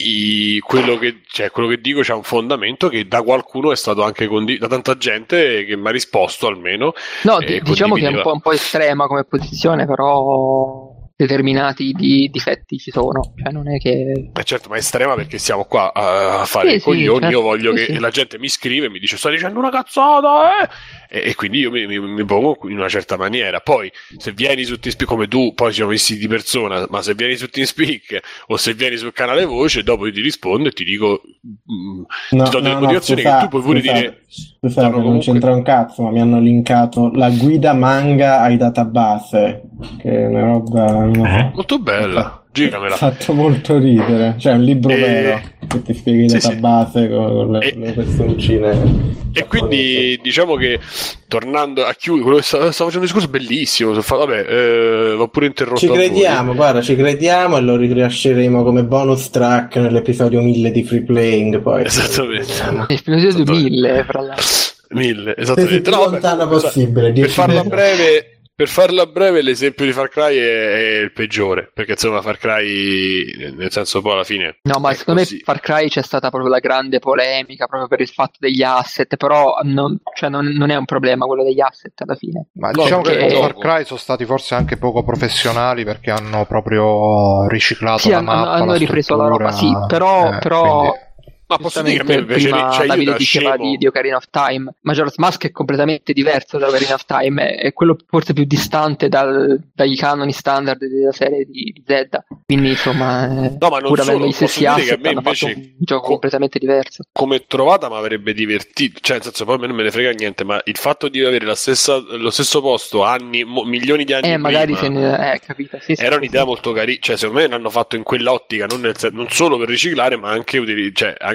i- quello, che, cioè, quello che dico c'ha un fondamento che da qualcuno è stato anche condiviso, da tanta gente che mi ha risposto almeno. No, di- diciamo che è un po', un po' estrema come posizione, però determinati di- difetti ci sono. Cioè, non è che. Eh certo, ma è estrema perché siamo qua a, fare Sì, i sì, coglioni. certo. Io voglio Sì, che sì. la gente mi scrive e mi dice: Sto dicendo una cazzata, eh! E, e quindi io mi, mi- mi pongo in una certa maniera. Poi, se vieni su TeamSpeak come tu, poi ci siamo visti di persona, ma se vieni su TeamSpeak o se vieni sul canale voce, dopo io ti rispondo e ti dico: mm, No, ti do delle no, motivazioni che tu puoi pure scusate, dire. Scusate, sono non comunque- c'entra un cazzo, ma mi hanno linkato la guida manga ai database, che è una roba... Eh? Molto bella, Mi giramela. ha fatto molto ridere, cioè un libro E- vero che ti spiega i Sì, sì. database con, con le, E- le questioncine. E quindi diciamo che tornando a chiudere, quello che stavo, stavo facendo un discorso bellissimo. so fa- Vabbè, eh, l'ho pure interrotto. Ci crediamo, guarda, ci crediamo e lo rilasceremo come bonus track nell'episodio 1000 di Free Playing. Poi Esattamente. Esattamente. 2000, fra l'altro. Mille, Sì, esattamente. sì, più No, vabbè, lontano per- possibile, Per 10 farla breve, per farla breve, l'esempio di Far Cry è, è il peggiore. Perché insomma, Far Cry, nel senso, poi alla fine. No, ma secondo così. me Far Cry c'è stata proprio la grande polemica proprio per il fatto degli asset, però non, cioè non, non è un problema quello degli asset alla fine. ma No, diciamo che Far Cry sono stati forse anche poco professionali perché hanno proprio riciclato Sì, la hanno, mappa hanno la ripreso la roba, sì, però, eh, però quindi- Ma posso dire che a me giustamente invece prima cioè, io Davide da diceva di, di Ocarina of Time, Majora's Mask è completamente diverso da Ocarina of Time, è, è quello forse più distante dal- dagli canoni standard della serie di, di Zelda, quindi insomma, eh, No, ma non pur avendo gli stessi asset hanno fatto un gioco co- completamente diverso. come trovata mi avrebbe divertito, cioè nel senso poi a me non me ne frega niente, ma il fatto di avere la stessa, lo stesso posto anni, mo- milioni di anni Eh, magari prima, se ne... Eh, capito, sì, era sì, un'idea sì. molto carina, cioè secondo me l'hanno fatto in quell'ottica, non, nel non solo per riciclare, ma anche, utili- cioè, anche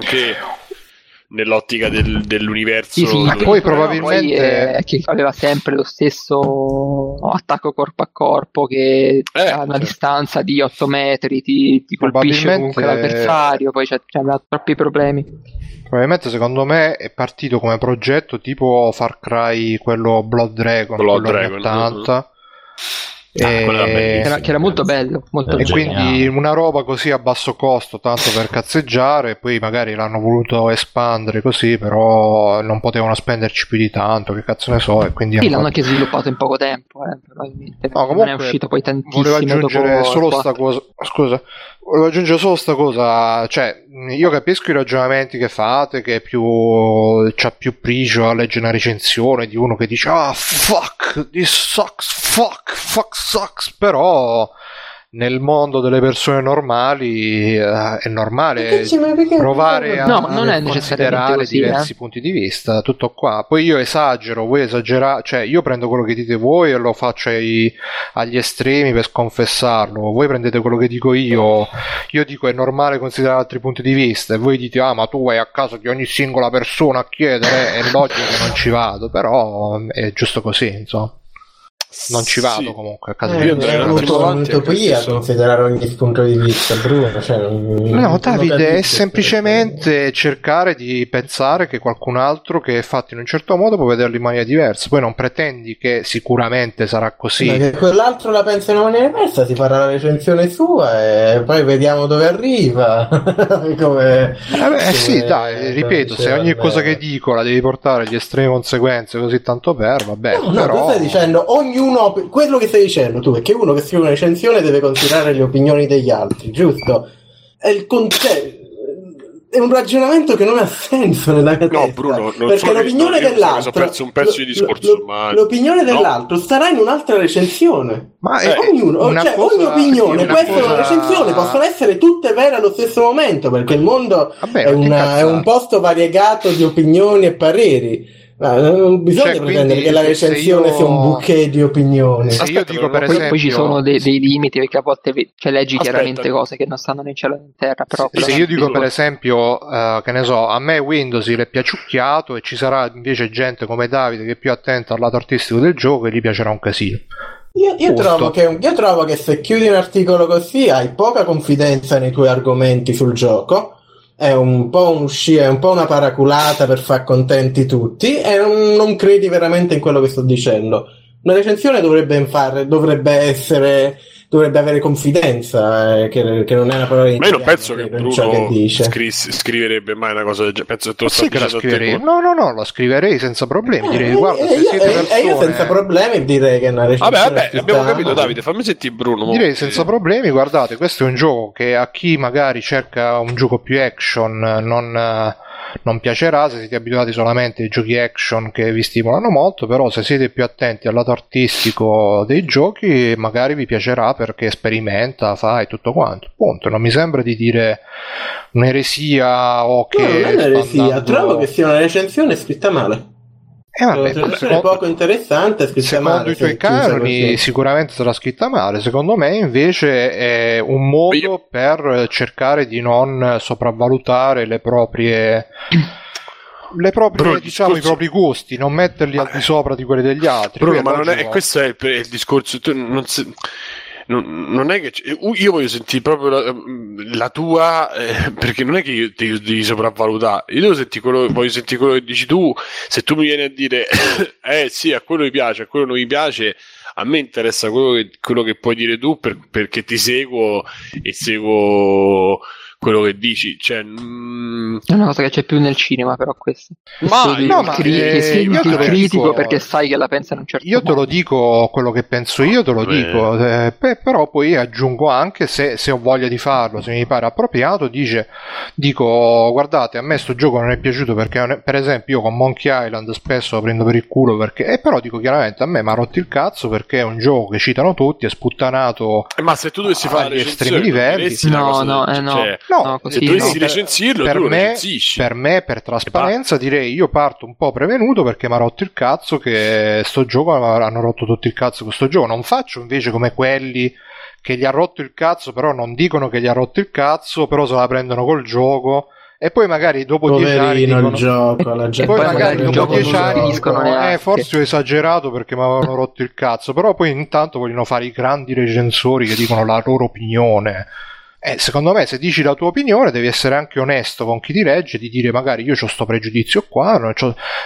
nell'ottica del- dell'universo. Sì, sì, Ma poi probabilmente- poi è che aveva sempre lo stesso attacco corpo a corpo che Eh, a una certo. distanza di 8 metri ti, ti colpisce comunque l'avversario, poi c'è, c'aveva troppi problemi. Probabilmente secondo me è partito come progetto tipo Far Cry, quello Blood Dragon, Blood Dragon, 80. Ah, quello era E- bellissimo. Era, che era molto bello, molto E Eh, quindi una roba così a basso costo, tanto per cazzeggiare, poi magari l'hanno voluto espandere così, però non potevano spenderci più di tanto, che cazzo ne so, e quindi Sì, hanno l'hanno anche sviluppato in poco tempo, eh, probabilmente. No, non comunque è uscito poi tantissimo volevo aggiungere solo sta 4. cosa. Scusa, volevo aggiungere solo sta cosa. Cioè, io capisco i ragionamenti che fate, che è più c'ha più pregio a leggere una recensione di uno che dice ah fuck, this sucks, fuck, fuck sucks, però nel mondo delle persone normali eh, è normale Perché provare a No, non è considerare così, diversi eh. punti di vista, tutto qua. Poi io esagero, voi esagerate, cioè io prendo quello che dite voi e lo faccio ai- agli estremi per sconfessarlo. Voi prendete quello che dico io, io dico è normale considerare altri punti di vista e voi dite ah ma tu vai a casa di ogni singola persona a chiedere, è logico che non ci vado, però è giusto così, insomma. Non ci vado Sì. comunque a casa Eh, di Io andrei un avanti un'utopia anche questo. considerare ogni punto di vista, Bruno. Cioè, No, Davide, è semplicemente cercare di pensare che qualcun altro che è fatto in un certo modo può vederlo in maniera diversa. Poi non pretendi che sicuramente sarà così. Ma che quell'altro la pensa in una maniera diversa, si farà la recensione sua e poi vediamo dove arriva. come, Eh, sì, come- dai, ripeto, se diceva ogni cosa che dico la devi portare agli estremi conseguenze così tanto per, vabbè, No, no, però... tu stai dicendo ognuno, quello che stai dicendo tu è che uno che scrive una recensione deve considerare le opinioni degli altri, giusto? È il con- cioè, è un ragionamento che non ha senso nella mia No, testa, Bruno, non perché so l'opinione io dell'altro perso un pezzo di discorso, lo- ma- l'opinione no. dell'altro starà in un'altra recensione Ma Eh, è ognuno, una cioè, cosa- ogni opinione una può essere una cosa- recensione possono essere tutte vere allo stesso momento perché il mondo Vabbè, è, una- è un posto variegato di opinioni e pareri Ma non bisogna Cioè, pretendere quindi, che la se recensione io- sia un bouquet di opinioni Se io Aspetta, dico però, per Poi, esempio poi ci sono dei, dei limiti perché a volte ve- cioè, leggi Aspetta. chiaramente cose che non stanno né in cielo né in terra. Però, Se però- io dico per esempio, eh, che ne so, a me Windows l'è piaciucchiato e ci sarà invece gente come Davide che è più attento al lato artistico del gioco e gli piacerà un casino. Io, io trovo che, io trovo che se chiudi un articolo così hai poca confidenza nei tuoi argomenti sul gioco, è un po' un sci- è un po' una paraculata per far contenti tutti e non, non credi veramente in quello che sto dicendo. Una recensione dovrebbe fare, dovrebbe essere, dovrebbe avere confidenza, eh, che, che non è una parola Ma io non penso che in ciò Bruno che dice. scris- scriverebbe mai una cosa del genere. Penso che te lo la dicendo scriverei. No, no, no, la scriverei senza problemi. Direi, Eh, guarda, eh, se io, siete eh, persone... eh, io senza problemi direi che è una recensione Vabbè, vabbè, abbiamo capito, Davide. Fammi sentire Bruno. mo. Direi senza problemi, guardate, questo è un gioco che a chi magari cerca un gioco più action eh, non, eh, non piacerà, se siete abituati solamente ai giochi action che vi stimolano molto, però se siete più attenti al lato artistico dei giochi magari vi piacerà perché sperimenta, fa e tutto quanto. Punto, non mi sembra di dire un'eresia o che... No, non è un'eresia, andando- trovo che sia una recensione scritta male. Eh, vabbè, secondo- poco interessante, Secondo male. i tuoi canoni sicuramente sarà scritta male, secondo me invece è un modo Io- per cercare di non sopravvalutare le proprie le proprie il diciamo i discorso- propri gusti, non metterli al di sopra di quelli degli altri. Bruno, Poi ma non è, questo è il, il discorso. Tu non, si- non- non è che io voglio sentire proprio la, la tua, eh, perché non è che io ti devi sopravvalutare. Io sentire quello, voglio sentire quello che dici tu. Se tu mi vieni a dire, eh sì, a quello mi piace, a quello non mi piace. A me interessa quello che, quello che puoi dire tu per- perché ti seguo e seguo quello che dici. Cioè, mm, È una cosa che c'è più nel cinema, però questo. Ma- Questo no, ma, cri- eh, io lo critico dico- perché sai che la pensa in un certo Io te lo modo. dico quello che penso io, te lo Beh. dico, eh, però poi aggiungo anche se, se ho voglia di farlo, se mi pare appropriato, dice, dico guardate a me sto gioco non è piaciuto perché è- per esempio io con Monkey Island spesso lo prendo per il culo perché, e però dico chiaramente a me mi ha rotto il cazzo perché è un gioco che citano tutti, è sputtanato ma se tu dovessi fare estremi non livelli. No, no, eh, no. cioè, No, No, se così dovessi no. recensirlo, per me, per me, per trasparenza, direi io parto un po' prevenuto perché mi ha rotto il cazzo che sto gioco hanno rotto tutto il cazzo con sto gioco. Non faccio invece come quelli che gli ha rotto il cazzo, però non dicono che gli ha rotto il cazzo, però se la prendono col gioco. E poi magari dopo dieci anni Poverino dicono, il gioco, la gente poi poi magari dopo dieci anni dicono, eh, forse ho esagerato perché mi avevano rotto il cazzo, però poi intanto vogliono fare i grandi recensori che dicono la loro opinione. Eh, secondo me, se dici la tua opinione, devi essere anche onesto con chi ti legge, di dire magari io ho sto pregiudizio qua,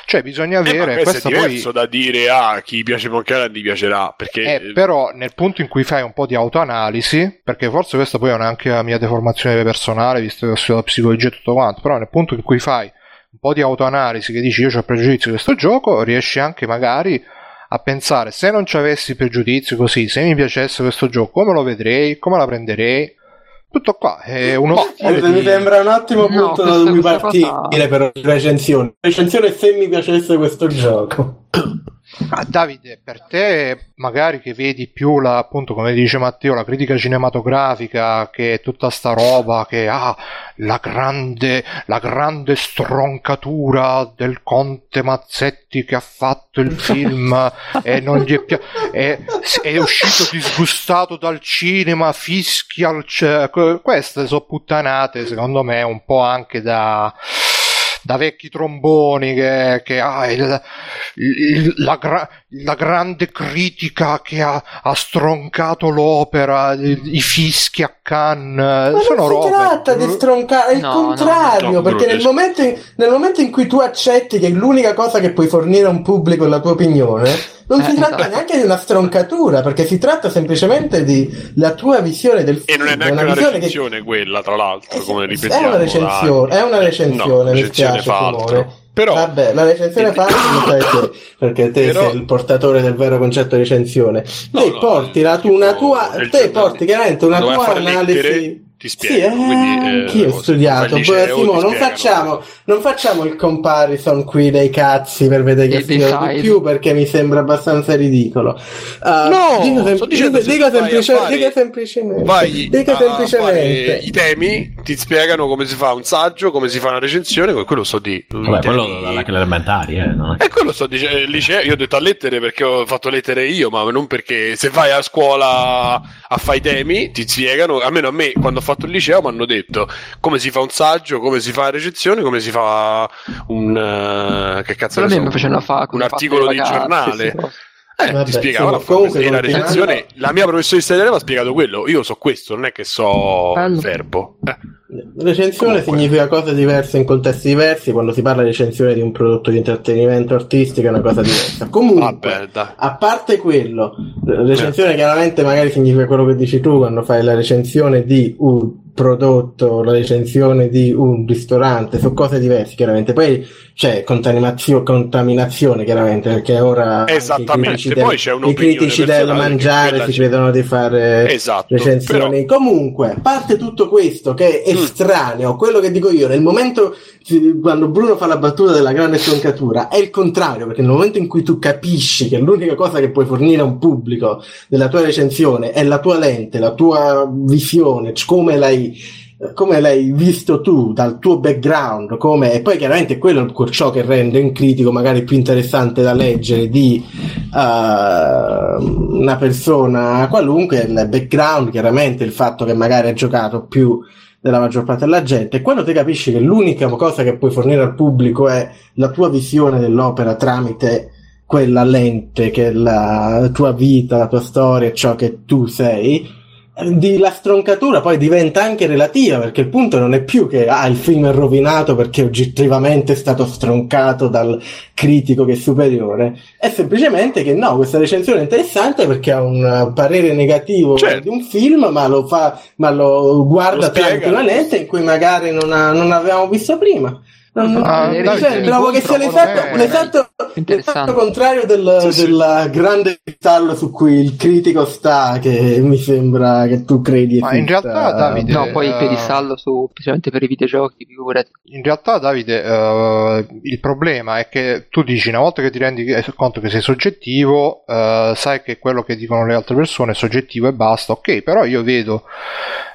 cioè bisogna Eh, avere questo questa è poi. diverso da dire a chi piace Island gli piacerà perché Eh, però nel punto in cui fai un po' di autoanalisi, perché forse questa poi è anche la mia deformazione personale, visto che ho studiato psicologia e tutto quanto, però nel punto in cui fai un po' di autoanalisi che dici io ho pregiudizio di questo gioco, riesci anche magari a pensare se non ci avessi pregiudizio così, se mi piacesse questo gioco, come lo vedrei, come la prenderei. Tutto qua, è uno stile mi sembra un ottimo No, punto da questa- cui partire cosa- per recensione. Recensione se mi piacesse questo gioco. Ah, Davide, per te magari che vedi più la, appunto come dice Matteo, la critica cinematografica che è tutta sta roba che ha la grande, la grande stroncatura del conte Mazzetti che ha fatto il film e non gli è, pia- è, è uscito disgustato dal cinema, fischia al que- queste sono puttanate secondo me un po' anche da da vecchi tromboni che, che ha il- il- la, gra- la grande critica che ha, ha stroncato l'opera, i, i fischi a Cannes, Ma sono non si tratta di stroncare, è il No, no, contrario, no, perché Bruno, nel momento, in, nel momento in cui tu accetti che l'unica cosa che puoi fornire a un pubblico è la tua opinione, non Eh, si tratta esatto. neanche di una stroncatura, perché si tratta semplicemente di la tua visione del film. e non è neanche una, che- recensione quella tra l'altro come Eh, ripetiamo è una recensione, dai. è una recensione, No, mi recensione spiace fa altro. Simone. Però Vabbè, la recensione fa perché te Però- sei il portatore del vero concetto di recensione. No, te no, porti la tu- una tua, te porti chiaramente una tua analisi. lettere, ti Sì, spiegano. eh, quindi, eh, anch'io ho studiato. liceo, Beh, ti Simo, non facciamo, non facciamo il comparison qui dei cazzi per vedere che studiano di più perché mi sembra abbastanza ridicolo. Uh, No, dico, sem- dico, se dico semplice- fare- dico semplicemente. Vai dico a fare semplicemente. i temi, ti spiegano come si fa un saggio, come si fa una recensione, que- quello sto di. Vabbè, quello temi- dalle elementari, eh. non è- E quello sto dicendo, il liceo, io ho detto a lettere perché ho fatto lettere io, ma non perché se vai a scuola a fare i temi ti spiegano, almeno a me quando ho fatto il liceo mi hanno detto come si fa un saggio, come si fa una recensione, come si fa un... eh, che cazzo ne so, facevano fa un articolo di giornale. sì. Eh, Vabbè, ti spiegavano sì, la recensione, la mia professoressa italiana mi ha spiegato quello, io so questo, non è che so Bello. il verbo. Eh. Recensione Comunque. significa cose diverse in contesti diversi. Quando si parla di recensione di un prodotto di intrattenimento artistico è una cosa diversa. Comunque, Vabbè, dai. a parte quello, recensione chiaramente magari significa quello che dici tu quando fai la recensione di un prodotto, la recensione di un ristorante, sono cose diverse chiaramente. Poi c'è contaminazio- contaminazione chiaramente perché ora anche i Esattamente, critici del- i critici del mangiare si credono di fare Esatto, recensioni. Comunque, a parte tutto questo che è. Estraneo, quello che dico io, nel momento sì, quando Bruno fa la battuta della grande stroncatura, è il contrario, perché nel momento in cui tu capisci che l'unica cosa che puoi fornire a un pubblico della tua recensione è la tua lente, la tua visione, come l'hai come l'hai visto tu dal tuo background come, e poi chiaramente quello è ciò che rende un critico magari più interessante da leggere di eh, una persona qualunque il background chiaramente il fatto che magari ha giocato più della maggior parte della gente. Quando ti capisci che l'unica cosa che puoi fornire al pubblico è la tua visione dell'opera tramite quella lente che è la tua vita, la tua storia, ciò che tu sei di la stroncatura poi diventa anche relativa perché il punto non è più che ah, il film è rovinato perché oggettivamente è stato stroncato dal critico che è superiore. È semplicemente che no questa recensione è interessante perché ha un parere negativo Certo. di un film ma lo fa ma lo guarda Lo tramite una lente in cui magari non, ha- non avevamo visto prima non, Ah, vedere Davide, cioè, trovo che sia l'esatto, me- l'esatto, l'esatto contrario del, Sì, sì. grande cristallo su cui il critico sta che mi sembra che tu credi Ma in esista. realtà, Davide, No, poi il eh, piedistallo su, specialmente per i videogiochi, figurati. In realtà, Davide, eh, il problema è che tu dici una volta che ti rendi conto che sei soggettivo, eh, sai che quello che dicono le altre persone è soggettivo e basta. Ok, però io vedo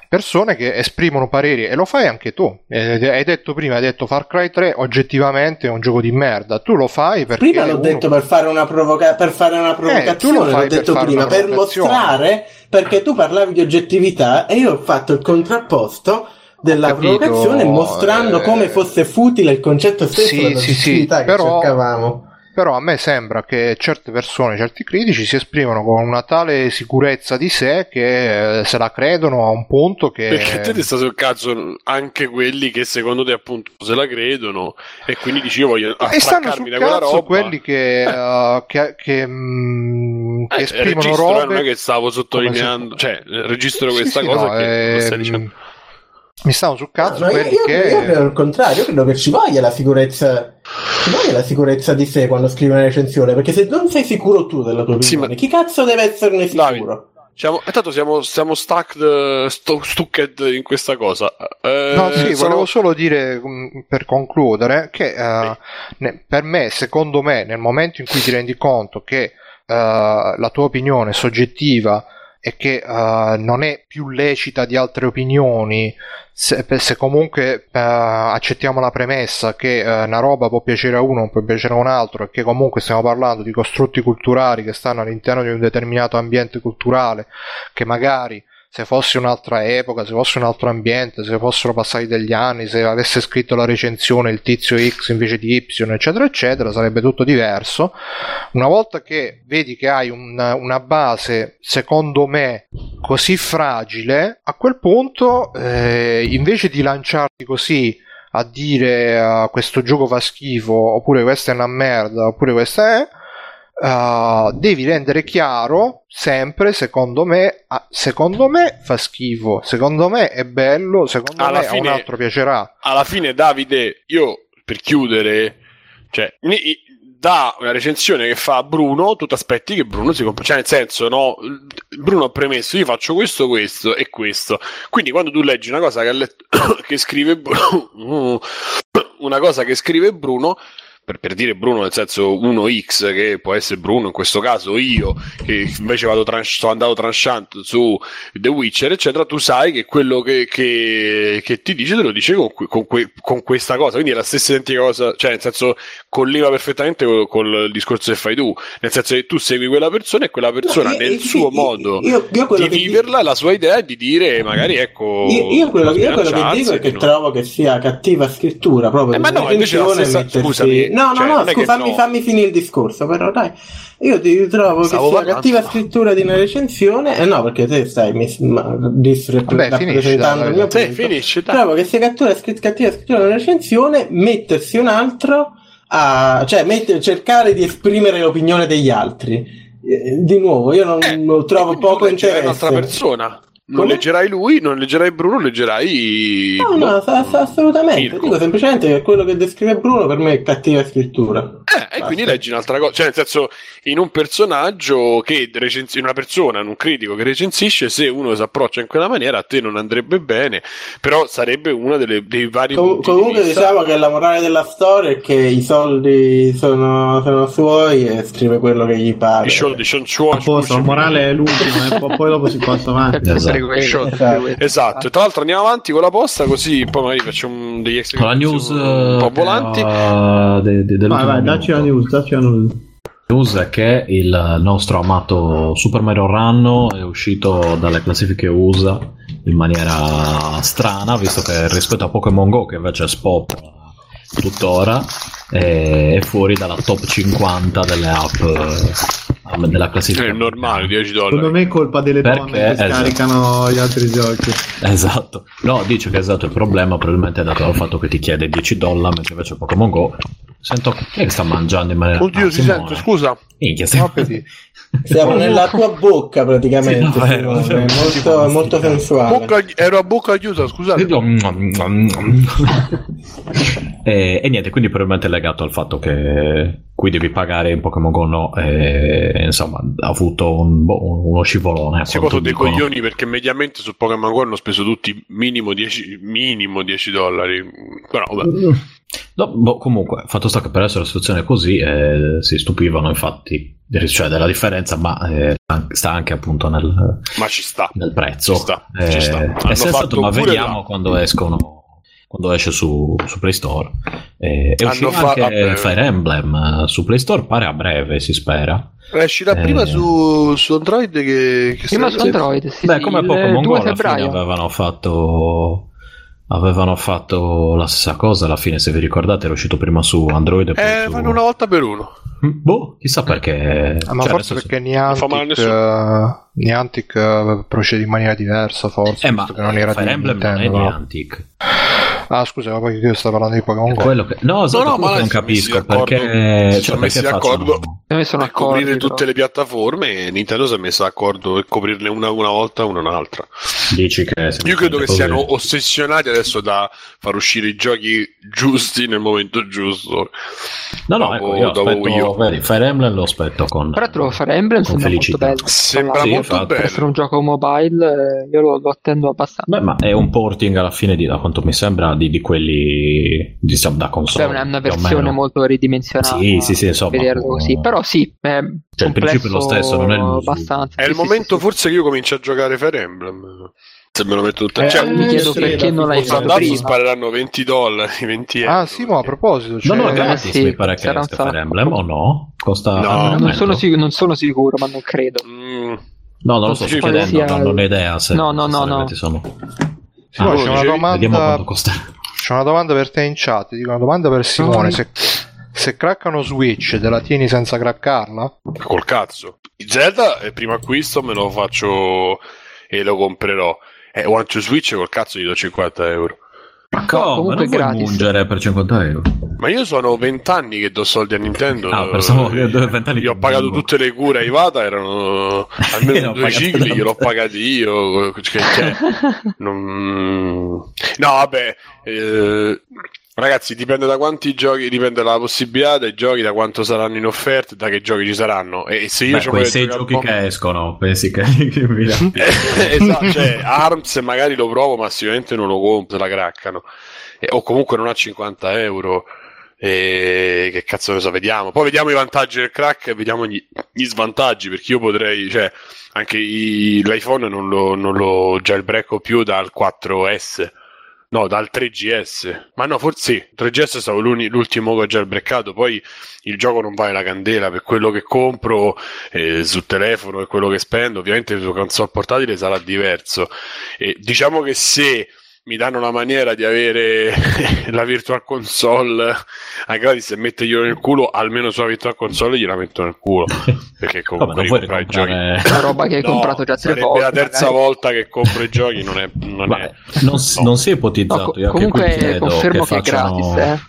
persone che esprimono pareri e lo fai anche tu. Eh, hai detto prima, hai detto Far Cry 3 oggettivamente è un gioco di merda. Tu lo fai perché Prima l'ho uno- detto per fare una, provoca- per fare una lo provocazione, fai l'ho per detto fare prima, per mostrare, perché tu parlavi di oggettività e io ho fatto il contrapposto della capito, provocazione mostrando eh, come fosse futile il concetto stesso sì, della sì, sì, oggettività che però- cercavamo. Però a me sembra che certe persone, certi critici si esprimono con una tale sicurezza di sé che eh, se la credono a un punto che... Perché te ti sta sul cazzo anche quelli che secondo te appunto se la credono e quindi dici io voglio sul da quella roba. quelli che, eh, che, che, mm, che Eh, esprimono registro, eh, non è robe... che stavo sottolineando, cioè eh, registro questa Sì, cosa no, che lo stai ehm, dicendo. Mi stanno sul cazzo No, io, quelli io- che... io credo il contrario, io credo che ci voglia la sicurezza. Ci voglia la sicurezza di sé quando scrivi una recensione, perché se non sei sicuro tu della tua Sì, opinione, ma- chi cazzo deve esserne Davide. sicuro? Siamo, e tanto siamo, siamo stuck, stu- stucked in questa cosa. Eh, No, sì, sono- volevo solo dire mm, per concludere che eh, ne- per me, secondo me, nel momento in cui ti rendi conto che eh, la tua opinione soggettiva e che eh, non è più lecita di altre opinioni, se, se comunque eh, accettiamo la premessa che eh, una roba può piacere a uno, non può piacere a un altro, e che comunque stiamo parlando di costrutti culturali che stanno all'interno di un determinato ambiente culturale, che magari se fosse un'altra epoca, se fosse un altro ambiente, se fossero passati degli anni, se avesse scritto la recensione il tizio X invece di Y, eccetera, eccetera, sarebbe tutto diverso. Una volta che vedi che hai una, una base, secondo me, così fragile, a quel punto, eh, invece di lanciarti così a dire "Ah, questo gioco fa schifo, oppure questa è una merda, oppure questa è, Uh, devi rendere chiaro sempre secondo me ah, secondo me fa schifo secondo me è bello secondo Alla me a fine- un altro piacerà alla fine Davide, io per chiudere, cioè, da una recensione che fa Bruno, tu ti aspetti che Bruno si compra, cioè nel senso, no, Bruno ha premesso, io faccio questo, questo e questo. Quindi quando tu leggi una cosa che, letto, che scrive Bruno, una cosa che scrive Bruno, per, per, dire Bruno nel senso 1x che può essere Bruno in questo caso io che invece vado trans- sono andato tranchant su The Witcher eccetera tu sai che quello che, che, che ti dice te lo dice con, con, que- con, questa cosa quindi è la stessa identica cosa cioè nel senso colliva perfettamente col, col, discorso che fai tu nel senso che tu segui quella persona e quella persona No, io- nel io- suo io- modo di viverla la sua idea è di dire magari ecco Io, io quello, io quello che dico è che no? trovo che sia cattiva scrittura proprio. Eh, ma no, invece la stessa- mettersi- scusami, No, no, cioè, no, che scusa, fammi, no. fammi finire il discorso, però dai. Io ti trovo Stavo che sia cattiva scrittura di una recensione, e no, perché te stai mis- ma- disrep- Vabbè, finisci, rappresentando dai, il mio dai. Sì, punto. finisci, dai. Trovo che sia cattiva, scr- cattiva scrittura di una recensione, mettersi un altro a, cioè met- cercare di esprimere l'opinione degli altri. Eh, Di nuovo, io non, Eh, non trovo tu poco interesse. un'altra persona. Non Come? leggerai lui, non leggerai Bruno, leggerai. No, no, ass- ass- assolutamente. Dico semplicemente che quello che descrive Bruno per me è cattiva scrittura. Eh, e quindi leggi un'altra cosa, cioè nel senso in un personaggio che recensi- in una persona, in un critico che recensisce, se uno si approccia in quella maniera a te non andrebbe bene, però sarebbe uno delle- dei vari Com- punti di comunque vista. diciamo che la morale della storia è che i soldi sono, sono suoi e scrive quello che gli pare. I soldi sono suoi, A posto, la morale è l'ultima, e poi- poi dopo si passa avanti. Esatto. quello, Esatto. Esatto, tra l'altro andiamo avanti con la posta così poi magari facciamo degli extra la news un po' eh, volanti. eh, de- de- dell'ultimo Vai, vai, dacci la news, dacci la news. news è che il nostro amato Super Mario Run è uscito dalle classifiche USA in maniera strana, visto che rispetto a Pokémon Go, che invece spopola tuttora, è è fuori dalla top 50 delle app eh, della classifica. È normale, 10 Secondo dollari. me è colpa delle Perché? donne che Esatto. scaricano gli altri giochi. Esatto, no, dice che esatto il problema probabilmente è dato dal fatto che ti chiede 10 dollari, mentre invece Pokémon Go sento chi è che sta mangiando in maniera Oddio, Ah, si sente, scusa. Minchia, stiamo Siamo nella tua bocca praticamente. Sì, no, vero. Simone, Sì, molto, molto sensuale. Bocca- ero a bocca chiusa, scusate. e, e niente, quindi probabilmente è legato al fatto che qui devi pagare in Pokémon Go no, e, insomma ha avuto un- boh, uno scivolone. Si quanto sono dei dicono. coglioni perché mediamente su Pokémon Go hanno speso tutti minimo 10, minimo 10 dollari. Però vabbè. No, boh, comunque, fatto sta che per essere una situazione così eh, si stupivano infatti cioè, della differenza, ma eh, sta anche appunto nel, Ma ci sta. nel prezzo. Ci sta, Eh, ci sta. Hanno è sensato, ma vediamo là. quando escono. Quando esce su, su Play Store, Eh, è Hanno uscito fa- anche. Fire Emblem eh, su Play Store. Pare a breve, si spera. Escirà Eh. prima su, su Android che, che Prima su Android, sì, Beh, sì, come Pokémon Go 2 alla fine avevano fatto. Avevano fatto la stessa cosa alla fine, se vi ricordate, era uscito prima su Android e poi Eh, su... fanno una volta per uno. Boh, chissà perché. Ah, ma Cioè, forse perché a Niantic, eh, Niantic eh, procede in maniera diversa, forse. Eh, ma non era Fire di Emblem non è Nintendo, no? Ah, scusa, ma poi io sto parlando di Pokémon Go. Quello che... No, esatto, no, ma non capisco perché. si cioè, sono messi perché d'accordo. Io Per coprire accorti, tutte le piattaforme e Nintendo si è messa d'accordo per coprirne una una volta e una un'altra. Dici che. Io credo che così. siano ossessionati adesso da far uscire i giochi giusti nel momento giusto. No, no, dopo- ecco, io dopo aspetto. U. Vedi, Fire Emblem lo aspetto con. Però trovo Fire Emblem con sembra molto felicità. bello. Sembra Sì, molto infatti. Per essere bello. un gioco mobile, eh, io lo, lo attendo abbastanza. Beh, ma è un porting alla fine di, da quanto mi sembra, di, di quelli diciamo da console. Cioè, è una versione molto ridimensionata. Sì, sì, sì, insomma, Vederlo così. uh, Però sì, è Cioè, il principio è lo stesso, non è l'uso. abbastanza. È Sì, il sì, momento sì, sì. forse che io comincio a giocare Fire Emblem. Se me lo metto tutto Eh, cioè, mi chiedo sì, perché da non l'hai fatto prima. spareranno 20 dollari, 20 euro. Ah, sì, ma a proposito, No, cioè, no, Eh, gratis sì, mi pare che esca Fire. Emblem o no? Costa No, Non sono, sic- non sono sicuro, ma non credo. Mm, No, non lo sto chiedendo, sia non, non ho idea se No, no, no, no. sono. Sì, no, Ah, c'è una? Vediamo domanda quanto costa. C'è una domanda per te in chat, dico una domanda per Simone, se, se craccano Switch te la tieni senza craccarla? col cazzo. Zelda, il primo acquisto me lo faccio e lo comprerò. E One to Switch col cazzo gli do 50 euro. Ma comunque come? Non gratis. mungere per 50 euro? Ma io sono 20 anni che do soldi a Nintendo. Ah, pensavo che Eh, dove 20 anni Gli ho pagato mungo. tutte le cure a Ivata, erano almeno due cicli, gliel'ho pagati io. Che- non- No, vabbè, eh, Ragazzi, dipende da quanti giochi, dipende dalla possibilità dei giochi, da quanto saranno in offerta da che giochi ci saranno. E se io Beh, quei sei giochi po'- che escono, pensi che, dà- esatto, cioè Arms magari lo provo, ma sicuramente non lo compro, la craccano. E- o comunque non a 50 euro. E che cazzo ne so, vediamo. Poi vediamo i vantaggi del crack e vediamo gli, gli svantaggi. Perché io potrei, cioè, anche i- l'iPhone non lo, non lo jailbreako più dal 4S. No, dal 3GS. Ma no, forse sì, 3GS è stato l'ultimo che ho jailbreakato. Poi il gioco non vale la candela per quello che compro eh, sul telefono e quello che spendo. Ovviamente su console portatile sarà diverso. E diciamo che se mi danno la maniera di avere la virtual console a gratis e metterglielo nel culo, almeno sulla virtual console gliela metto nel culo. Perché Vabbè, comunque puoi ricomprare i giochi. Una roba che hai No, comprato già tre volte. la terza magari. volta che compro i giochi, non è. Non Vabbè, è non, no. non si è No, ipotizzato. co- io anche qui comunque confermo che, facciano- è gratis, eh.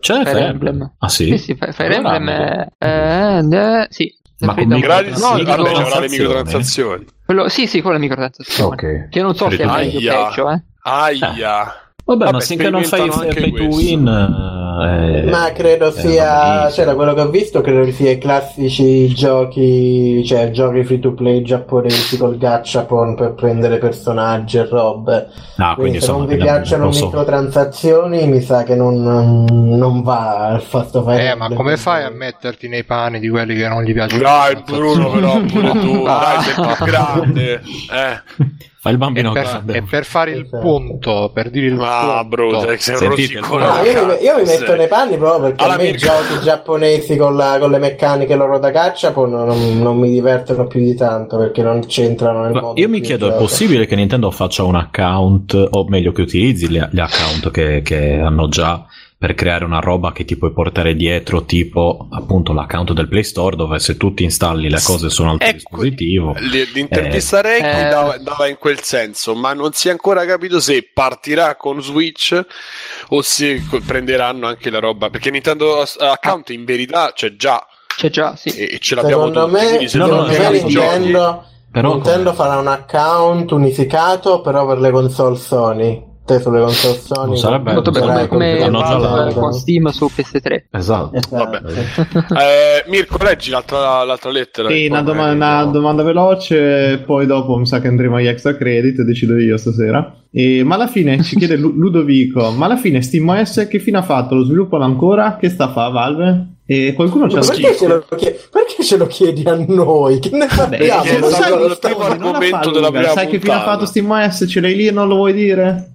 C'è Fire Fire Emblem. Ah sì? Sì, sì, Fire Allora, Emblem è... eh, eh, sì. Ma con Gratis, no, sì, vabbè, avrà le microtransazioni. quello- sì, sì, con le microtransazioni. Ok. Che non so se è meglio o peggio, eh. Aia. Vabbè, Vabbè, ma finché non fai pay to win... eh, Ma credo eh, sia, cioè da quello che ho visto, credo che sia i classici giochi, cioè giochi free to play giapponesi col gachapon per prendere personaggi e robe. Ah, quindi Quindi se non vi piacciono non so. microtransazioni, mi sa che non, non va il fatto Fire Eh, ma come fai a metterti nei panni di quelli che non gli piacciono? Dai, Bruno, però pure tu, dai, sei più grande. Eh. Fai il E bambino per, grande. e per fare il Esatto. punto, per dire il Ah, punto, bro, sei, un Sentite, rossicone. No, io, mi, io mi metto Sei- nei panni proprio perché Alla a me i giochi giapponesi con, la- con le meccaniche loro da gachapon non, non mi divertono più di tanto perché non c'entrano nel Ma modo io mi chiedo, è gioco. possibile che Nintendo faccia un account, o meglio che utilizzi gli, gli account che, che hanno già per creare una roba che ti puoi portare dietro, tipo appunto l'account del Play Store, dove se tu ti installi le cose su un altro Ecco, dispositivo. L'intervista Renki Eh. dava, dava in quel senso, ma non si è ancora capito se partirà con Switch o se prenderanno anche la roba. Perché Nintendo account in verità c'è già C'è già, sì. e, e ce l'abbiamo Secondo tutti. me, non secondo me Nintendo, Però Nintendo farà un account unificato però per le console Sony. Te sulle console Sony. Non sarebbe- Molto bello, come, con- Steam su PS3. Esatto. Esatto. Vabbè. Eh, Mirko, leggi l'altra, l'altra lettera. Sì, una, doma- una domanda veloce, poi dopo mi sa che andremo agli extra credit, decido io stasera. E- ma alla fine ci chiede Lu- Ludovico, ma alla fine SteamOS che fine ha fatto? Lo sviluppano ancora? Che sta a fa Valve? E qualcuno ci ha Perché ce, lo chiedi, perché ce lo chiedi a noi? Che ne primo argomento della prima Sai che fine ha fatto SteamOS? Ce l'hai lì e non lo vuoi dire?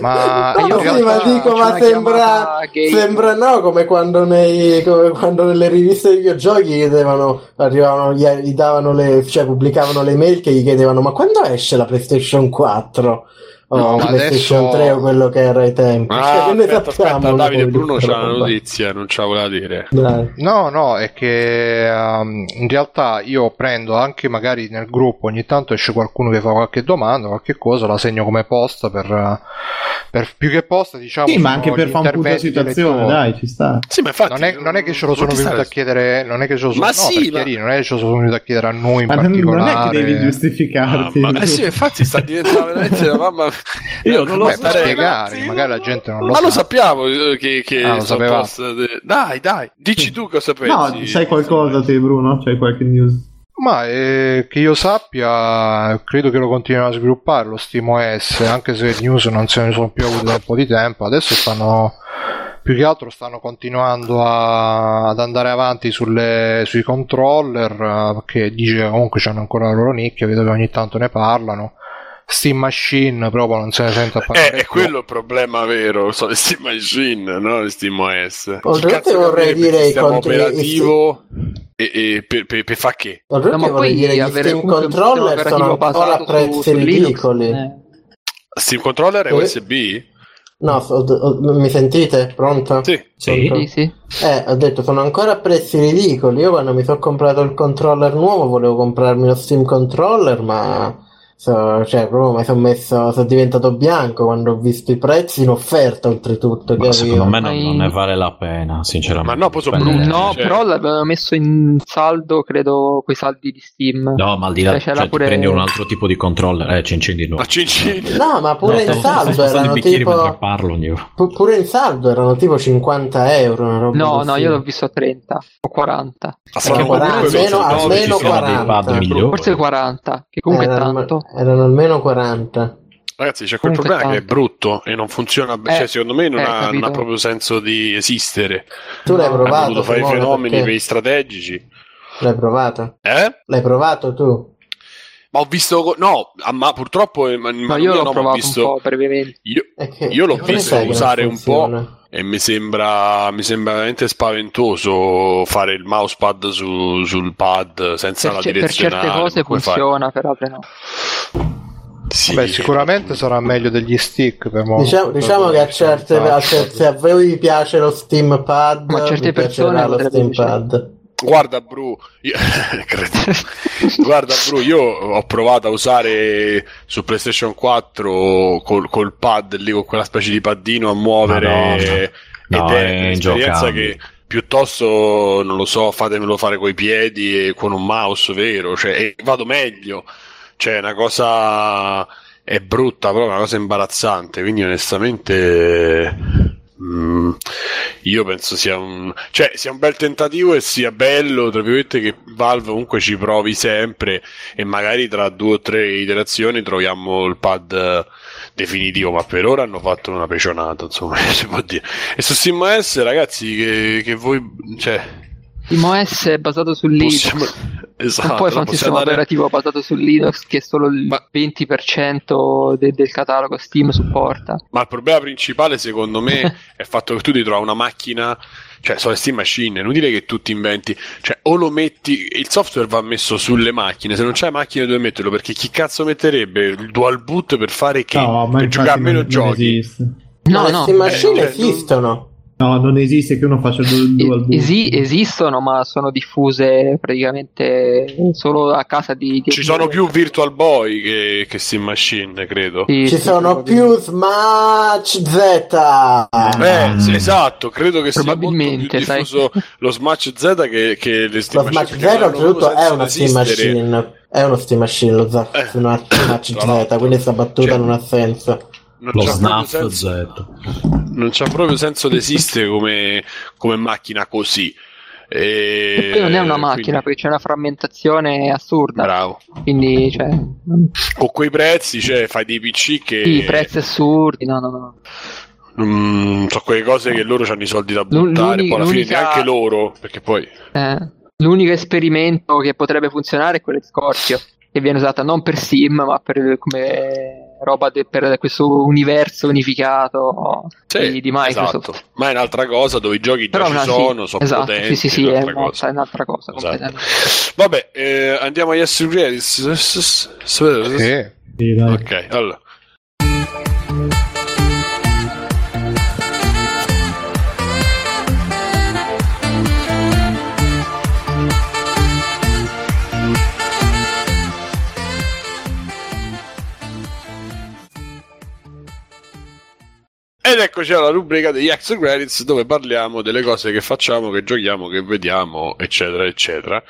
Ma No, io sì, realtà- ma dico, ma sembra, sembra no, come quando, nei, come quando nelle riviste di videogiochi chiedevano, arrivavano, gli, gli davano le, cioè pubblicavano le mail che gli chiedevano, ma quando esce la PlayStation 4? No, la ma PlayStation adesso- 3 o quello che era ai tempi? Ah, Cioè, aspetta, aspetta, Davide Bruno c'ha una notizia, non ce la voleva dire. Dai. No, no, è che um, in realtà io prendo anche magari nel gruppo, ogni tanto esce qualcuno che fa qualche domanda, qualche cosa, la segno come post per, per più che post, diciamo. Sì, ma anche per fare un punto di situazione, dai, ci sta. Sì, ma infatti, Non è, non è che ce lo sono venuto a sta- chiedere, non è che ce lo sono, Ma no, sì, ma- non è che ce lo sono venuto a chiedere a noi in Ma non, non particolare. è che devi giustificarti. Ah, ma- eh sì, infatti sta diventando veramente una mamma. Io non lo Beh, so, per spiegare, sì, magari la gente non lo Ma sa. lo sappiamo eh, che, che Ah, post Dai, dai, dici tu cosa pensi. No, sai qualcosa te, Bruno? C'hai qualche news? Ma eh, che io sappia, credo che lo continuino a sviluppare lo SteamOS, anche se news non se ne sono più avuti da un po' di tempo. Adesso stanno più che altro stanno continuando a- ad andare avanti sulle- sui controller, eh, che dice che comunque c'hanno ancora la loro nicchia, vedo che ogni tanto ne parlano. Steam Machine proprio non se ne sente a Eh, parlare. è più. quello il problema vero, sono le Steam Machine, no? Le Steam OS. Oltretutto vorrei dire il i operativo e, e per, per, per fa che? Oltretutto No, ma vorrei poi dire gli avere Steam controller sono ancora a prezzi ridicoli. eh. Steam Controller è Sì. USB? No, so- o- mi sentite? Pronto? Sì. Sì. Sì, sì. Eh, ho detto, sono ancora a prezzi ridicoli. Io quando mi sono comprato il controller nuovo volevo comprarmi lo Steam Controller, ma So- cioè, proprio mi sono messo, sono diventato bianco quando ho visto i prezzi in offerta, oltretutto. Ma secondo avevo. me non, non ne vale la pena, sinceramente. Ma no, poi sono Spendere- brutti. No, cioè- però l'avevano messo in saldo, credo, quei saldi di Steam. No, ma al di là, Cioè, cioè, pure- prendi un altro tipo di controller, eh, Cincin di nuovo. Ma. No, ma pure No, in saldo erano tipo. parlo pu- Pure in saldo erano tipo 50 euro. Una roba No, così. no, io l'ho visto a 30 o 40. Perché comunque almeno- penso- almeno no, ci sono 40. dei pad migliori. Forse 40, che comunque è erano, tanto. Erano almeno 40. Ragazzi, c'è quel Comunque problema che è brutto e non funziona. Eh, cioè, secondo me non, eh, ha, non ha proprio senso di esistere. Tu l'hai provato? voluto fare i fenomeni perché- per i strategici. L'hai provato? Eh? L'hai provato tu? Ma ho visto. No, ma purtroppo. Ma, Ma io l'ho no, provato visto, un po' brevemente. Io, Io l'ho visto usare un funziona? E mi sembra, mi sembra veramente spaventoso fare il mousepad su- sul pad senza Per, la ce- per direzionale. certe cose funziona, per altre no. Sì, Beh, sicuramente sarà meglio degli stick per mo- Diciamo, diciamo che a certe, a certe- se a voi piace lo Steam Pad, Ma a certe persone lo Steam. Pad. Guarda, Bru, io... Guarda, Bru, io ho provato a usare su PlayStation 4 col, col pad lì con quella specie di paddino a muovere Madonna. No, ed è è un'esperienza che piuttosto non lo so, fatemelo fare coi piedi e con un mouse vero, cioè e vado meglio. Cioè, è una cosa è brutta, proprio una cosa imbarazzante, quindi onestamente mm, io penso sia un cioè sia un bel tentativo e sia bello tra virgolette che Valve comunque ci provi sempre e magari tra due o tre iterazioni troviamo il pad eh, definitivo ma per ora hanno fatto una pecionata insomma si può dire. E su SteamOS ragazzi che, che voi cioè IMOS è basato su Linux. possiamo esatto non puoi fare no, un sistema dare- operativo basato su Linux che solo il Ma- 20% de- del catalogo Steam supporta. Ma il problema principale, secondo me, è il fatto che tu ti trovi una macchina, cioè sono le Steam Machine, è inutile che tu ti inventi, cioè o lo metti, il software va messo sulle macchine, se non c'hai macchine dove metterlo, perché chi cazzo metterebbe il dual boot per fare che? No, ma per giocare meno non, non giochi? esiste. No, Ma le no. Steam Machine cioè, esistono. No, non esiste che uno faccia il dual boot. Esi- esistono, ma sono diffuse praticamente solo a casa di. Ci sono più Virtual Boy che, che Steam Machine, credo. Sì, Ci sì, sono sì, più Smash Z. Eh, sì, esatto, credo che sia molto più Probabilmente, sai. diffuso lo Smash Z che, che le Lo Steam Smash Machine. Z perché non hanno oltretutto è una di Steam. Machine. È uno Steam Machine lo Z, Eh, Smash Smash l'altro. Z, quindi sta battuta Cioè, non ha senso. Non Lo c'ha proprio Snaf senso- Z. non c'ha proprio senso di esistere come, come macchina così. E, E poi non è una macchina quindi- perché c'è una frammentazione assurda. Bravo. Quindi, cioè, Con quei prezzi, cioè, fai dei PC che. sì, prezzi assurdi. No, no, no. Mm, so quelle cose che loro hanno i soldi da buttare, l'uni- poi alla fine neanche loro, perché poi. Eh, l'unico esperimento che potrebbe funzionare è quello di Scorpio, che viene usata non per Sim, ma per, come roba de- per questo universo unificato Sì, di, di Microsoft. esatto. Ma è un'altra cosa dove i giochi già Però ci no, sì, sono, sono esatto, potenti. sì, sì, sì, è cosa. è un'altra cosa Esatto. Vabbè, eh, andiamo agli esseri dai. Ok, allora. Ed eccoci alla rubrica degli extra credits dove parliamo delle cose che facciamo, che giochiamo, che vediamo, eccetera, eccetera.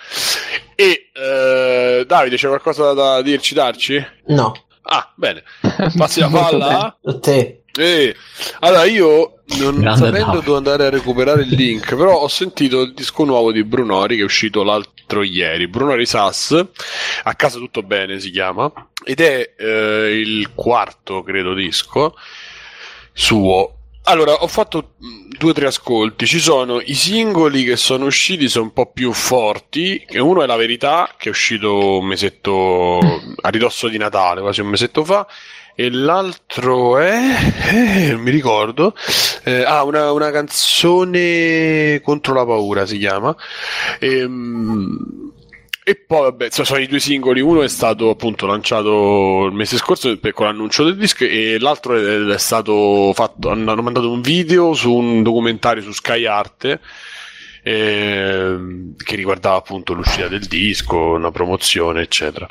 E eh, Davide, c'è qualcosa da dirci, darci? No. Ah, bene. Passi la palla. Te. Eh, allora io non Grande sapendo devo andare a recuperare il link, però ho sentito il disco nuovo di Brunori che è uscito l'altro ieri, Brunori Sass, a casa tutto bene si chiama, ed è eh, il quarto, credo, disco suo. Allora, ho fatto mh, due o tre ascolti. Ci sono i singoli che sono usciti, sono un po' più forti. che Uno è La Verità, che è uscito un mesetto a ridosso di Natale, quasi un mesetto fa. E l'altro è. eh, mi ricordo. Eh, ah, una, una canzone contro la paura si chiama. Ehm, e poi, vabbè, so- sono i due singoli. Uno è stato appunto lanciato il mese scorso per- con l'annuncio del disco, e l'altro è, è stato fatto. Hanno hanno mandato un video su un documentario su Sky Arte. eh, che riguardava appunto l'uscita del disco, una promozione, eccetera.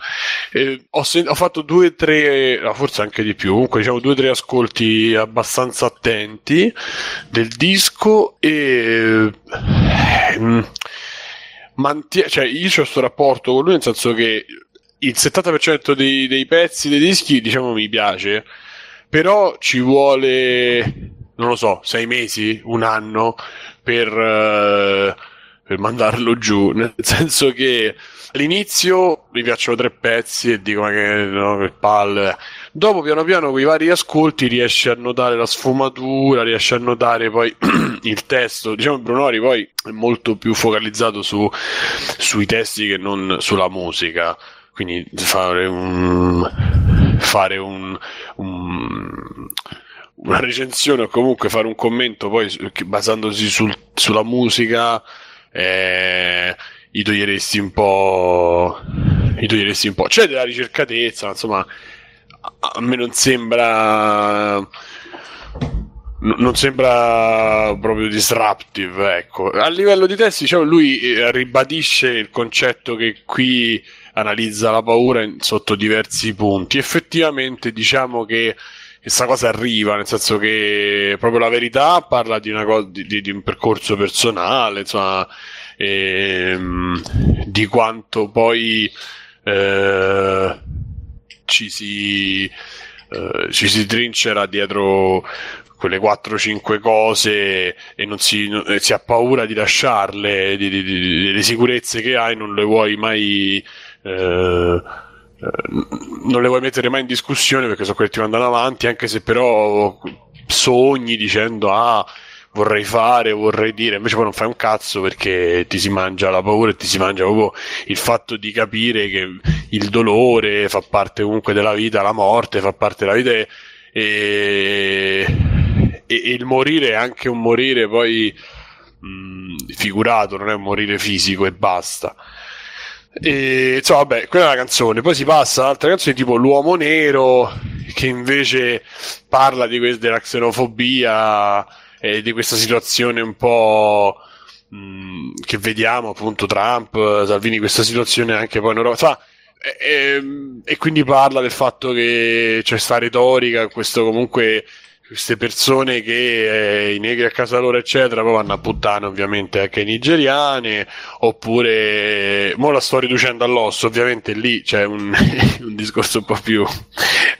Eh, ho, sen- ho, fatto due o tre, forse anche di più, comunque diciamo due o tre ascolti abbastanza attenti del disco e... Eh, mantie- cioè io ho questo rapporto con lui nel senso che il 70% dei, dei pezzi dei dischi diciamo mi piace. Però ci vuole non lo so sei mesi un anno per, uh, per mandarlo giù. Nel senso che all'inizio mi piacciono tre pezzi e dico ma che, no, che palle dopo piano piano con i vari ascolti riesci a notare la sfumatura riesci a notare poi il testo. Diciamo Brunori poi è molto più focalizzato su, sui testi che non sulla musica. Quindi fare un fare un, un una recensione o comunque fare un commento poi basandosi sul, sulla musica eh, gli toglieresti un po' gli toglieresti un po' c'è della ricercatezza insomma a me non sembra non sembra proprio disruptive ecco a livello di testi diciamo, lui eh, ribadisce il concetto che qui analizza la paura in, sotto diversi punti. Effettivamente diciamo che questa cosa arriva, nel senso che proprio la verità parla di, cosa, di, di un percorso personale, insomma, ehm, di quanto poi eh, ci, si, eh, ci si trincera dietro quelle 4-5 cose e non si, non, si, ha paura di lasciarle, di, di, di, le sicurezze che hai non le vuoi mai eh, eh, non le vuoi mettere mai in discussione perché sono quelli che ti mandano avanti, anche se però sogni dicendo ah vorrei fare, vorrei dire, invece poi non fai un cazzo perché ti si mangia la paura e ti si mangia proprio il fatto di capire che il dolore fa parte comunque della vita, la morte fa parte della vita e, e, e il morire è anche un morire poi mh, figurato, non è un morire fisico e basta. E, insomma, vabbè, quella è la canzone. Poi si passa ad altre canzoni tipo L'uomo nero, che invece parla di que- della xenofobia e di questa situazione un po' mh, che vediamo, appunto, Trump, Salvini, questa situazione anche poi in Europa. Insomma, e, e, e, quindi parla del fatto che c'è questa retorica, questo comunque queste persone che eh, i negri a casa loro eccetera poi vanno a puttane ovviamente anche i nigeriani oppure mo la sto riducendo all'osso ovviamente lì c'è un, un discorso un po' più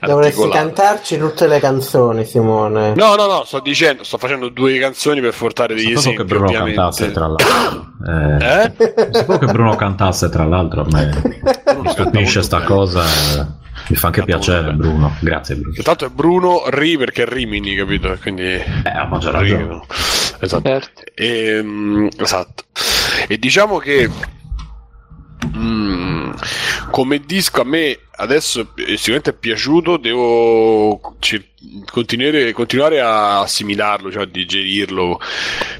dovresti cantarci tutte le canzoni Simone no no no sto dicendo sto facendo due canzoni per portare degli esempi che Bruno ovviamente. cantasse tra l'altro eh, eh? sapevo che Bruno cantasse tra l'altro a me mi stupisce sta cosa eh. Mi fa anche piacere Bruno, grazie Bruno. Intanto è Bruno Ri perché è Rimini, capito? Quindi... Eh, ha maggior ragione. Esatto. Certo. E, um, esatto. E diciamo che mm, come disco a me adesso sicuramente è piaciuto, devo continuare, continuare a assimilarlo, cioè a digerirlo,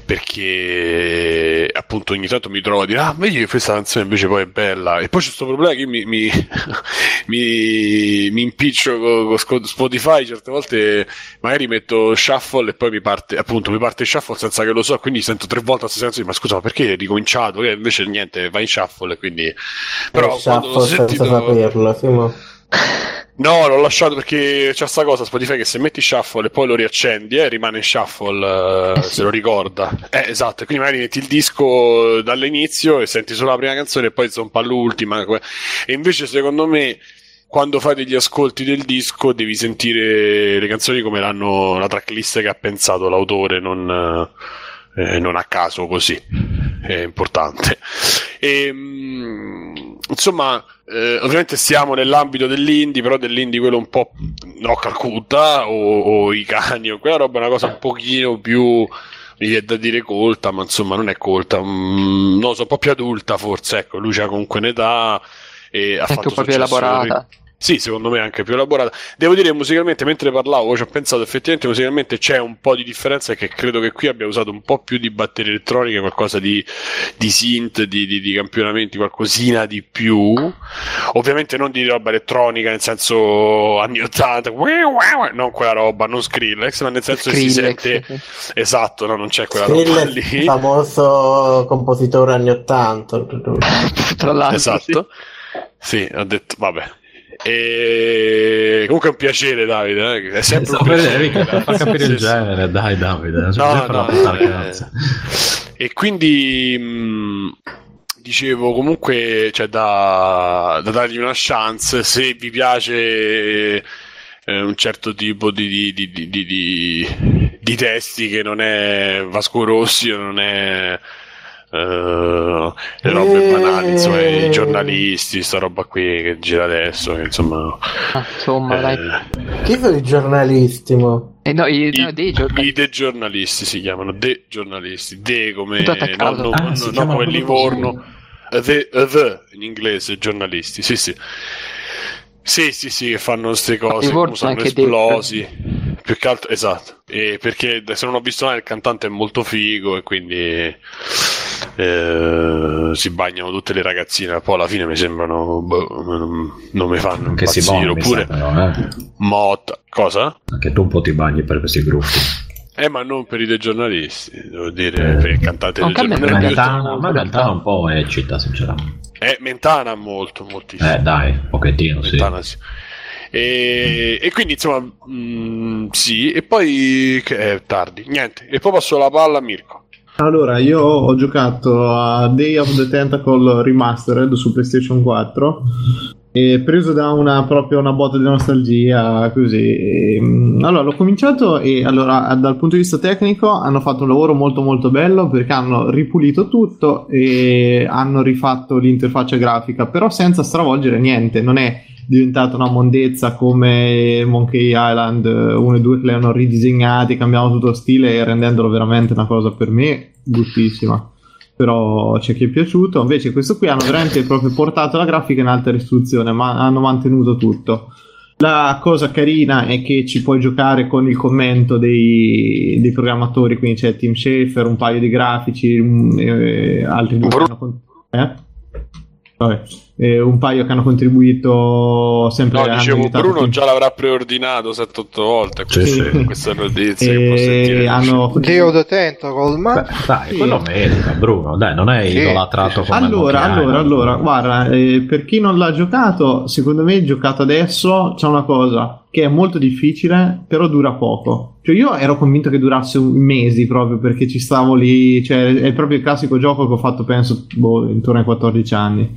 perché appunto ogni tanto mi trovo a dire, ah, vedi che questa canzone invece poi è bella. E poi c'è questo problema che mi, mi, mi, mi impiccio con, con, Spotify, certe volte magari metto shuffle e poi mi parte, appunto, mi parte shuffle senza che lo so, quindi sento tre volte la stessa canzone, ma scusa, ma perché hai ricominciato? E invece niente, va in shuffle, quindi... Però quando l'ho sentito... saperlo, Simo. No, l'ho lasciato perché c'è sta cosa Spotify che se metti shuffle e poi lo riaccendi eh, rimane in shuffle eh, eh, se lo ricorda. Eh, esatto, quindi magari metti il disco dall'inizio e senti solo la prima canzone e poi zompa l'ultima. E invece secondo me quando fai degli ascolti del disco devi sentire le canzoni come l'hanno la tracklist che ha pensato l'autore, non, eh, non a caso così. È importante. E, ehm, insomma eh, ovviamente siamo nell'ambito dell'indie, però dell'indie quello un po' no, Calcutta o, o i cani o quella roba è una cosa un pochino più mi viene da dire colta, ma insomma non è colta, mm, non so, un po' più adulta forse, ecco, lui c'ha comunque un'età e ha Anche fatto un po' più elaborata. Sì, secondo me è anche più elaborata. Devo dire musicalmente, mentre parlavo, ci ho pensato effettivamente musicalmente c'è un po' di differenza che credo che qui abbia usato un po' più di batterie elettroniche, qualcosa di, di synth, di, di, di, campionamenti, qualcosina di più. Ovviamente non di roba elettronica, nel senso anni 80, non quella roba, non Skrillex, ma nel senso che si sente... Esatto, no, non c'è quella Skrillex, roba lì. famoso compositore anni 80. Tra l'altro. Esatto. Sì, ho detto, vabbè, e... Comunque è un piacere, Davide. Eh? È sempre un piacere. Fa capire il genere, dai, Davide. No, no, eh... E quindi mh, dicevo, comunque, cioè, da, da, dargli una chance se vi piace eh, un certo tipo di, di, di, di, testi che non è Vasco Rossi, non è Uh, le robe e... banali, insomma, i giornalisti, sta roba qui che gira adesso, insomma, ah, insomma, eh, dai. Chi sono i giornalisti? Mo? Eh no, i, I, no, dei giornalisti. I de giornalisti si chiamano, de giornalisti, de come nonno, ah, no, no, come Livorno, the, the in inglese, giornalisti, sì sì. Sì, sì, sì, che fanno queste cose, sono esplosi. Più che altro, esatto. E perché se non ho visto mai il cantante è molto figo e quindi eh, si bagnano tutte le ragazzine. Poi alla fine mi sembrano. Boh, non mi fanno Anche impazzire. Oppure però, eh. Motta. Cosa? Anche tu un po' ti bagni per questi gruppi. Eh, ma non per i dei giornalisti, devo dire, eh. per il cantante dei giornalisti. Mentana, ma Mentana un po' eccita, sinceramente. Eh, Mentana molto, moltissimo. Eh, dai, un pochettino, Mentana, sì. sì. E, e, quindi insomma, mh, mm, sì, e poi che è tardi, niente. E poi passo la palla a Mirko. Allora, io ho giocato a Day of the Tentacle Remastered su PlayStation 4 e preso da una proprio una botta di nostalgia così. Mm, allora, l'ho cominciato e allora dal punto di vista tecnico hanno fatto un lavoro molto molto bello perché hanno ripulito tutto e hanno rifatto l'interfaccia grafica, però senza stravolgere niente, non è diventata una mondezza come Monkey Island 1 e 2 che le hanno ridisegnati, cambiando tutto lo stile e rendendolo veramente una cosa per me bruttissima. Però c'è chi è piaciuto. Invece, questo qui hanno veramente proprio portato la grafica in alta risoluzione, ma hanno mantenuto tutto. La cosa carina è che ci puoi giocare con il commento dei, dei programmatori, quindi c'è Tim Schafer, un paio di grafici, un, eh, altri due. Eh? Vabbè eh, un paio che hanno contribuito sempre no, dicevo Bruno tutti. già l'avrà preordinato 7-8 volte sì, sì. questa notizia e hanno Deo the Tentacle ma Beh, dai sì. quello merita Bruno dai non è sì. idolatrato come allora allora allora guarda eh, per chi non l'ha giocato secondo me giocato adesso c'è una cosa che è molto difficile però dura poco cioè io ero convinto che durasse mesi proprio perché ci stavo lì cioè è proprio il classico gioco che ho fatto penso boh, intorno ai 14 anni.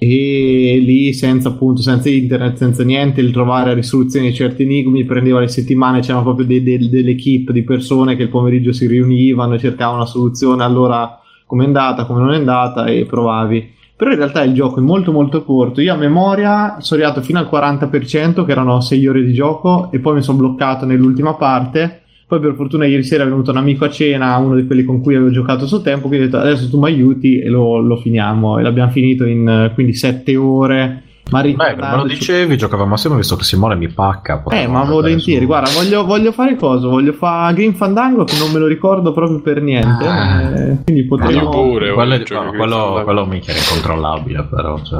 E lì senza appunto senza internet senza niente il trovare la risoluzione di certi enigmi prendeva le settimane c'erano proprio de- de- delle equip di persone che il pomeriggio si riunivano e cercavano una soluzione allora come è andata come non è andata e provavi però in realtà il gioco è molto molto corto. Io a memoria sono arrivato fino al 40% che erano 6 ore di gioco e poi mi sono bloccato nell'ultima parte. Poi per fortuna ieri sera è venuto un amico a cena, uno di quelli con cui avevo giocato a suo tempo, quindi ho detto adesso tu mi aiuti e lo, lo finiamo. E l'abbiamo finito in quindi sette ore ma Beh, me lo dicevi, giocavamo assieme visto che Simone mi pacca. Eh, ma volentieri, su... guarda, voglio, voglio, fare cosa? Voglio fare Green Fandango che non me lo ricordo proprio per niente. Ah. Eh, quindi potremmo... pure, quello, è, no, quello, quello mica era incontrollabile, però. Cioè,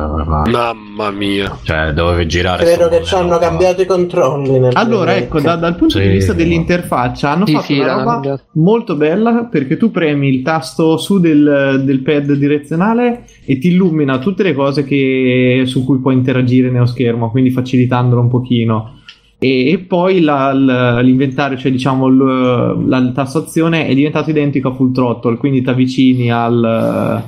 Mamma mia. Cioè, dovevi girare. Credo che ci hanno cambiato i controlli. allora, ecco, da, dal punto sì, di vista dell'interfaccia, hanno sì, fatto sì, una roba molto bella perché tu premi il tasto su del, del pad direzionale e ti illumina tutte le cose che, su cui puoi interagire nello schermo, quindi facilitandolo un pochino. E, e poi la, la, l'inventario, cioè diciamo l, la tassazione è diventato identico a full throttle, quindi ti avvicini al,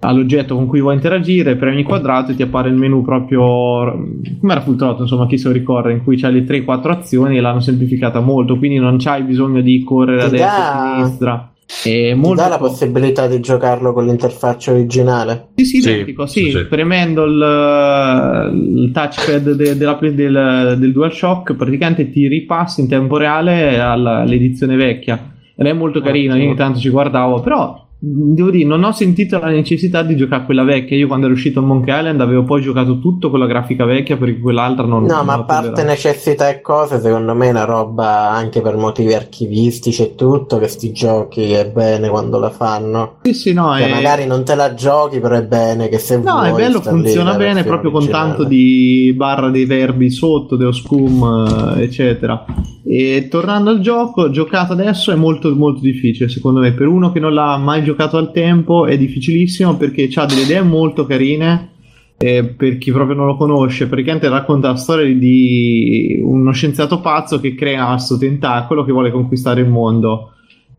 all'oggetto con cui vuoi interagire, premi quadrato e ti appare il menu proprio come era full throttle, insomma, chi se lo ricorda, in cui c'hai le 3-4 azioni e l'hanno semplificata molto, quindi non c'hai bisogno di correre a destra e a sinistra è molto... dà la possibilità di giocarlo con l'interfaccia originale? Sì, sì, identico, sì, sì, sì. premendo il, il touchpad de, de del, del DualShock praticamente ti ripassi in tempo reale all'edizione vecchia ed è molto carino, io ogni tanto ci guardavo, però devo dire, non ho sentito la necessità di giocare a quella vecchia. Io quando ero uscito a Monkey Island avevo poi giocato tutto con la grafica vecchia perché quell'altra non No, non ma a parte necessità e cose, secondo me è una roba anche per motivi archivistici e tutto, che sti giochi è bene quando la fanno. Sì, sì, no, Cioè, è... magari non te la giochi, però è bene che se No, vuoi è bello, funziona bene proprio con originale. tanto di barra dei verbi sotto, dello scum, eh, eccetera. E tornando al gioco, giocato adesso è molto molto difficile, secondo me. Per uno che non l'ha mai giocato al tempo è difficilissimo perché ha delle idee molto carine. eh, per chi proprio non lo conosce, praticamente racconta la storia di uno scienziato pazzo che crea questo tentacolo che vuole conquistare il mondo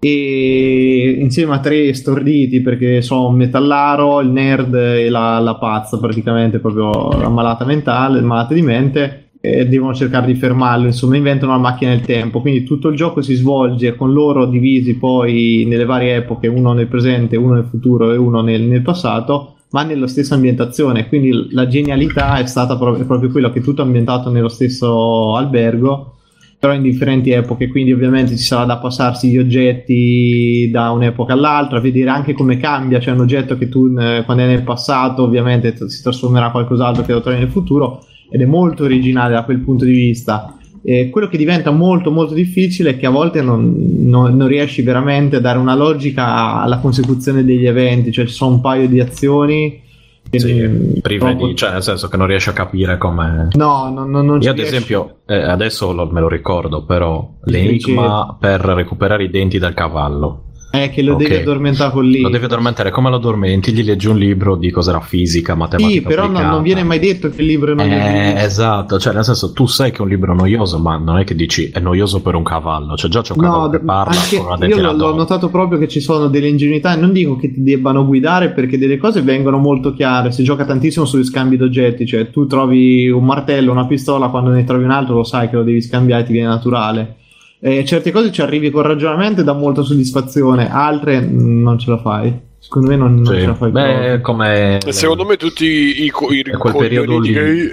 e insieme a tre storditi perché sono un metallaro, il nerd e la, la pazza praticamente proprio la malata mentale, malata di mente devono cercare di fermarlo, insomma inventano una macchina del tempo, quindi tutto il gioco si svolge con loro divisi poi nelle varie epoche, uno nel presente, uno nel futuro e uno nel, nel passato, ma nella stessa ambientazione, quindi la genialità è stata proprio, è proprio quello che è tutto ambientato nello stesso albergo però in differenti epoche, quindi ovviamente ci sarà da passarsi gli oggetti da un'epoca all'altra, vedere anche come cambia, c'è un oggetto che tu eh, quando è nel passato ovviamente si trasformerà in qualcos'altro che lo trovi nel futuro ed è molto originale da quel punto di vista. E quello che diventa molto molto difficile è che a volte non, non- non riesci veramente a dare una logica alla consecuzione degli eventi, cioè ci sono un paio di azioni Sì, prive troppo- di, cioè nel senso che non riesci a capire come. No, no, no, non ci Io ad riesci. esempio, eh, adesso lo- me lo ricordo, però l'enigma per recuperare i denti del cavallo. È che lo Ok. devi addormentare con lì. Lo devi addormentare, come lo addormenti? Gli leggi un libro di cos'era fisica, matematica Sì, però non, applicata. non viene mai detto che il libro è noioso. Eh, esatto, cioè nel senso tu sai che è un libro noioso, ma non è che dici è noioso per un cavallo, cioè già c'è un cavallo No, che d- parla anche io l'ho, l'ho notato proprio che ci sono delle ingenuità. Non dico che ti debbano guidare perché delle cose vengono molto chiare. Si gioca tantissimo sugli scambi d'oggetti, cioè tu trovi un martello, una pistola, quando ne trovi un altro lo sai che lo devi scambiare, ti viene naturale. Eh, certe cose ci arrivi con ragionamento e dà molta soddisfazione, altre mm, non ce la fai. Secondo me non, non Sì. ce la fai Beh, come secondo me tutti i, co- i quel periodo lì. che,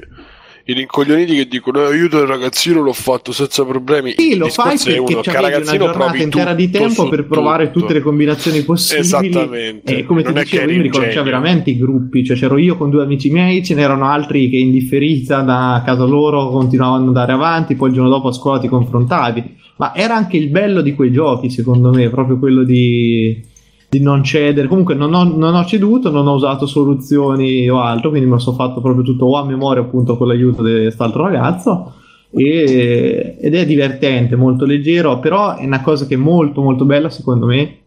i rincoglioniti che dicono "Eh, io da ragazzino l'ho fatto senza problemi. Sì, Il lo fai perché uno, c'avevi una giornata intera di tempo per provare tutto. tutte le combinazioni possibili. Esattamente. E come ti Non è dicevo, io mi genio. veramente i gruppi, cioè c'ero io con due amici miei, ce n'erano altri che in differenza da casa loro continuavano ad andare avanti, poi il giorno dopo a scuola ti confrontavi. Ma era anche il bello di quei giochi, secondo me, proprio quello di, di non cedere. Comunque non ho, non ho ceduto, non ho usato soluzioni o altro, quindi me lo sono fatto proprio tutto o a memoria appunto con l'aiuto di quest'altro ragazzo. E- ed è divertente, molto leggero, però è una cosa che è molto molto bella secondo me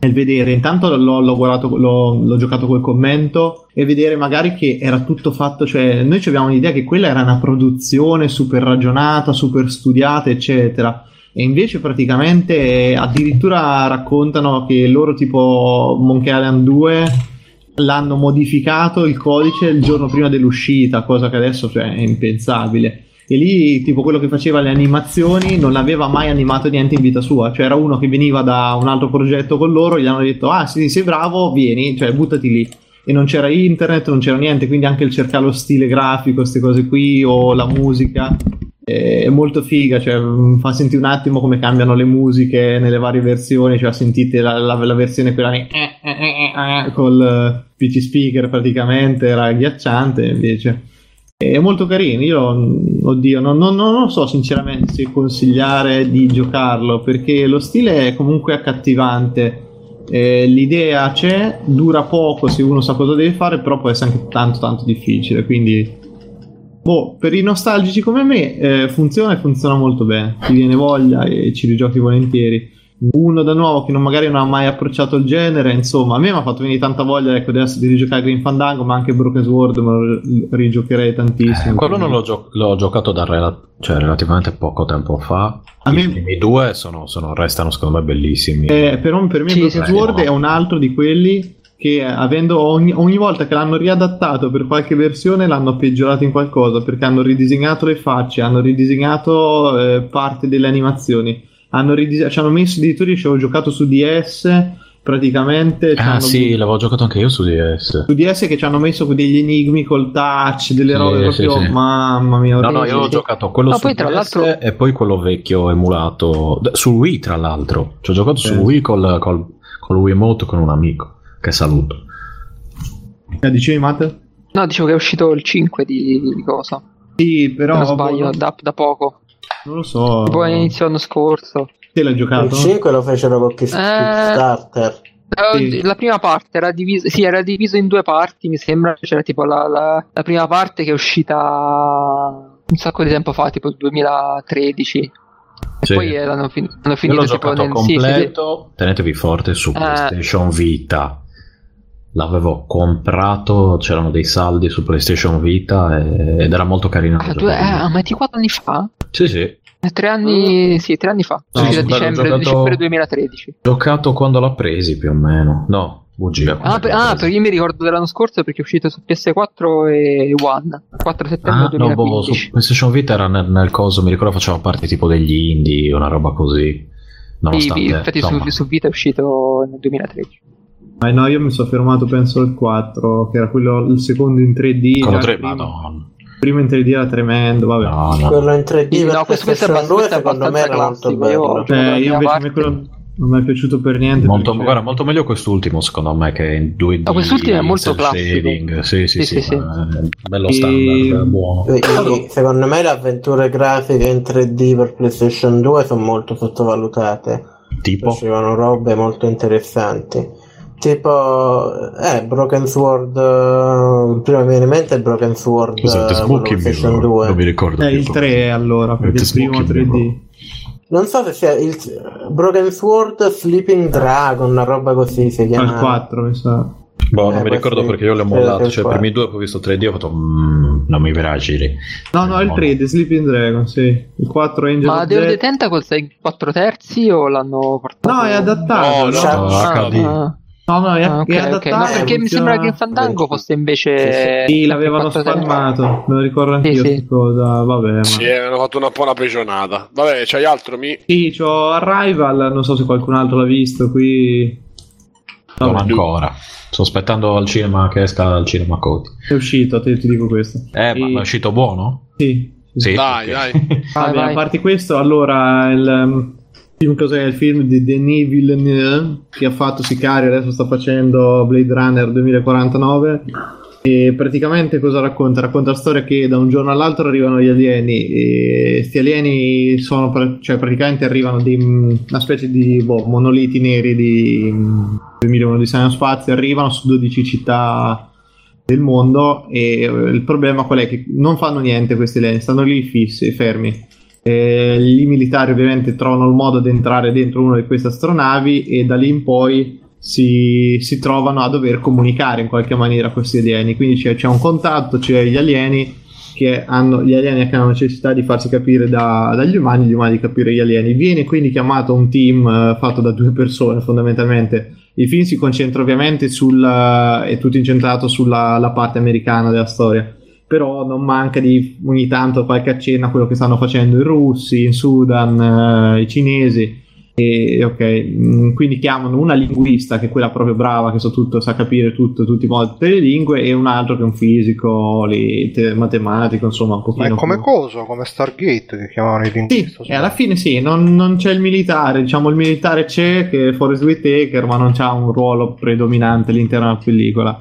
il vedere, intanto l'ho, l'ho guardato, l'ho, l'ho giocato col commento e vedere magari che era tutto fatto, cioè noi avevamo l'idea che quella era una produzione super ragionata, super studiata, eccetera. E invece praticamente eh, addirittura raccontano che loro tipo Monkey Island 2 l'hanno modificato il codice il giorno prima dell'uscita, cosa che adesso cioè, è impensabile. E lì, tipo, quello che faceva le animazioni non aveva mai animato niente in vita sua. Cioè, era uno che veniva da un altro progetto con loro, gli hanno detto: Ah, sì, sei bravo, vieni, cioè, buttati lì. E non c'era internet, non c'era niente, quindi anche il cercare lo stile grafico, queste cose qui, o la musica. Eh, È molto figa, cioè, mh, fa sentire un attimo come cambiano le musiche nelle varie versioni. Cioè, sentite la, la- la versione quella lì, eh, eh, eh, eh, col eh, PC speaker praticamente, era agghiacciante invece. È molto carino, io mm, oddio, non, non- non so sinceramente se consigliare di giocarlo perché lo stile è comunque accattivante. Eh, l'idea c'è, dura poco se uno sa cosa deve fare, però può essere anche tanto tanto difficile. Quindi, boh, per i nostalgici come me eh, funziona e funziona molto bene. Ti viene voglia e ci rigiochi volentieri. Uno da nuovo che non, magari non ha mai approcciato il genere, insomma, a me mi ha fatto venire tanta voglia ecco, adesso di rigiocare Green Fandango, ma anche Broken Sword me lo rigiocherei tantissimo. Eh, quello non l'ho, gio- l'ho giocato da rela- cioè, relativamente poco tempo fa. A I me- primi due sono, sono- restano secondo me bellissimi. Eh, però per me Sì, Broken sì. Sword è un altro di quelli che avendo ogni, ogni volta che l'hanno riadattato per qualche versione l'hanno peggiorato in qualcosa perché hanno ridisegnato le facce, hanno ridisegnato eh, parte delle animazioni, hanno ridise- ci hanno messo addirittura io ci avevo giocato su DS praticamente ah sì, l'avevo giocato anche io su DS. su DS che ci hanno messo degli enigmi col touch, delle Sì, robe sì, proprio sì. mamma mia. No, no, io ho giocato quello Ma su poi, tra DS l'altro- e poi quello vecchio emulato su Wii, tra l'altro. Ci ho giocato su Eh. Wii col, col, con il Wiimote con un amico, che saluto. Eh, dicevi Matte? No, dicevo che è uscito il 5 di, di cosa. Sì, però... Se non sbaglio, boh, da, da poco. Non lo so. Tipo all'inizio dell'anno scorso. Te l'hai giocato? Il 5 lo fecero con Kickstarter. Eh, Sì. La prima parte era diviso, sì, era diviso in due parti, mi sembra. C'era tipo la, la- la prima parte che è uscita un sacco di tempo fa, tipo il 2013. E Sì. poi eh, l'hanno, fin- Io finito l'ho tipo giocato nel sì, sì, completo, tenetevi forte su Eh. PlayStation Vita. L'avevo comprato, c'erano dei saldi su PlayStation Vita e- ed era molto carino. Ah, due, eh, ma di quattro anni fa? Sì, sì. Eh, Tre anni, sì, tre anni fa. No, È bello, dicembre, giocato- dicembre 2013. Giocato quando l'ha presi più o meno. No, bugia. Ah, per- ah, perché io mi ricordo dell'anno scorso perché è uscito su PS4 e One. 4 settembre Ah, no, boh, 2015. su PlayStation Vita era nel, nel coso, mi ricordo faceva parte tipo degli indie, una roba così. Sì, Nonostante, infatti su, su Vita è uscito nel 2013. Ma no, io mi sono fermato penso al 4, che era quello il secondo in 3D. quello già tre, il primo, madonna. il primo in 3D era tremendo, vabbè. No, no. Quello in 3D Sì, per no, questo- questo è PlayStation 2 questo è secondo me era molto bello. Cioè, io prima invece parte- quello non mi è piaciuto per niente. Molto, perché- guarda, molto meglio quest'ultimo secondo me che in 2D. Ah, quest'ultimo è molto classico. shading. Sì, sì, Sì, sì, sì, è bello E- standard, è buono. E- e- Secondo me le avventure grafiche in 3D per PlayStation 2 sono molto sottovalutate. Tipo, Facevano robe molto interessanti. Tipo, eh, Broken Sword. eh, il primo che mi viene in mente è Broken Sword. The eh, Smoky Mirror? 2. Non mi ricordo. Eh, più il come 3 allora, perché il primo Smoky 3D. Mirror. Non so se sia il Broken Sword Sleeping Dragon, una roba così si chiama. Al 4 mi sa. Boh, Eh, non mi ricordo perché io l'ho mollato. Cioè, qua. i primi due che ho visto 3D ho fatto. "Mm, non mi piace. No, no, il 3 The Sleeping Dragon, sì. Il 4 Angel Ma Day of the è in 4 terzi o l'hanno portato? No, è adattato. No, no, Cioè, HD. Ah, No, no, è, ah, ok, è ok. adattato. No, perché mi sembra che in Fandango fosse invece. Sì, l'avevano quattro terzi. spalmato. Me lo ricordo anch'io. Sì, sì. cosa. Vabbè, ma. Sì, hanno fatto una buona pegionata. Vabbè, c'hai altro? Mi... Sì, c'ho Arrival, non so se qualcun altro l'ha visto qui. Non Vabbè, ancora. Sto aspettando al cinema che esca al cinema Cody. è uscito, te, ti dico questo. Eh, ma E- ma è uscito buono? Sì. sì. Sì. Dai, ok. dai. Vabbè, Vai, vai. a parte questo, allora il um, film cos'è? Il film di Denis Villeneuve che ha fatto Sicario, adesso sta facendo Blade Runner 2049. E praticamente cosa racconta? Racconta la storia che da un giorno all'altro arrivano gli alieni e questi alieni sono cioè praticamente arrivano di una specie di boh, monoliti neri di mm, 2001 di Science Spazio, arrivano su 12 città del mondo e eh, il problema qual è? Che non fanno niente questi alieni, stanno lì fissi, fermi. Eh, I militari ovviamente trovano il modo di entrare dentro una di queste astronavi e da lì in poi si, si trovano a dover comunicare in qualche maniera questi alieni. Quindi c'è, c'è un contatto, c'è gli alieni che hanno, gli alieni che hanno necessità di farsi capire da- dagli umani, gli umani di capire gli alieni. Viene quindi chiamato un team eh, fatto da due persone fondamentalmente. Il film si concentra ovviamente sul, eh, è tutto incentrato sulla la parte americana della storia però non manca di ogni tanto qualche accenno a quello che stanno facendo i russi, in Sudan, eh, i cinesi. E ok, mm, quindi chiamano una linguista che è quella proprio brava, che so tutto, sa capire tutto, tutti i modi, tutte le lingue, e un altro che è un fisico, lì, te- matematico, insomma, un Ma pochino. è come più- coso, come Stargate che chiamavano i sì, linguisti. e alla fine sì, non, non c'è il militare, diciamo il militare c'è che è Forrest Whitaker, ma non c'ha un ruolo predominante all'interno della pellicola.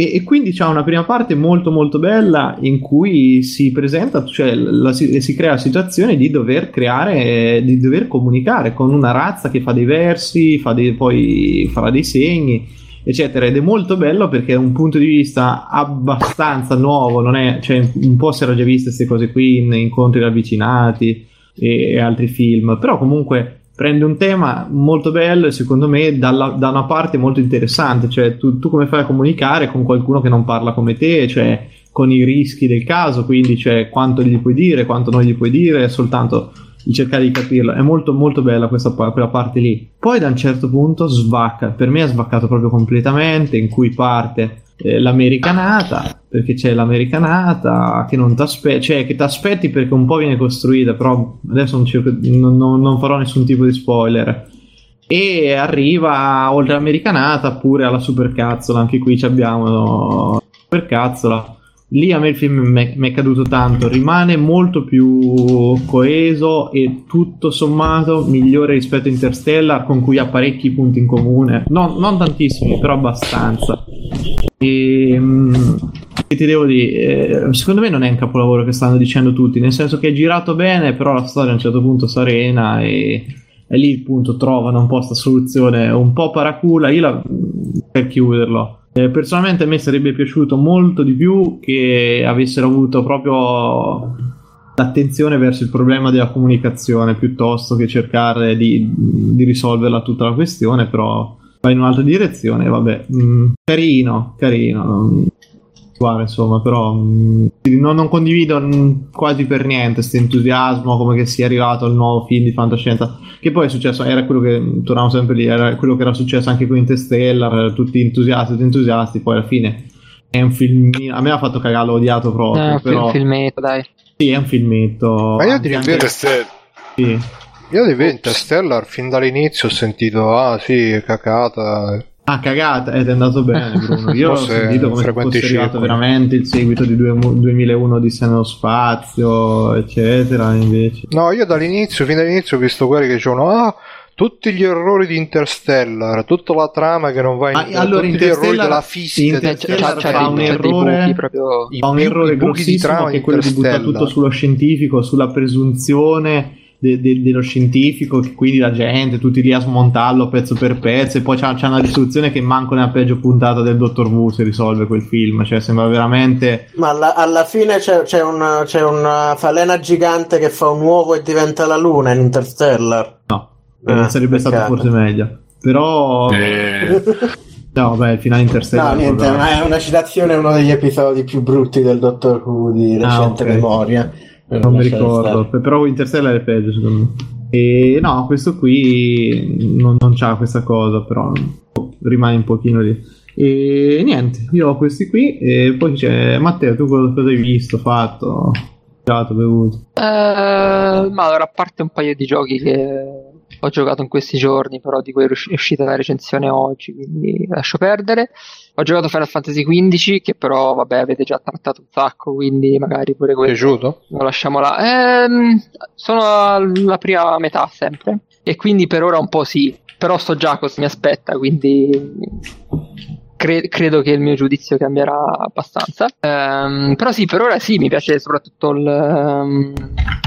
E, e quindi c'è una prima parte molto molto bella in cui si presenta, cioè la- si, si crea la situazione di dover creare, di dover comunicare con una razza che fa dei versi, fa dei, poi farà dei segni, eccetera. Ed è molto bello perché è un punto di vista abbastanza nuovo, non è, cioè, un po' si era già viste queste cose qui in incontri ravvicinati e, e altri film, però comunque prende un tema molto bello e secondo me dalla- da una parte molto interessante, cioè tu, tu come fai a comunicare con qualcuno che non parla come te, cioè con i rischi del caso, quindi cioè quanto gli puoi dire, quanto non gli puoi dire, soltanto cercare di capirlo. È molto molto bella questa quella parte lì. Poi da un certo punto svacca, per me ha svaccato proprio completamente, in cui parte eh, l'americanata, perché c'è l'americanata che non ti aspetti, cioè che ti aspetti perché un po' viene costruita, però adesso non, cerco- non- non- farò nessun tipo di spoiler. E arriva oltre all'americanata pure alla supercazzola, anche qui abbiamo supercazzola lì a me il film mi è caduto tanto, rimane molto più coeso e tutto sommato migliore rispetto a Interstellar con cui ha parecchi punti in comune, non, non tantissimi però abbastanza. E, mm, che ti devo dire, eh, secondo me non è un capolavoro che stanno dicendo tutti, nel senso che è girato bene, però la storia a un certo punto si arena e, e lì appunto trovano un po' questa soluzione un po' paracula, io la, per chiuderlo eh, personalmente a me sarebbe piaciuto molto di più che avessero avuto proprio l'attenzione verso il problema della comunicazione piuttosto che cercare di, di risolverla tutta la questione, però va in un'altra direzione, vabbè, mm, carino, carino guarda insomma però mh, mm, non, non, condivido mh, mm, quasi per niente questo entusiasmo come che sia arrivato il nuovo film di fantascienza che poi è successo era quello che torniamo sempre lì era quello che era successo anche con Interstellar tutti entusiasti tutti entusiasti poi alla fine è un film a me ha fatto cagare l'ho odiato proprio è un però... filmetto dai. Sì è un filmetto. Ma io ti anche... sì. io di Interstellar fin dall'inizio ho sentito ah sì cacata Ah, cagata, ed è andato bene Bruno. Io ho sentito come fosse arrivato veramente il seguito di 2001 di nello spazio, eccetera, invece. No, io dall'inizio, fin dall'inizio ho visto quelli che dicevano, ah, tutti gli errori di Interstellar, tutta la trama che non va in ah, allora, tutti gli errori della fisica Interstellar c'ha, c'ha, fa un errore proprio... fa un errore grossissimo che è quello di buttare tutto sullo scientifico, sulla presunzione de, de, dello scientifico, che quindi la gente, tutti lì a smontarlo pezzo per pezzo, e poi c'è, c'è una risoluzione che manco nella peggio puntata del Dottor Wu si risolve quel film, cioè sembra veramente... Ma alla, alla fine c'è, c'è, una, c'è una falena gigante che fa un uovo e diventa la luna in Interstellar. No, eh, sarebbe peccato. stato forse meglio. Però... Eh. No, beh, il finale Interstellar. No, niente, ma è una citazione a uno degli episodi più brutti del Dottor Who di recente ah, okay. memoria. Non mi ricordo, stare. però Interstellar è peggio secondo me. E no, questo qui non, non c'ha questa cosa, però rimane un pochino lì. E niente, io ho questi qui e poi c'è Matteo, tu cosa hai visto, fatto, giocato, bevuto? Uh, ma allora, a parte un paio di giochi che ho giocato in questi giorni, però di cui è uscita la recensione oggi, quindi lascio perdere. Ho giocato Final Fantasy XV, che però, vabbè, avete già trattato un sacco, quindi magari pure quello. Piaciuto? Lo lasciamo là. Ehm, sono alla prima metà sempre, e quindi per ora un po' sì, però sto già cosa mi aspetta, quindi cre- credo che il mio giudizio cambierà abbastanza. Um, però sì, per ora sì, mi piace soprattutto il, um,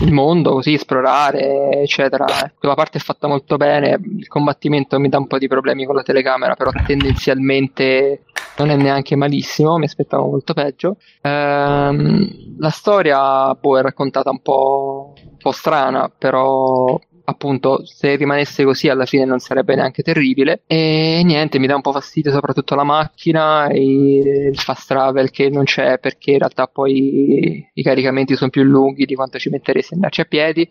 il mondo, così esplorare, eccetera. Quella parte è fatta molto bene. Il combattimento mi dà un po' di problemi con la telecamera, però tendenzialmente non è neanche malissimo. Mi aspettavo molto peggio. Um, la storia boh, è raccontata un po', un po' strana, però appunto se rimanesse così alla fine non sarebbe neanche terribile. E niente mi dà un po' fastidio soprattutto la macchina e il fast travel che non c'è perché in realtà poi i caricamenti sono più lunghi di quanto ci metteresti andarci a piedi.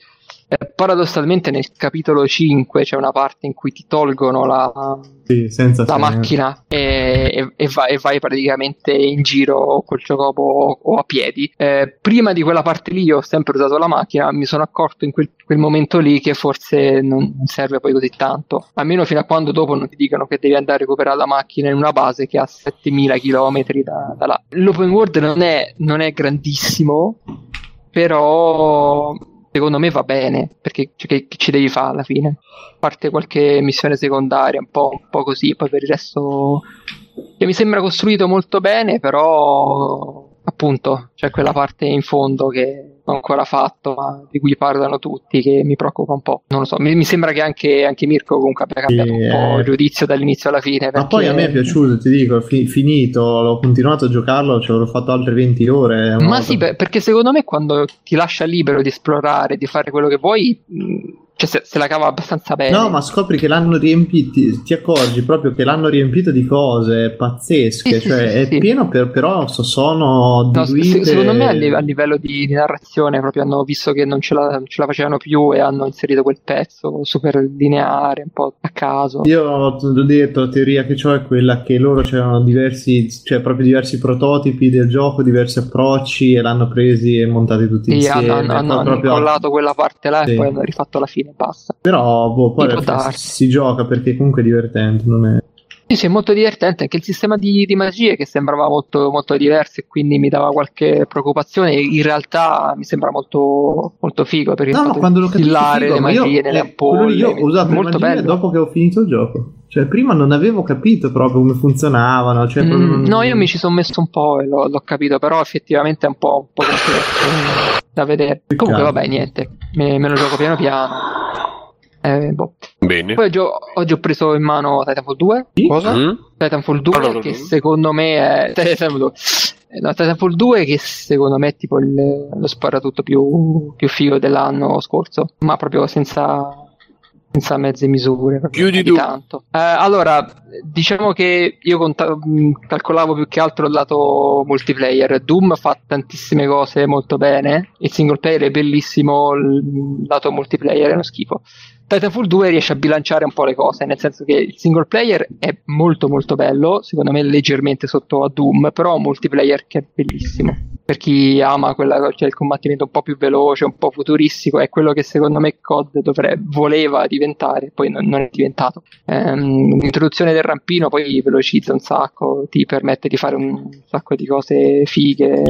Eh, paradossalmente nel capitolo 5 c'è una parte in cui ti tolgono la, sì, la macchina e, e, e, vai, e, vai, praticamente in giro col giocopo o a piedi. Eh, prima di quella parte lì ho sempre usato la macchina, mi sono accorto in quel, quel, momento lì che forse non serve poi così tanto, almeno fino a quando dopo non ti dicono che devi andare a recuperare la macchina in una base che ha 7000 km da, da là. L'open world non è, non è grandissimo, però secondo me va bene, perché cioè, che, che, ci devi fare alla fine? A parte qualche missione secondaria, un po', un po' così, poi per il resto che mi sembra costruito molto bene, però appunto c'è quella parte in fondo che ancora fatto, ma di cui parlano tutti, che mi preoccupa un po'. Non lo so, mi, mi sembra che anche, anche, Mirko comunque abbia cambiato sì, un po' il giudizio dall'inizio alla fine. Perché... Ma poi a me è piaciuto, ti dico, fi- finito, l'ho continuato a giocarlo, ci avrò fatto altre 20 ore. Ma volta. sì, perché secondo me quando ti lascia libero di esplorare, di fare quello che vuoi cioè, se, se, la cava abbastanza bene. No, ma scopri che l'hanno riempito. Ti accorgi proprio che l'hanno riempito di cose pazzesche. Sì, cioè, sì, è sì. pieno, per, però sono no, se, Secondo me, a, livello, a livello di, di, narrazione, proprio hanno visto che non ce la, ce la, facevano più e hanno inserito quel pezzo super lineare, un po' a caso. Io ho detto: la teoria che ho è quella che loro c'erano diversi, cioè proprio diversi prototipi del gioco, diversi approcci e l'hanno presi e montati tutti insieme. Hanno, hanno, hanno, proprio... hanno collato quella parte là e poi hanno rifatto la fine basta. Però boh, poi si, si, gioca perché comunque è divertente, non è... Sì, sì, è molto divertente anche il sistema di, di magie che sembrava molto, molto diverso e quindi mi dava qualche preoccupazione. In realtà mi sembra molto, molto figo per il No, no, quando capito instillare figo, le ma io, magie nelle eh, ampolle. io ho usato molto magie bello. dopo che ho finito il gioco. Cioè, prima non avevo capito proprio come funzionavano. Cioè, proprio Mm, non- no, io mi ci sono messo un po' e l'ho, l'ho capito, però effettivamente è un po', un po' da vedere. Comunque, vabbè, niente, me, me lo gioco piano piano. Eh, boh. Bene. Poi oggi ho, oggi ho preso in mano Titanfall 2. Cosa? Mm? Titanfall 2 Allora, che mm. secondo me è Titanfall 2. Eh, no, Titanfall 2 che secondo me è tipo il- lo sparatutto più, più figo dell'anno scorso, ma proprio senza, senza mezze misure, Più di di tanto. Eh, allora, diciamo che io conta- mh, calcolavo più che altro il lato multiplayer. Doom fa tantissime cose molto bene, il single player è bellissimo, il lato multiplayer è uno schifo. Titanfall 2 riesce a bilanciare un po' le cose, nel senso che il single player è molto molto bello, secondo me leggermente sotto a Doom, però un multiplayer che è bellissimo. Per chi ama quella, cioè il combattimento un po' più veloce, un po' futuristico, è quello che secondo me COD dovrebbe, voleva diventare, poi non, non è diventato. Ehm, l'introduzione del rampino poi velocizza un sacco, ti permette di fare un sacco di cose fighe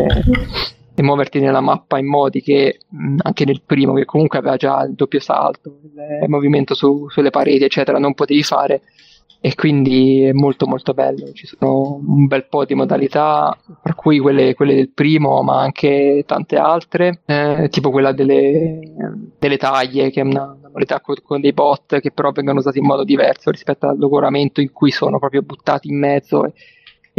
e muoverti nella mappa in modi che mh, anche nel primo, che comunque aveva già il doppio salto, il movimento su- sulle pareti, eccetera, non potevi fare. E quindi è molto molto bello. Ci sono un bel po' di modalità, per cui quelle, quelle del primo, ma anche tante altre, eh, tipo quella delle, delle taglie, che è una, una modalità con, con dei bot che però vengono usati in modo diverso rispetto al logoramento in cui sono proprio buttati in mezzo e,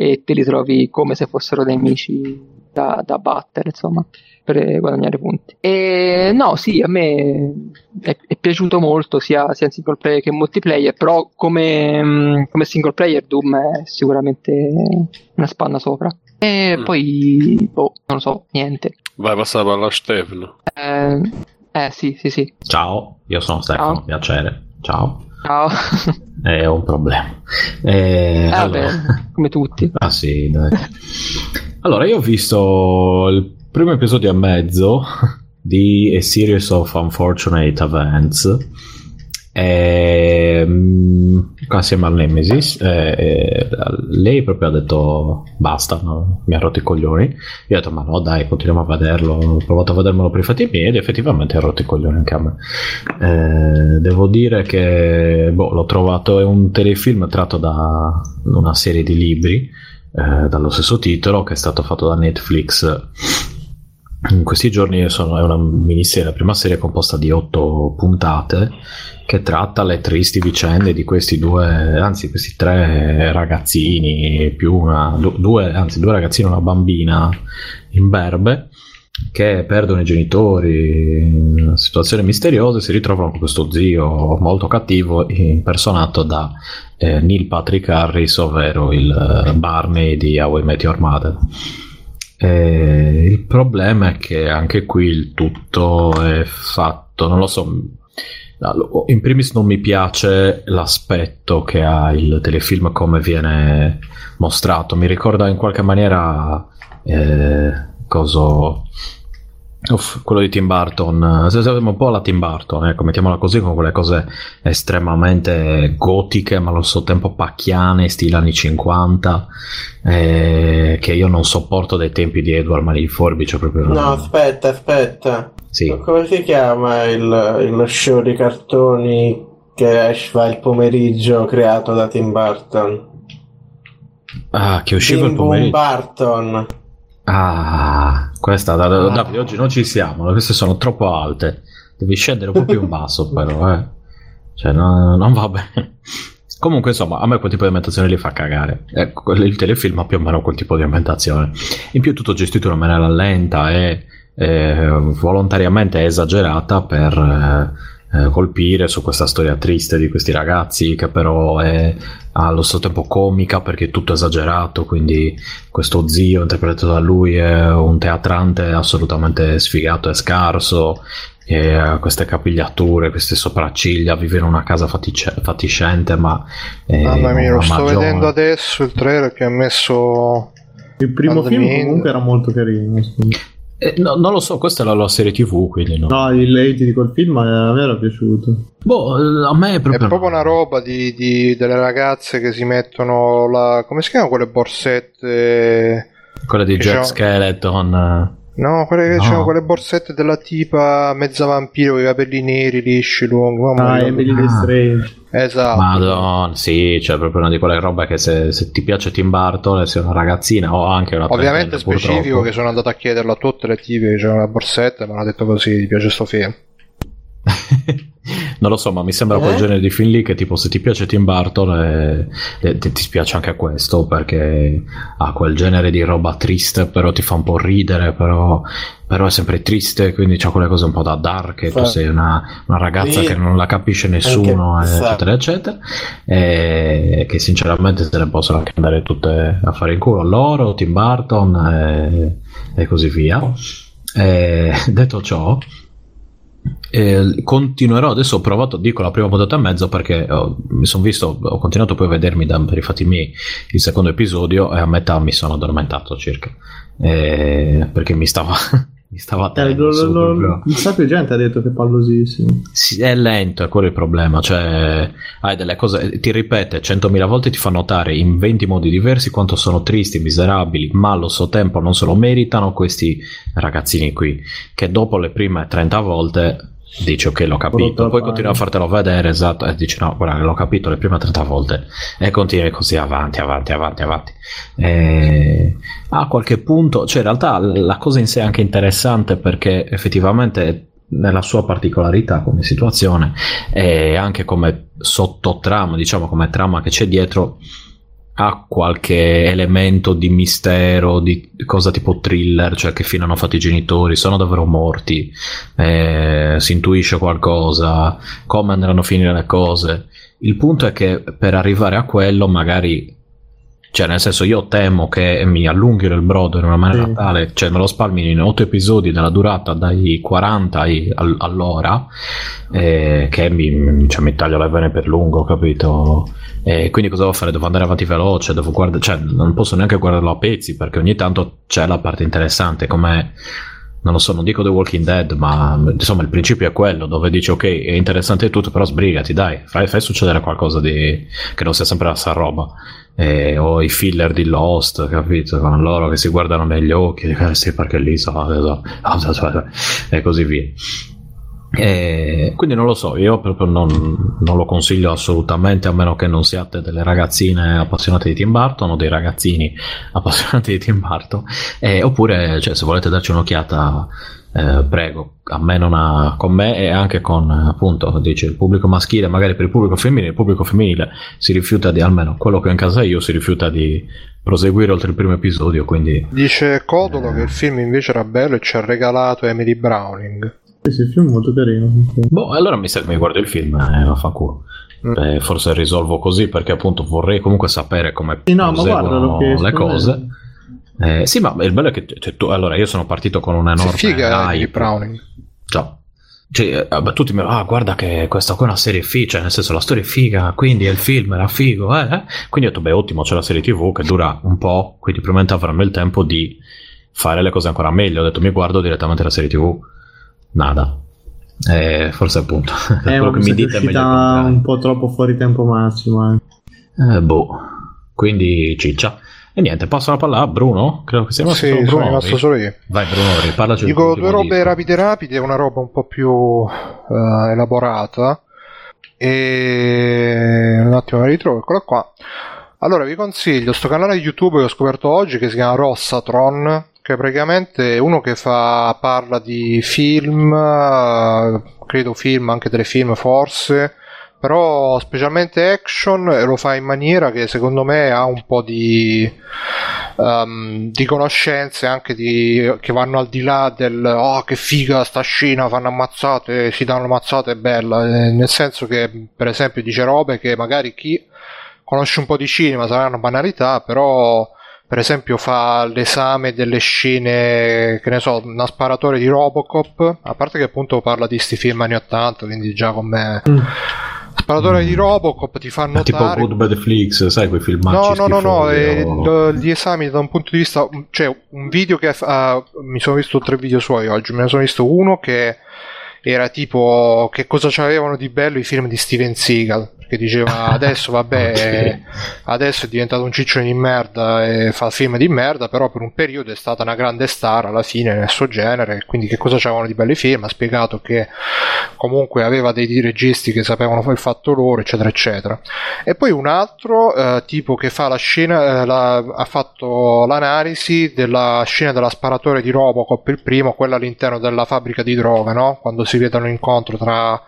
e te li trovi come se fossero dei nemici da, da battere, insomma, per guadagnare punti. E no, sì, a me è, è piaciuto molto sia, sia in single player che in multiplayer, però come, mm, come single player Doom è sicuramente una spanna sopra. E Mm. poi, boh, non lo so, niente. Vai, passa la palla a Stefano. Eh, eh, sì, sì, sì. Ciao, io sono Stefano, Ciao. piacere. Ciao. Ciao. È un problema. Eh, Eh, allora- vabbè, come tutti. Ah sì, dai. Allora, io ho visto il primo episodio e mezzo di A Series of Unfortunate Events e, mm, assieme al Nemesis e- e lei proprio ha detto basta, no? mi ha rotto i coglioni io ho detto ma no dai continuiamo a vederlo ho provato a vedermelo per i fatti miei ed effettivamente ha rotto i coglioni anche a me Eh, devo dire che boh, l'ho trovato è un telefilm tratto da una serie di libri eh, dallo stesso titolo che è stato fatto da Netflix in questi giorni sono, è una miniserie, la prima serie composta di otto puntate che tratta le tristi vicende di questi due, anzi questi tre ragazzini, più una, du- due, anzi due ragazzini e una bambina in berbe che perdono i genitori in una situazione misteriosa si ritrovano con questo zio molto cattivo impersonato da eh, Neil Patrick Harris, ovvero il eh, Barney di How I Met Your Mother. Eh, il problema è che anche qui il tutto è fatto, non lo so, in primis non mi piace l'aspetto che ha il telefilm come viene mostrato, mi ricorda in qualche maniera eh, coso Uff, quello di Tim Burton, siamo un po' alla Tim Burton, ecco, mettiamola così, con quelle cose estremamente gotiche, ma allo stesso tempo pacchiane, stile anni 50, eh, che io non sopporto dai tempi di Edward Mani di Forbice, proprio... No, aspetta, aspetta. Sì. Come si chiama il, il show di cartoni che esce il pomeriggio creato da Tim Burton? Ah, che usciva il Tim Boom pomeriggio. Burton. Ah, questa, da- da- Davide, oggi non ci siamo, queste sono troppo alte. Devi scendere un po' più in basso, però, eh. Cioè, no- non va bene. Comunque, insomma, a me quel tipo di ambientazione li fa cagare. Ecco, il telefilm ha più o meno quel tipo di ambientazione. In più, tutto gestito in maniera lenta e eh, volontariamente esagerata per eh, colpire su questa storia triste di questi ragazzi, che però è allo stesso tempo comica perché è tutto esagerato. Quindi, questo zio interpretato da lui è un teatrante assolutamente sfigato e scarso e ha queste capigliature, queste sopracciglia, vive in una casa fatice- fatiscente, ma Mamma mia, lo sto magione. vedendo adesso il trailer che ha messo Il primo film Admin. comunque era molto carino. Eh, no, non lo so, questa è la, la serie TV, quindi no. No, il ti dico il film a me era piaciuto. Boh, eh, a me è È proprio... proprio una roba di, di- delle ragazze che si mettono la. come si chiamano quelle borsette? Quella di Jack Skeleton. No, quelle che No. c'erano quelle borsette della tipa mezza vampiro con i capelli neri, lisci, lunghi. Mamma Ah, mia. Emily Ah. Strange. Esatto. Madonna, sì, cioè proprio una di quelle robe che se, se ti piace Tim Burton e sei una ragazzina o anche una Ovviamente specifico purtroppo. che sono andato a chiederlo a tutte le tipe che c'erano la borsetta e mi hanno detto così, ti piace sto film. Non lo so, ma mi sembra quel Eh? genere di film lì che tipo se ti piace Tim Burton eh, eh, ti, ti spiace anche questo perché ha quel genere di roba triste, però ti fa un po' ridere, però, però è sempre triste, quindi c'ha quelle cose un po' da dark, e tu sei una, una ragazza Sì. che non la capisce nessuno, Anche- eh, eccetera, eccetera, e che sinceramente se ne possono anche andare tutte a fare in culo loro, Tim Burton e, e così via. Eh, detto ciò, eh, continuerò adesso ho provato dico la prima puntata e mezzo perché ho- mi sono visto ho continuato poi a vedermi da, per i fatti miei il secondo episodio e a metà mi sono addormentato circa Eh, perché mi stava mi stava Eh, tenendo lo, su lo, lo, il sapio gente ha detto che è pallosissimo. Sì, è lento, è quello il problema. Cioè, hai delle cose, ti ripete 100.000 volte, ti fa notare in 20 modi diversi quanto sono tristi, miserabili, ma allo stesso tempo non se lo meritano questi ragazzini qui. Che dopo le prime 30 volte dici ok, l'ho capito. Poi pane. continui a fartelo vedere, esatto, e dici no, guarda, l'ho capito le prime 30 volte. E continui così avanti, avanti, avanti, avanti. E a qualche punto, cioè in realtà la cosa in sé è anche interessante perché effettivamente nella sua particolarità come situazione e anche come sottotrama, diciamo come trama che c'è dietro, ha qualche elemento di mistero, di cosa tipo thriller, cioè che fine hanno fatto i genitori, sono davvero morti, eh, si intuisce qualcosa, come andranno a finire le cose. Il punto è che per arrivare a quello magari cioè, nel senso, io temo che mi allunghino il brodo in una maniera Sì. tale, cioè me lo spalmino in otto episodi della durata dai 40 ai- al- all'ora, eh, che mi, cioè, mi taglio le vene per lungo, capito? E quindi cosa devo fare? Devo andare avanti veloce, devo guardare, cioè, non posso neanche guardarlo a pezzi perché ogni tanto c'è la parte interessante, come non lo so, non dico The Walking Dead, ma insomma il principio è quello dove dici ok, è interessante tutto, però sbrigati, dai, fai, fai succedere qualcosa di che non sia sempre la stessa roba. Eh, o i filler di Lost, capito? Con loro che si guardano negli occhi, eh, sì, perché lì so, so, so, so, e così via. E quindi non lo so, io proprio non, non lo consiglio assolutamente a meno che non siate delle ragazzine appassionate di Tim Burton o dei ragazzini appassionati di Tim Burton, Eh, oppure cioè, se volete darci un'occhiata, eh, prego, a me non ha, con me e anche con appunto dice il pubblico maschile, magari per il pubblico femminile, il pubblico femminile si rifiuta di almeno quello che ho in casa io, si rifiuta di proseguire oltre il primo episodio, quindi Dice Codolo Eh. che il film invece era bello e ci ha regalato Emily Browning. Sì, sì, il film è molto carino. Boh, allora mi, sa- mi guardo il film e eh, fa culo. Mm. Eh, forse risolvo così perché appunto vorrei comunque sapere come Sì, no, guardalo le secondo cose. Eh, sì, ma il bello è che cioè, tu, allora io sono partito con un Sì, enorme figa Emily hype. Browning. Già. Cioè, eh, beh, tutti mi ah, guarda che questa qua è una serie figa, cioè nel senso la storia è figa, quindi il film era figo, eh, eh. Quindi ho detto, beh, ottimo, c'è la serie TV che dura un po', quindi probabilmente avranno il tempo di fare le cose ancora meglio. Ho detto, mi guardo direttamente la serie TV. Nada. Eh, forse appunto. Eh, quello che mi dite è meglio un po' troppo fuori tempo massimo. Eh. Eh, boh. Quindi ciccia. E niente, passo la palla a Bruno. Credo che sia rimasto Sì, solo sono Bruno. rimasto solo io. Vai Bruno, riparlaci del Dico due robe disco. rapide rapide una roba un po' più eh, elaborata. E un attimo la ritrovo, eccola qua. Allora vi consiglio sto canale YouTube che ho scoperto oggi che si chiama Rossatron, che praticamente è uno che fa, parla di film, eh, credo film, anche telefilm forse, però specialmente action e lo fa in maniera che secondo me ha un po' di, ehm, di conoscenze anche di, che vanno al di là del oh che figa sta scena fanno ammazzate si danno ammazzate è bella eh, nel senso che per esempio dice robe che magari chi conosce un po' di cinema saranno banalità però per esempio fa l'esame delle scene che ne so una sparatore di Robocop a parte che appunto parla di sti film anni 80 quindi già con me. Mm. sparatore di Robocop ti fa Ma tipo notare Good Bad Flix, sai quei filmati No, no, no, no, eh, o- gli esami da un punto di vista, cioè un video che ah, mi sono visto tre video suoi oggi, me ne sono visto uno che era tipo che cosa c'avevano di bello i film di Steven Seagal, che diceva adesso vabbè, adesso è diventato un ciccione di merda e fa film di merda, però per un periodo è stata una grande star alla fine nel suo genere, quindi che cosa c'avevano di belli film, ha spiegato che comunque aveva dei registi che sapevano il fatto loro, eccetera, eccetera. E poi un altro eh, tipo che fa la scena, eh, la- ha fatto l'analisi della scena della sparatoria di Robocop, il primo, quella all'interno della fabbrica di droga, no? Quando si vedono incontro tra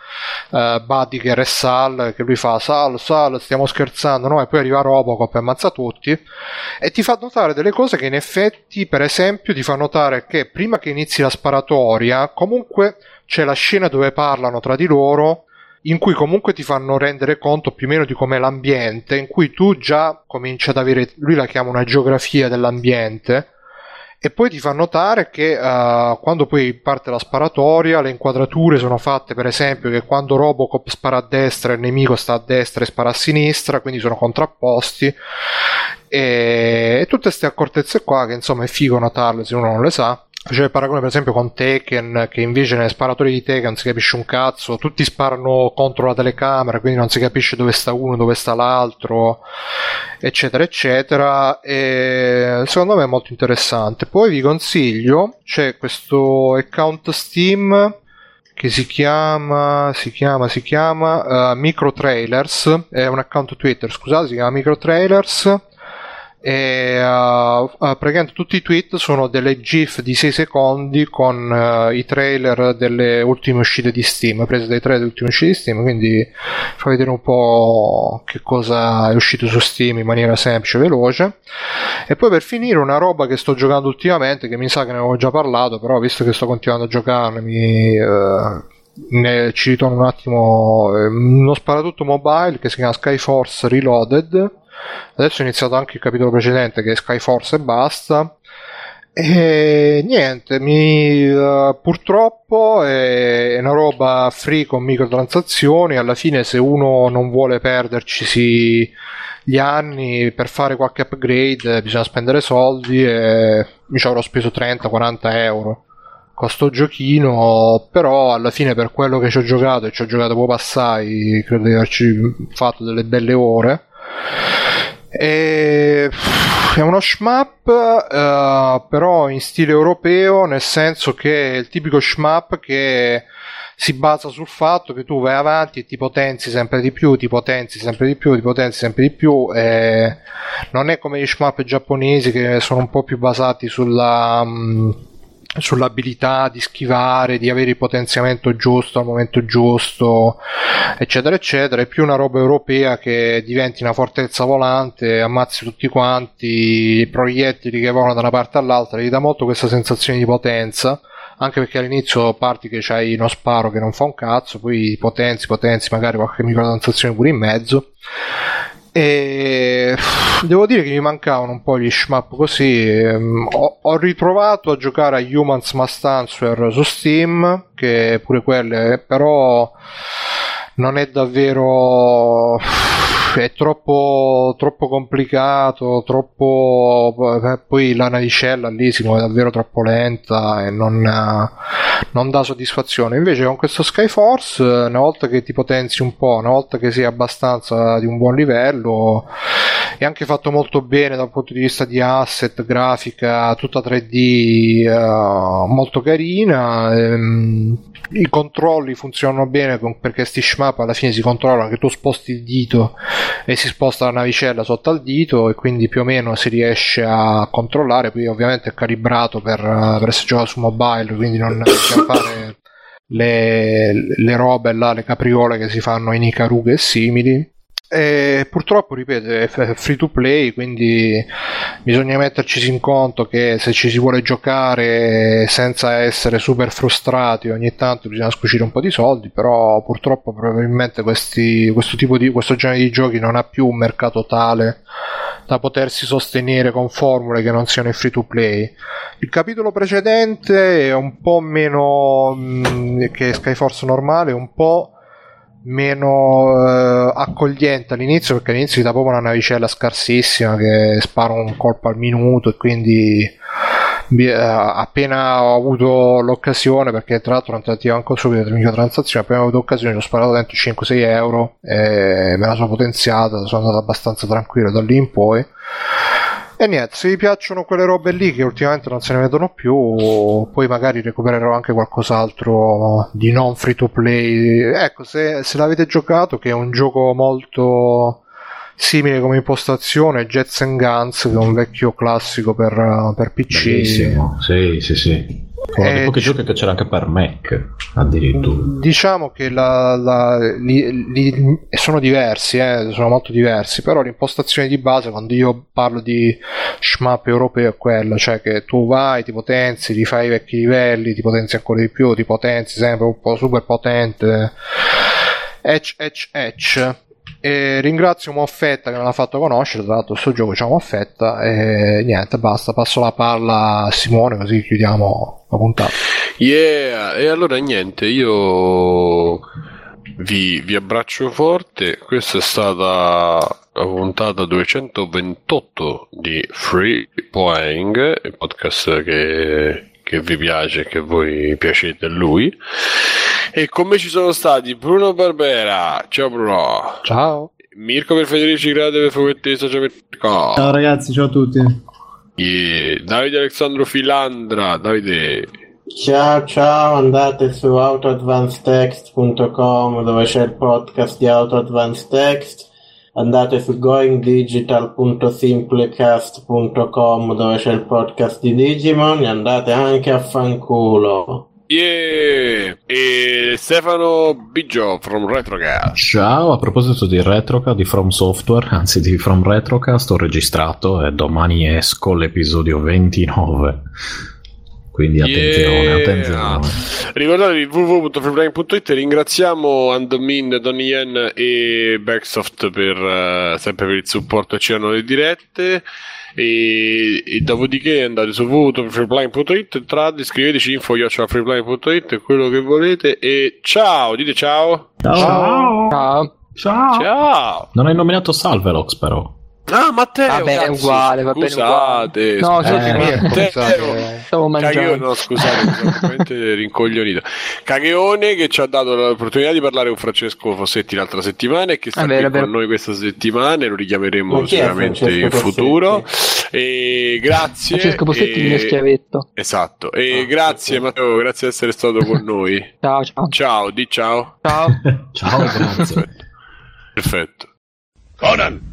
eh, Badiger e Sal, che lui fa Sal, Sal, stiamo scherzando, no? E poi arriva Robocop e ammazza tutti. E ti fa notare delle cose che in effetti, per esempio, ti fa notare che prima che inizi la sparatoria, comunque c'è la scena dove parlano tra di loro in cui comunque ti fanno rendere conto più o meno di com'è l'ambiente, in cui tu già cominci ad avere, lui la chiama una geografia dell'ambiente, e poi ti fa notare che eh, quando poi parte la sparatoria, le inquadrature sono fatte per esempio che quando Robocop spara a destra il nemico sta a destra e spara a sinistra, quindi sono contrapposti. E, e tutte queste accortezze qua che insomma è figo notarle se uno non le sa. Faceva il paragone per esempio con Tekken, che invece nelle sparatorie di Tekken si capisce un cazzo, tutti sparano contro la telecamera, quindi non si capisce dove sta uno, dove sta l'altro, eccetera, eccetera. E secondo me è molto interessante. Poi vi consiglio, c'è questo account Steam che si chiama, si chiama, si chiama uh, Micro Trailers, è un account Twitter, scusate, si chiama Micro Trailers e uh, uh, praticamente tutti i tweet sono delle gif di 6 secondi con uh, i trailer delle ultime uscite di Steam prese dai trailer delle ultime uscite di Steam quindi fa vedere un po' che cosa è uscito su Steam in maniera semplice e veloce. E poi per finire una roba che sto giocando ultimamente che mi sa che ne avevo già parlato però visto che sto continuando a giocare eh, ne ci ritorno un attimo uno sparatutto mobile che si chiama Skyforce Reloaded adesso è iniziato anche il capitolo precedente che è Skyforce e basta. E niente mi, uh, purtroppo è, una roba free con microtransazioni. Alla fine se uno non vuole perderci gli anni per fare qualche upgrade bisogna spendere soldi e mi ci avrò speso 30-40 euro. Con sto giochino però alla fine per quello che ci ho giocato e ci ho giocato proprio assai credo di averci fatto delle belle ore e... è uno shmup uh, però in stile europeo nel senso che è il tipico shmup che si basa sul fatto che tu vai avanti e ti potenzi sempre di più, ti potenzi sempre di più, ti potenzi sempre di più. Non è come gli shmup giapponesi che sono un po' più basati sulla. Um, sull'abilità di schivare, di avere il potenziamento giusto al momento giusto, eccetera, eccetera. È più una roba europea che diventi una fortezza volante, ammazzi tutti quanti, proiettili che volano da una parte all'altra, gli dà molto questa sensazione di potenza. Anche perché all'inizio parti che c'hai uno sparo che non fa un cazzo, poi potenzi, potenzi, magari qualche microtransazione pure in mezzo. E devo dire che mi mancavano un po' gli shmup così. Ho, ho, ritrovato a giocare a Humans Must Answer su Steam, che pure quelle, però non è davvero. È troppo, troppo complicato, troppo. Poi la navicella lì si muove davvero troppo lenta e non, non dà soddisfazione. Invece, con questo Skyforce, una volta che ti potenzi un po', una volta che sei abbastanza di un buon livello, è anche fatto molto bene dal punto di vista di asset, grafica, tutta 3D, uh, molto carina. Ehm, I controlli funzionano bene perché sti shmup alla fine si controllano che tu sposti il dito e si sposta la navicella sotto al dito e quindi più o meno si riesce a controllare. Poi ovviamente è calibrato per, per essere giocato su mobile, quindi non bisogna fare le, le robe là, le capriole che si fanno in Icarughe e simili. E purtroppo, ripeto, è free to play, quindi bisogna metterci in conto che se ci si vuole giocare senza essere super frustrati, ogni tanto bisogna scucire un po' di soldi, però purtroppo probabilmente questi, questo tipo di questo genere di giochi non ha più un mercato tale da potersi sostenere con formule che non siano free to play. Il capitolo precedente è un po' meno mh, che Skyforce normale, un po' meno eh, accogliente all'inizio perché all'inizio ti dà proprio una navicella scarsissima che spara un colpo al minuto e quindi eh, appena ho avuto l'occasione perché tra l'altro non attivo anche subito le microtransazioni appena ho avuto l'occasione ho sparato dentro 5-6 euro e me la sono potenziata sono andato abbastanza tranquillo da lì in poi e niente, se vi piacciono quelle robe lì che ultimamente non se ne vedono più, poi magari recupererò anche qualcos'altro di non free to play. Ecco, se, se l'avete giocato, che è un gioco molto simile come impostazione, Jets and Guns, che è un vecchio classico per, per PC. Bellissimo, sì, sì, sì. Uno dei pochi giochi che c'era anche per Mac, addirittura. Diciamo che la, la, li, li, sono diversi, eh, sono molto diversi, però l'impostazione di base, quando io parlo di shmup europeo, è quella, cioè che tu vai, ti potenzi, ti fai i vecchi livelli, ti potenzi ancora di più, ti potenzi sempre un po' super potente. Etch, etch, etch. E ringrazio Moffetta che me l'ha fatto conoscere, tra l'altro questo gioco c'è Moffetta e niente, basta, passo la palla a Simone così chiudiamo la puntata. Yeah, e allora niente, io vi, vi abbraccio forte, questa è stata la puntata 228 di Free Playing, il podcast che che vi piace, che voi piacete a lui. E con me ci sono stati Bruno Barbera. Ciao Bruno. Ciao. Mirko per Federici Grade per Fumettista. Ciao Mirko. Ciao ragazzi, ciao a tutti. Yeah. Davide Alessandro Filandra. Davide. Ciao ciao, andate su autoadvancedtext.com dove c'è il podcast di Auto Advanced Text andate su goingdigital.simplecast.com dove c'è il podcast di Digimon e andate anche a fanculo. Yeah! E Stefano Biggio from Retrocast. Ciao, a proposito di Retrocast, di From Software, anzi di From Retrocast, ho registrato e domani esco l'episodio 29 quindi attenzione, yeah. attenzione. Ricordatevi www.freeplane.it ringraziamo Andmin, Donnie Yen e Backsoft per uh, sempre per il supporto e ci hanno le dirette e, e dopodiché andate su www.freeplane.it entrate, iscriveteci info freeplane.it quello che volete e ciao, dite ciao. Ciao. Ciao. Ciao, ciao. ciao. non hai nominato Salvelox però Ah, Matteo, vabbè, è uguale, va bene scusate, No, scusate, eh, Matteo, stavo mangiando. Cagheone, no, scusate, sono completamente rincoglionito. Cagheone che ci ha dato l'opportunità di parlare con Francesco Fossetti l'altra settimana e che sta vero, qui con noi questa settimana e lo richiameremo sicuramente in futuro. E grazie. Francesco Fossetti, e... il mio schiavetto. Esatto, e ah, grazie Matteo, grazie di essere stato con noi. ciao, ciao. Ciao, di ciao. Ciao. ciao, grazie. Perfetto. Conan!